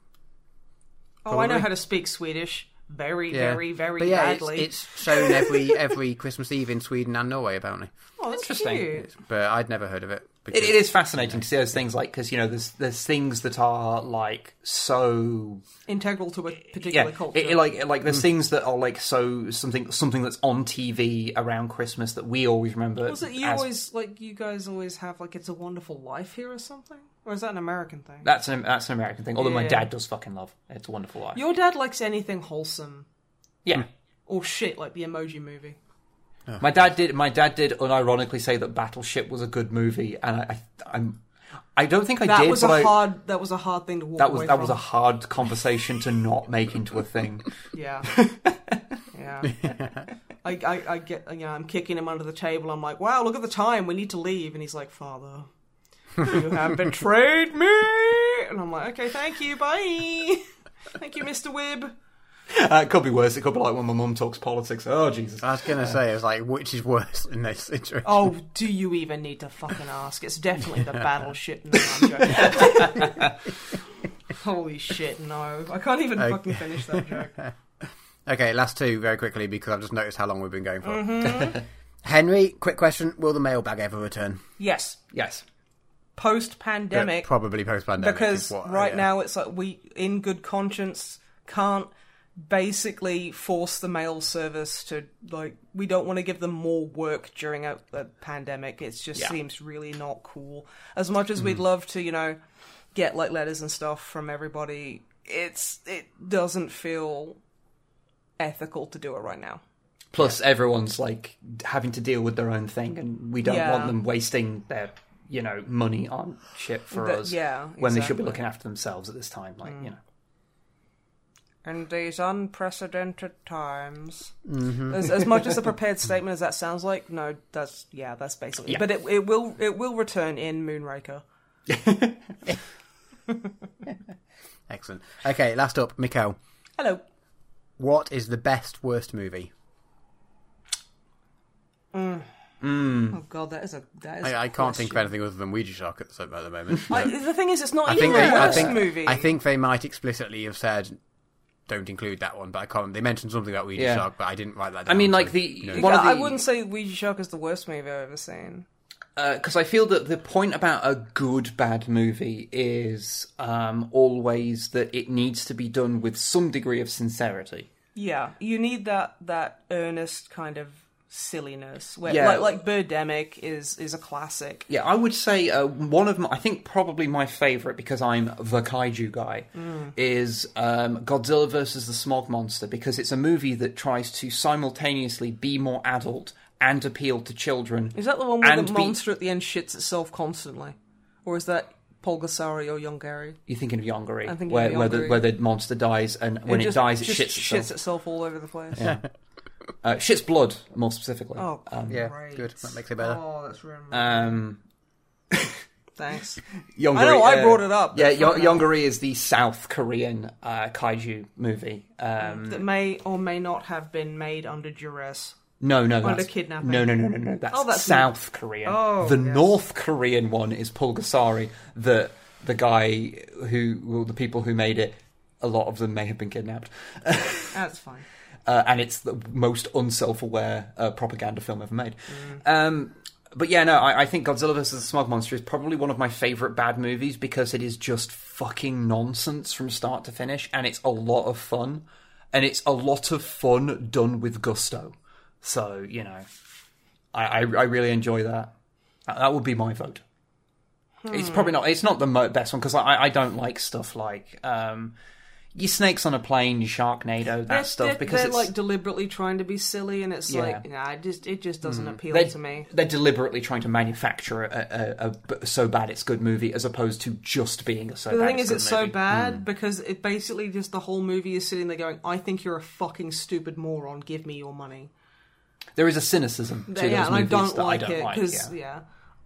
Oh, I know how to speak Swedish very, Yeah. very, very but yeah, badly. It's, it's shown every [laughs] every Christmas Eve in Sweden and Norway, apparently. oh, that's Interesting. cute. But I'd never heard of it. It, it is fascinating to see those things like because you know there's there's things that are like so Integral to a particular yeah culture. it, it, like like there's mm. things that are like so something something that's on TV around Christmas that we always remember. Was it you as- always like you guys always have like it's a wonderful life here or something? Or is that an American thing? That's an that's an American thing. Although my Yeah. dad does fucking love It's a Wonderful Life. Your dad likes anything wholesome yeah. or shit like the Emoji Movie. Oh. My dad did. My dad did unironically say that Battleship was a good movie, and I, I I'm. I don't think I That did. was but a I- hard. That was a hard thing to walk That was away that from. was a hard conversation to not make into a thing. [laughs] Yeah. [laughs] yeah. I, I, I get, you know, I'm kicking him under the table. I'm like, wow, look at the time. We need to leave. And he's like, Father, [laughs] you have betrayed me. And I'm like, okay, thank you. Bye. Thank you, Mr. Wib. Uh, it could be worse. It could be like when my mum talks politics. Oh Jesus! I was gonna say, it's like, which is worse in this situation? Oh, do you even need to fucking ask? It's definitely the battleship. [laughs] No, I'm. [laughs] Holy shit, no. I can't even fucking finish that joke. Okay, last two very quickly because I've just noticed how long we've been going for. Mm-hmm. Henry, quick question: Will the mailbag ever return? Yes, Yes. Post But pandemic. probably post pandemic. because right now it's like we in good conscience can't basically force the mail service to like we don't want to give them more work during a, a pandemic it just Yeah. seems really not cool as much as we'd mm. love to you know get like letters and stuff from everybody it's it doesn't feel ethical to do it right now Plus, everyone's like having to deal with their own thing, and we don't Yeah. want them wasting their, you know, money on shit for That- us. yeah, when they should be looking after themselves at this time. Like, you mm. know, in these unprecedented times. Mm-hmm. As, as much as a [laughs] prepared statement as that sounds like, no, that's yeah, that's basically. Yeah. But it it will it will return in Moonraker. [laughs] Excellent. Okay, last up, Mikkel. Hello. What is the best worst movie? Mm. Oh god, that is a that is. I, a I can't think of anything other than Ouija Shark at the, at the moment. I, the thing is, it's not I even think a they, I worst think movie. I think they might explicitly have said don't include that one, but I can't. They mentioned something about Ouija Yeah. Shark, but I didn't write that. I down, mean, so, like, the- you know. one of I wouldn't say Ouija Shark is the worst movie I've ever seen. because I feel that the point about a good bad movie is um, always that it needs to be done with some degree of sincerity. Yeah, you need that that earnest kind of silliness. Where, Yeah. like like Birdemic is is a classic. Yeah, I would say uh, one of my, I think probably my favorite because I'm the kaiju guy, Mm. is um, Godzilla versus the Smog Monster because it's a movie that tries to simultaneously be more adult and appeal to children. Is that the one where and the be- monster at the end shits itself constantly, or is that Pulgasari or Yongari? You're thinking of Yongari, I'm thinking where, of where, the, where the monster dies, and when it, just- dies, it just shits itself. all over the place. [laughs] Uh, shits blood, more specifically. Oh, yeah, great. good. That makes it better. Oh, that's really Um, [laughs] thanks. Yongari, I know, I uh, brought it up, Yeah, but Yo- Yongari is the South Korean uh, kaiju movie. Um, That may or may not have been made under duress. No, no, Under that's kidnapping. No, no, no, no, no. That's, Oh, that's South Korean. Oh, the yes. North Korean one is Pulgasari. The the guy who, well, the people who made it, a lot of them may have been kidnapped, [laughs] That's fine. Uh, and it's the most unself-aware uh, propaganda film ever made. Mm. Um, but yeah, no, I, I think Godzilla vs. the Smog Monster is probably one of my favorite bad movies because it is just fucking nonsense from start to finish, and it's a lot of fun. and it's a lot of fun done with gusto. So you know, I I, I really enjoy that. That would be my vote. It's probably not. It's not the best one because I I don't like stuff like um, your snakes on a plane, your Sharknado, that They're- stuff they're, because they're it's like deliberately trying to be silly, and it's Yeah. like, nah, it just it just doesn't mm. appeal they're, to me. they're deliberately trying to manufacture a so bad it's good movie as opposed to just being a so But the bad thing it's is, it's so bad mm. because it basically just the whole movie is sitting there going, "I think you're a fucking stupid moron. Give me your money." There is a cynicism to yeah, those and I don't that like I don't it like. because yeah. yeah.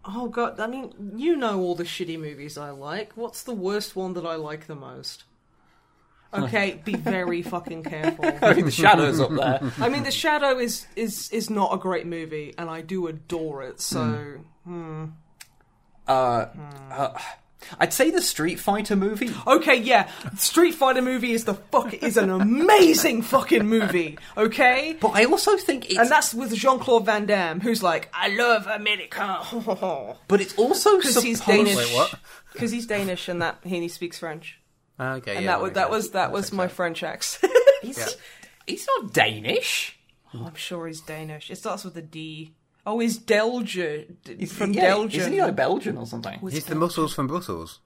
Oh god, I mean, you know all the shitty movies I like. What's the worst one that I like the most? Okay, be very fucking careful. [laughs] I mean, the shadows up there. I mean, The Shadow is is is not a great movie, and I do adore it. So Uh, uh, I'd say the Street Fighter movie. okay, yeah, Street Fighter movie is the fuck is an amazing fucking movie. Okay, But I also think it's. and that's with Jean Claude Van Damme, who's like, I love America, [laughs] but it's also because he's Danish. Wait, what? Because he's Danish, and that he speaks French. Ah, okay, And yeah, that was makes that was that was my. French accent. [laughs] He's, he's not Danish. Oh, I'm sure he's Danish. It starts with a D. Oh, he's Delger. He's from yeah, Belgium. Isn't he like Belgian or something? He's the muscles from Brussels,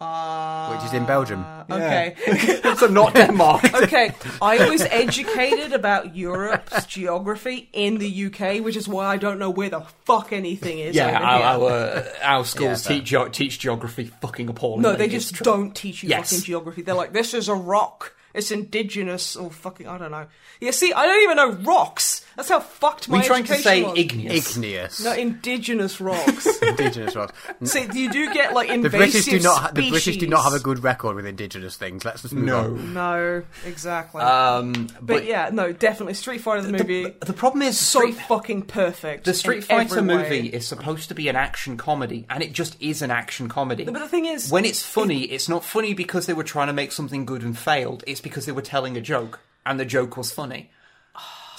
Uh, which is in Belgium. okay. [laughs] [laughs] so not Denmark. [laughs] okay. I was educated about Europe's geography in the UK, which is why I don't know where the fuck anything is. yeah, over our, here. our, our schools Yeah, teach ge- teach geography fucking appalling. no, they just don't teach you Yes. fucking geography. They're like, this is a rock. It's indigenous or fucking I don't know. Yeah, see, I don't even know rocks. That's how fucked my We're trying to education say was. igneous. Igneous. No, indigenous rocks. [laughs] indigenous rocks. [laughs] See, you do get like The invasive British do not. Ha- the. British do not have a good record with indigenous things. Let's just move No. on. No, exactly. Um, but, yeah, no, definitely Street Fighter the movie. the, the problem is so Street, fucking perfect. the Street in Fighter every way. movie is supposed to be an action comedy, and it just is an action comedy. But the thing is, when it's funny, it's not funny because they were trying to make something good and failed. It's because they were telling a joke, and the joke was funny.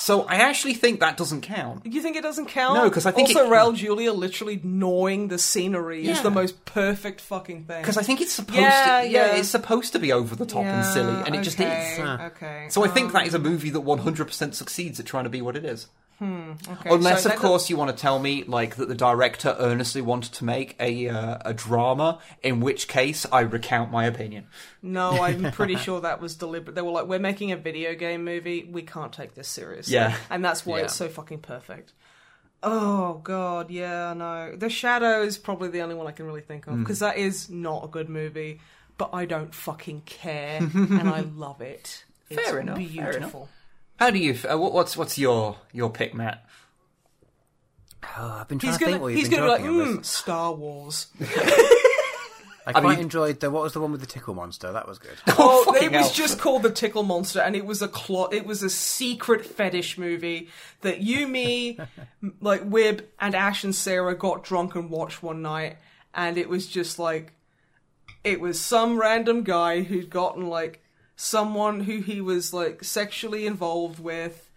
So I actually think that doesn't count. you think it doesn't count? No, because I think also it- Raul Julia literally gnawing the scenery is the most perfect fucking thing. Because I think it's supposed Yeah, to, yeah, yeah. it's supposed to be over the top and silly, and it just is. Ah. Okay. So I think that is a um, movie that 100% succeeds at trying to be what it is. Okay, Unless, so of course, you want to tell me like that the director earnestly wanted to make a uh, a drama, in which case I recount my opinion. No, I'm [laughs] pretty sure that was deliberate. They were like, "We're making a video game movie. We can't take this seriously." Yeah. and that's why Yeah. it's so fucking perfect. Oh god, yeah, no. The Shadow is probably the only one I can really think Hmm. of because that is not a good movie, but I don't fucking care [laughs] and I love it. It's Fair enough, fair enough. Beautiful. How do you? Uh, what, what's what's your your pick, Matt? Oh, I've been trying He's to think gonna what he's you've been gonna be like, talking about. mm, Star Wars. [laughs] I quite mean- enjoyed the what was the one with the tickle monster? That was good. [laughs] Oh, fucking it was hell. just called the Tickle Monster, and it was a clo- It was a secret fetish movie that you, me, [laughs] m- like Wib and Ash and Sarah got drunk and watched one night, and it was just like, it was some random guy who'd gotten like someone who he was like sexually involved with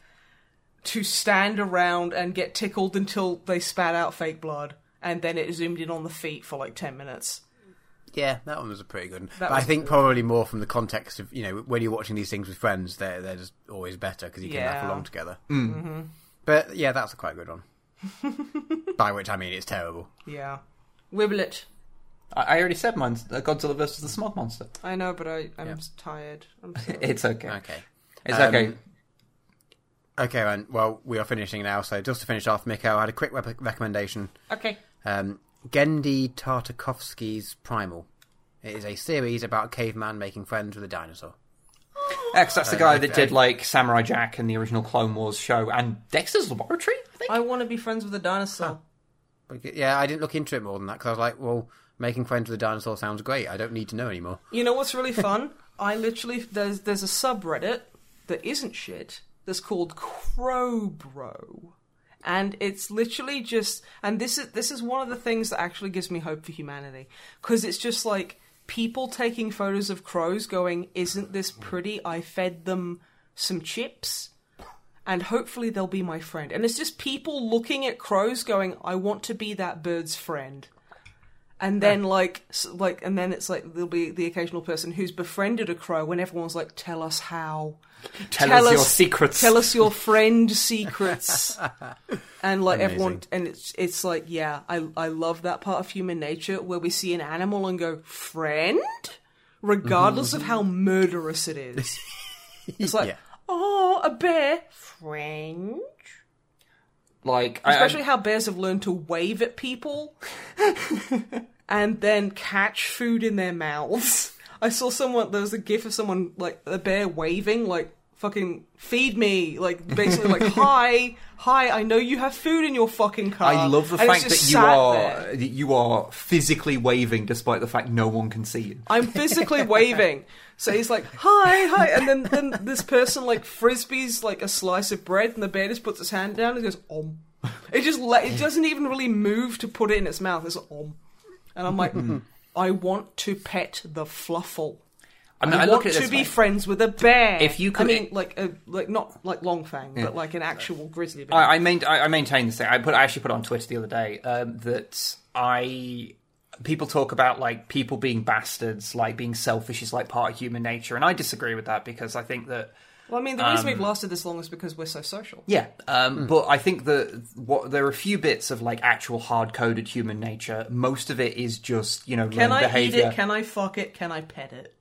to stand around and get tickled until they spat out fake blood, and then it zoomed in on the feet for like ten minutes. Yeah, that one was a pretty good one. That But I think good. probably more from the context of you know when you're watching these things with friends, they're they're just always better because you can laugh along together. Mm-hmm. But yeah, that's a quite good one. [laughs] By which I mean it's terrible. Yeah, Wiblet. I, I already said mine's uh, Godzilla versus the Smog Monster. I know, but I, I'm Yeah. tired. I'm [laughs] sorry. It's okay. Okay. It's Um, okay. Okay, and well, we are finishing now. So just to finish off, Mikhail I had a quick rep- recommendation. okay. Um, Genndy Tartakovsky's Primal. It is a series about a caveman making friends with a dinosaur. X, that's the guy that did like Samurai Jack and the original Clone Wars show, and Dexter's Laboratory. I think. I want to be friends with a dinosaur. But, yeah, I didn't look into it more than that because I was like, well, making friends with a dinosaur sounds great. I don't need to know anymore. You know what's really fun? [laughs] I literally there's there's a subreddit that isn't shit that's called Crowbro. And it's literally just and this is this is one of the things that actually gives me hope for humanity because it's just like people taking photos of crows going isn't this pretty I fed them some chips and hopefully they'll be my friend and it's just people looking at crows going I want to be that bird's friend And then like like and then it's like there'll be the occasional person who's befriended a crow when everyone's like tell us how. Tell, us, your secrets. tell us your [laughs] friend secrets. And like everyone and it's it's like yeah I I love that part of human nature where we see an animal and go friend? Regardless of mm-hmm. how murderous it is. [laughs] It's like Yeah. oh a bear. Friend Like, I- I- especially how bears have learned to wave at people [laughs] and then catch food in their mouths. I saw someone there was a gif of someone like a bear waving like fucking feed me like basically like [laughs] hi hi I know you have food in your fucking car. I love the And fact that you are there. that you are physically waving despite the fact no one can see you. I'm physically waving. [laughs] So he's like, hi, hi. And then, then this person like frisbees like a slice of bread and the bear just puts his hand down and goes, om. It just, le- it doesn't even really move to put it in its mouth. It's om. And I'm like, [laughs] I want to pet the fluffle. I mean, I, I, want at to be way. friends with a bear. If you could, I mean, like a like not like Longfang, but like an actual grizzly bear. I, I, main, I, I maintain this thing. I put I actually put on Twitter the other day um, that I people talk about like people being bastards, like being selfish is like part of human nature, and I disagree with that because I think that well, I mean, the reason um, we've lasted this long is because we're so social. yeah, um, but I think that what there are a few bits of like actual hard coded human nature. Most of it is just you know Can learned I behavior. eat it? Can I fuck it? Can I pet it?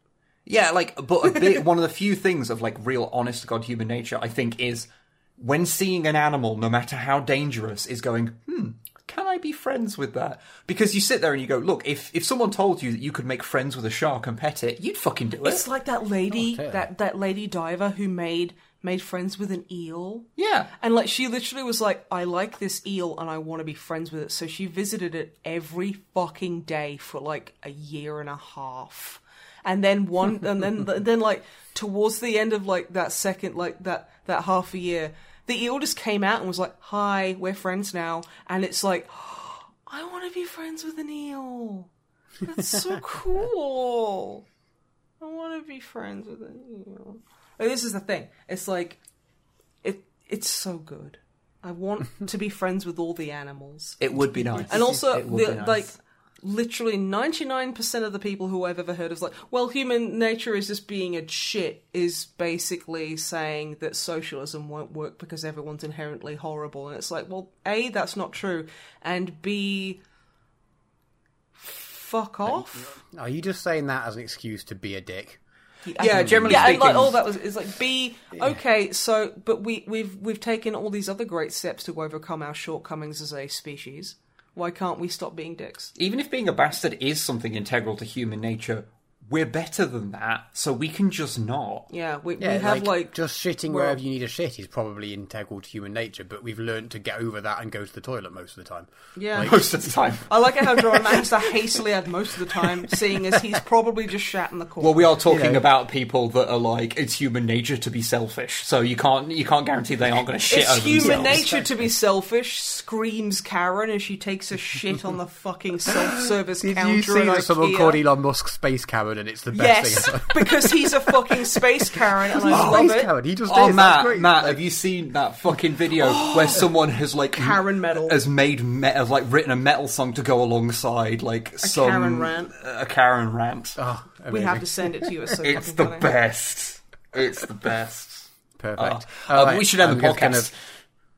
Yeah, like, but a bit, [laughs] one of the few things of like real honest to God human nature, I think, is when seeing an animal, no matter how dangerous, is going, hmm, can I be friends with that? Because you sit there and you go, look, if if someone told you that you could make friends with a shark and pet it, you'd fucking do it. It's like that lady, Oh, that that lady diver who made made friends with an eel. yeah. And like she literally was like, I like this eel and I want to be friends with it. So she visited it every fucking day for like a year and a half. And then one, and then [laughs] then like towards the end of like that second, like that that half a year, the eel just came out and was like, "Hi, we're friends now." And it's like, I want to be friends with an eel. That's so [laughs] cool. I want to be friends with an eel. And this is the thing. It's like it it's so good. I want [laughs] to be friends with all the animals. It would be nice. And also the, be nice. like literally 99% of the people who I've ever heard is like, well, human nature is just being a shit is basically saying that socialism won't work because everyone's inherently horrible. And it's like, well, A, that's not true. And B, fuck off. Are you just saying that as an excuse to be a dick? Yeah, generally yeah, and like all that was is like B. Okay, so but we we've we've taken all these other great steps to overcome our shortcomings as a species. Why can't we stop being dicks? even if being a bastard is something integral to human nature, we're better than that, so we can just not. Yeah, we, Yeah, we have like, just shitting well- wherever you need a shit is probably integral to human nature, but we've learned to get over that and go to the toilet most of the time. yeah. Most of the time. I like it how John has to hastily add most of the time, seeing as he's probably just shat in the corner. Well, we are talking You know. about people that are like it's human nature to be selfish, so you can't you can't guarantee they aren't going to shit it's over human themselves. nature to be selfish. Screams Karen as she takes a shit on the fucking self-service Did counter you see at that someone called Elon Musk Space Karen and it's the best Yes, thing ever? [laughs] because he's a fucking space Karen, and I love Space it. Karen, he just Oh, is. That's Matt, great. Matt, Like, have you seen that fucking video [gasps] where someone has like Karen metal. has made me- has like written a metal song to go alongside like some Karen rant. a Karen rant. oh, We have to send it to you. It's so [laughs] it's the funny. best. It's the best. Perfect. Oh. All Uh, we should end I'm the just gonna- podcast.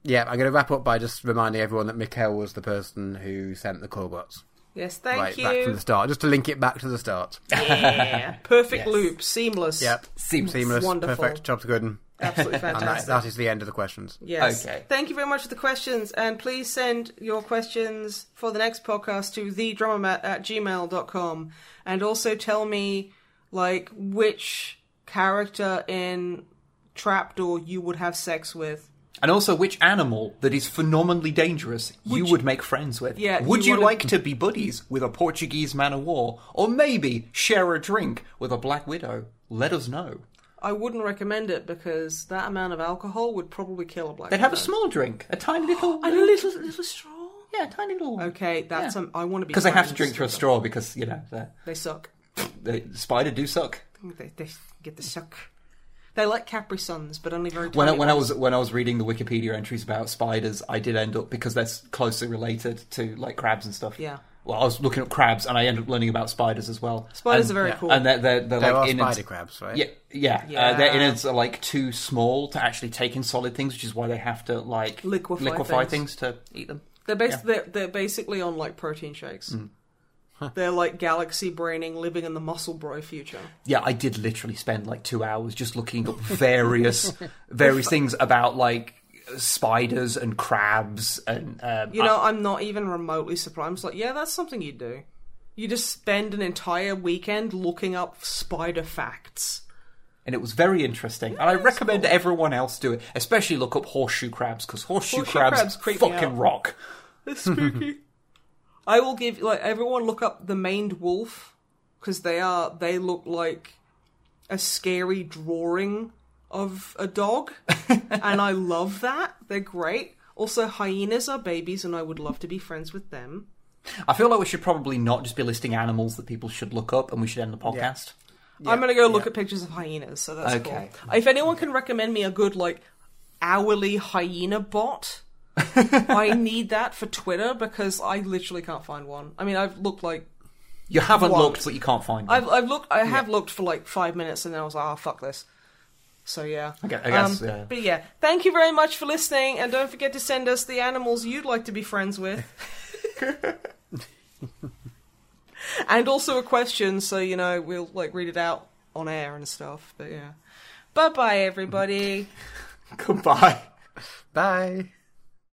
yeah, I'm going to wrap up by just reminding everyone that Mikkel was the person who sent the Corbots. Yes, thank right, you. back from the start, just to link it back to the start. Yeah, [laughs] perfect Yes. loop, seamless. Yep, Seamless. seamless, Wonderful. perfect. Job's good. And absolutely that, [laughs] fantastic. that is the end of the questions. Yes. Okay. Thank you very much for the questions, and please send your questions for the next podcast to thedrummermatt at gmail.com. And also tell me, like, which character in Trapdoor you would have sex with. And also, which animal that is phenomenally dangerous you would make friends with? Yeah, Would you you, like to be buddies with a Portuguese man of war, or maybe share a drink with a black widow? Let us know. I wouldn't recommend it because that amount of alcohol would probably kill a black They'd have a small drink, a tiny little, And [gasps] a little, little straw. yeah, tiny little. Okay, that's Yeah. um, I want to be Because they have to drink through a straw because you know the, They suck. [laughs] the spider do suck. They, they get the suck. They like Capri Suns, but only very. When I, tiny when I was when I was reading the Wikipedia entries about spiders, I did end up because that's closely related to like crabs and stuff. Yeah. well, I was looking at crabs, and I ended up learning about spiders as well. Spiders And- are very yeah. cool. and they're they're, they're There like are innards- spider crabs, right? Yeah, yeah. Yeah. Uh, their innards are like too small to actually take in solid things, which is why they have to like Liquefy things. to eat them. They're, bas- they're, they're basically on like protein shakes. Mm. They're like galaxy braining, living in the muscle bro future. Yeah, I did literally spend like two hours just looking up various [laughs] various things about like spiders and crabs and um, You know, I'm not even remotely surprised. I'm just like, yeah, that's something you do. You just spend an entire weekend looking up spider facts. and it was very interesting. and I recommend everyone else do it, especially look up horseshoe crabs because horseshoe, Horseshoe crabs, crabs fucking out. rock. It's spooky. [laughs] I will give like everyone look up the maned wolf because they are they look like a scary drawing of a dog, [laughs] and I love that. They're great. Also, hyenas are babies, and I would love to be friends with them. I feel like we should probably not just be listing animals that people should look up, and we should end the podcast. I'm gonna go look at pictures of hyenas, so that's Okay. cool. If anyone can recommend me a good like hourly hyena bot, [laughs] I need that for Twitter because I literally can't find one. I mean, I've looked like You haven't Once. looked, but you can't find them. I've I've looked I have looked for like five minutes and then I was like, oh fuck this. So yeah. I gue- I guess, Um, yeah. But yeah, thank you very much for listening, and don't forget to send us the animals you'd like to be friends with. [laughs] and also a question, so you know we'll like read it out on air and stuff. But yeah, bye bye everybody. [laughs] Goodbye. Bye.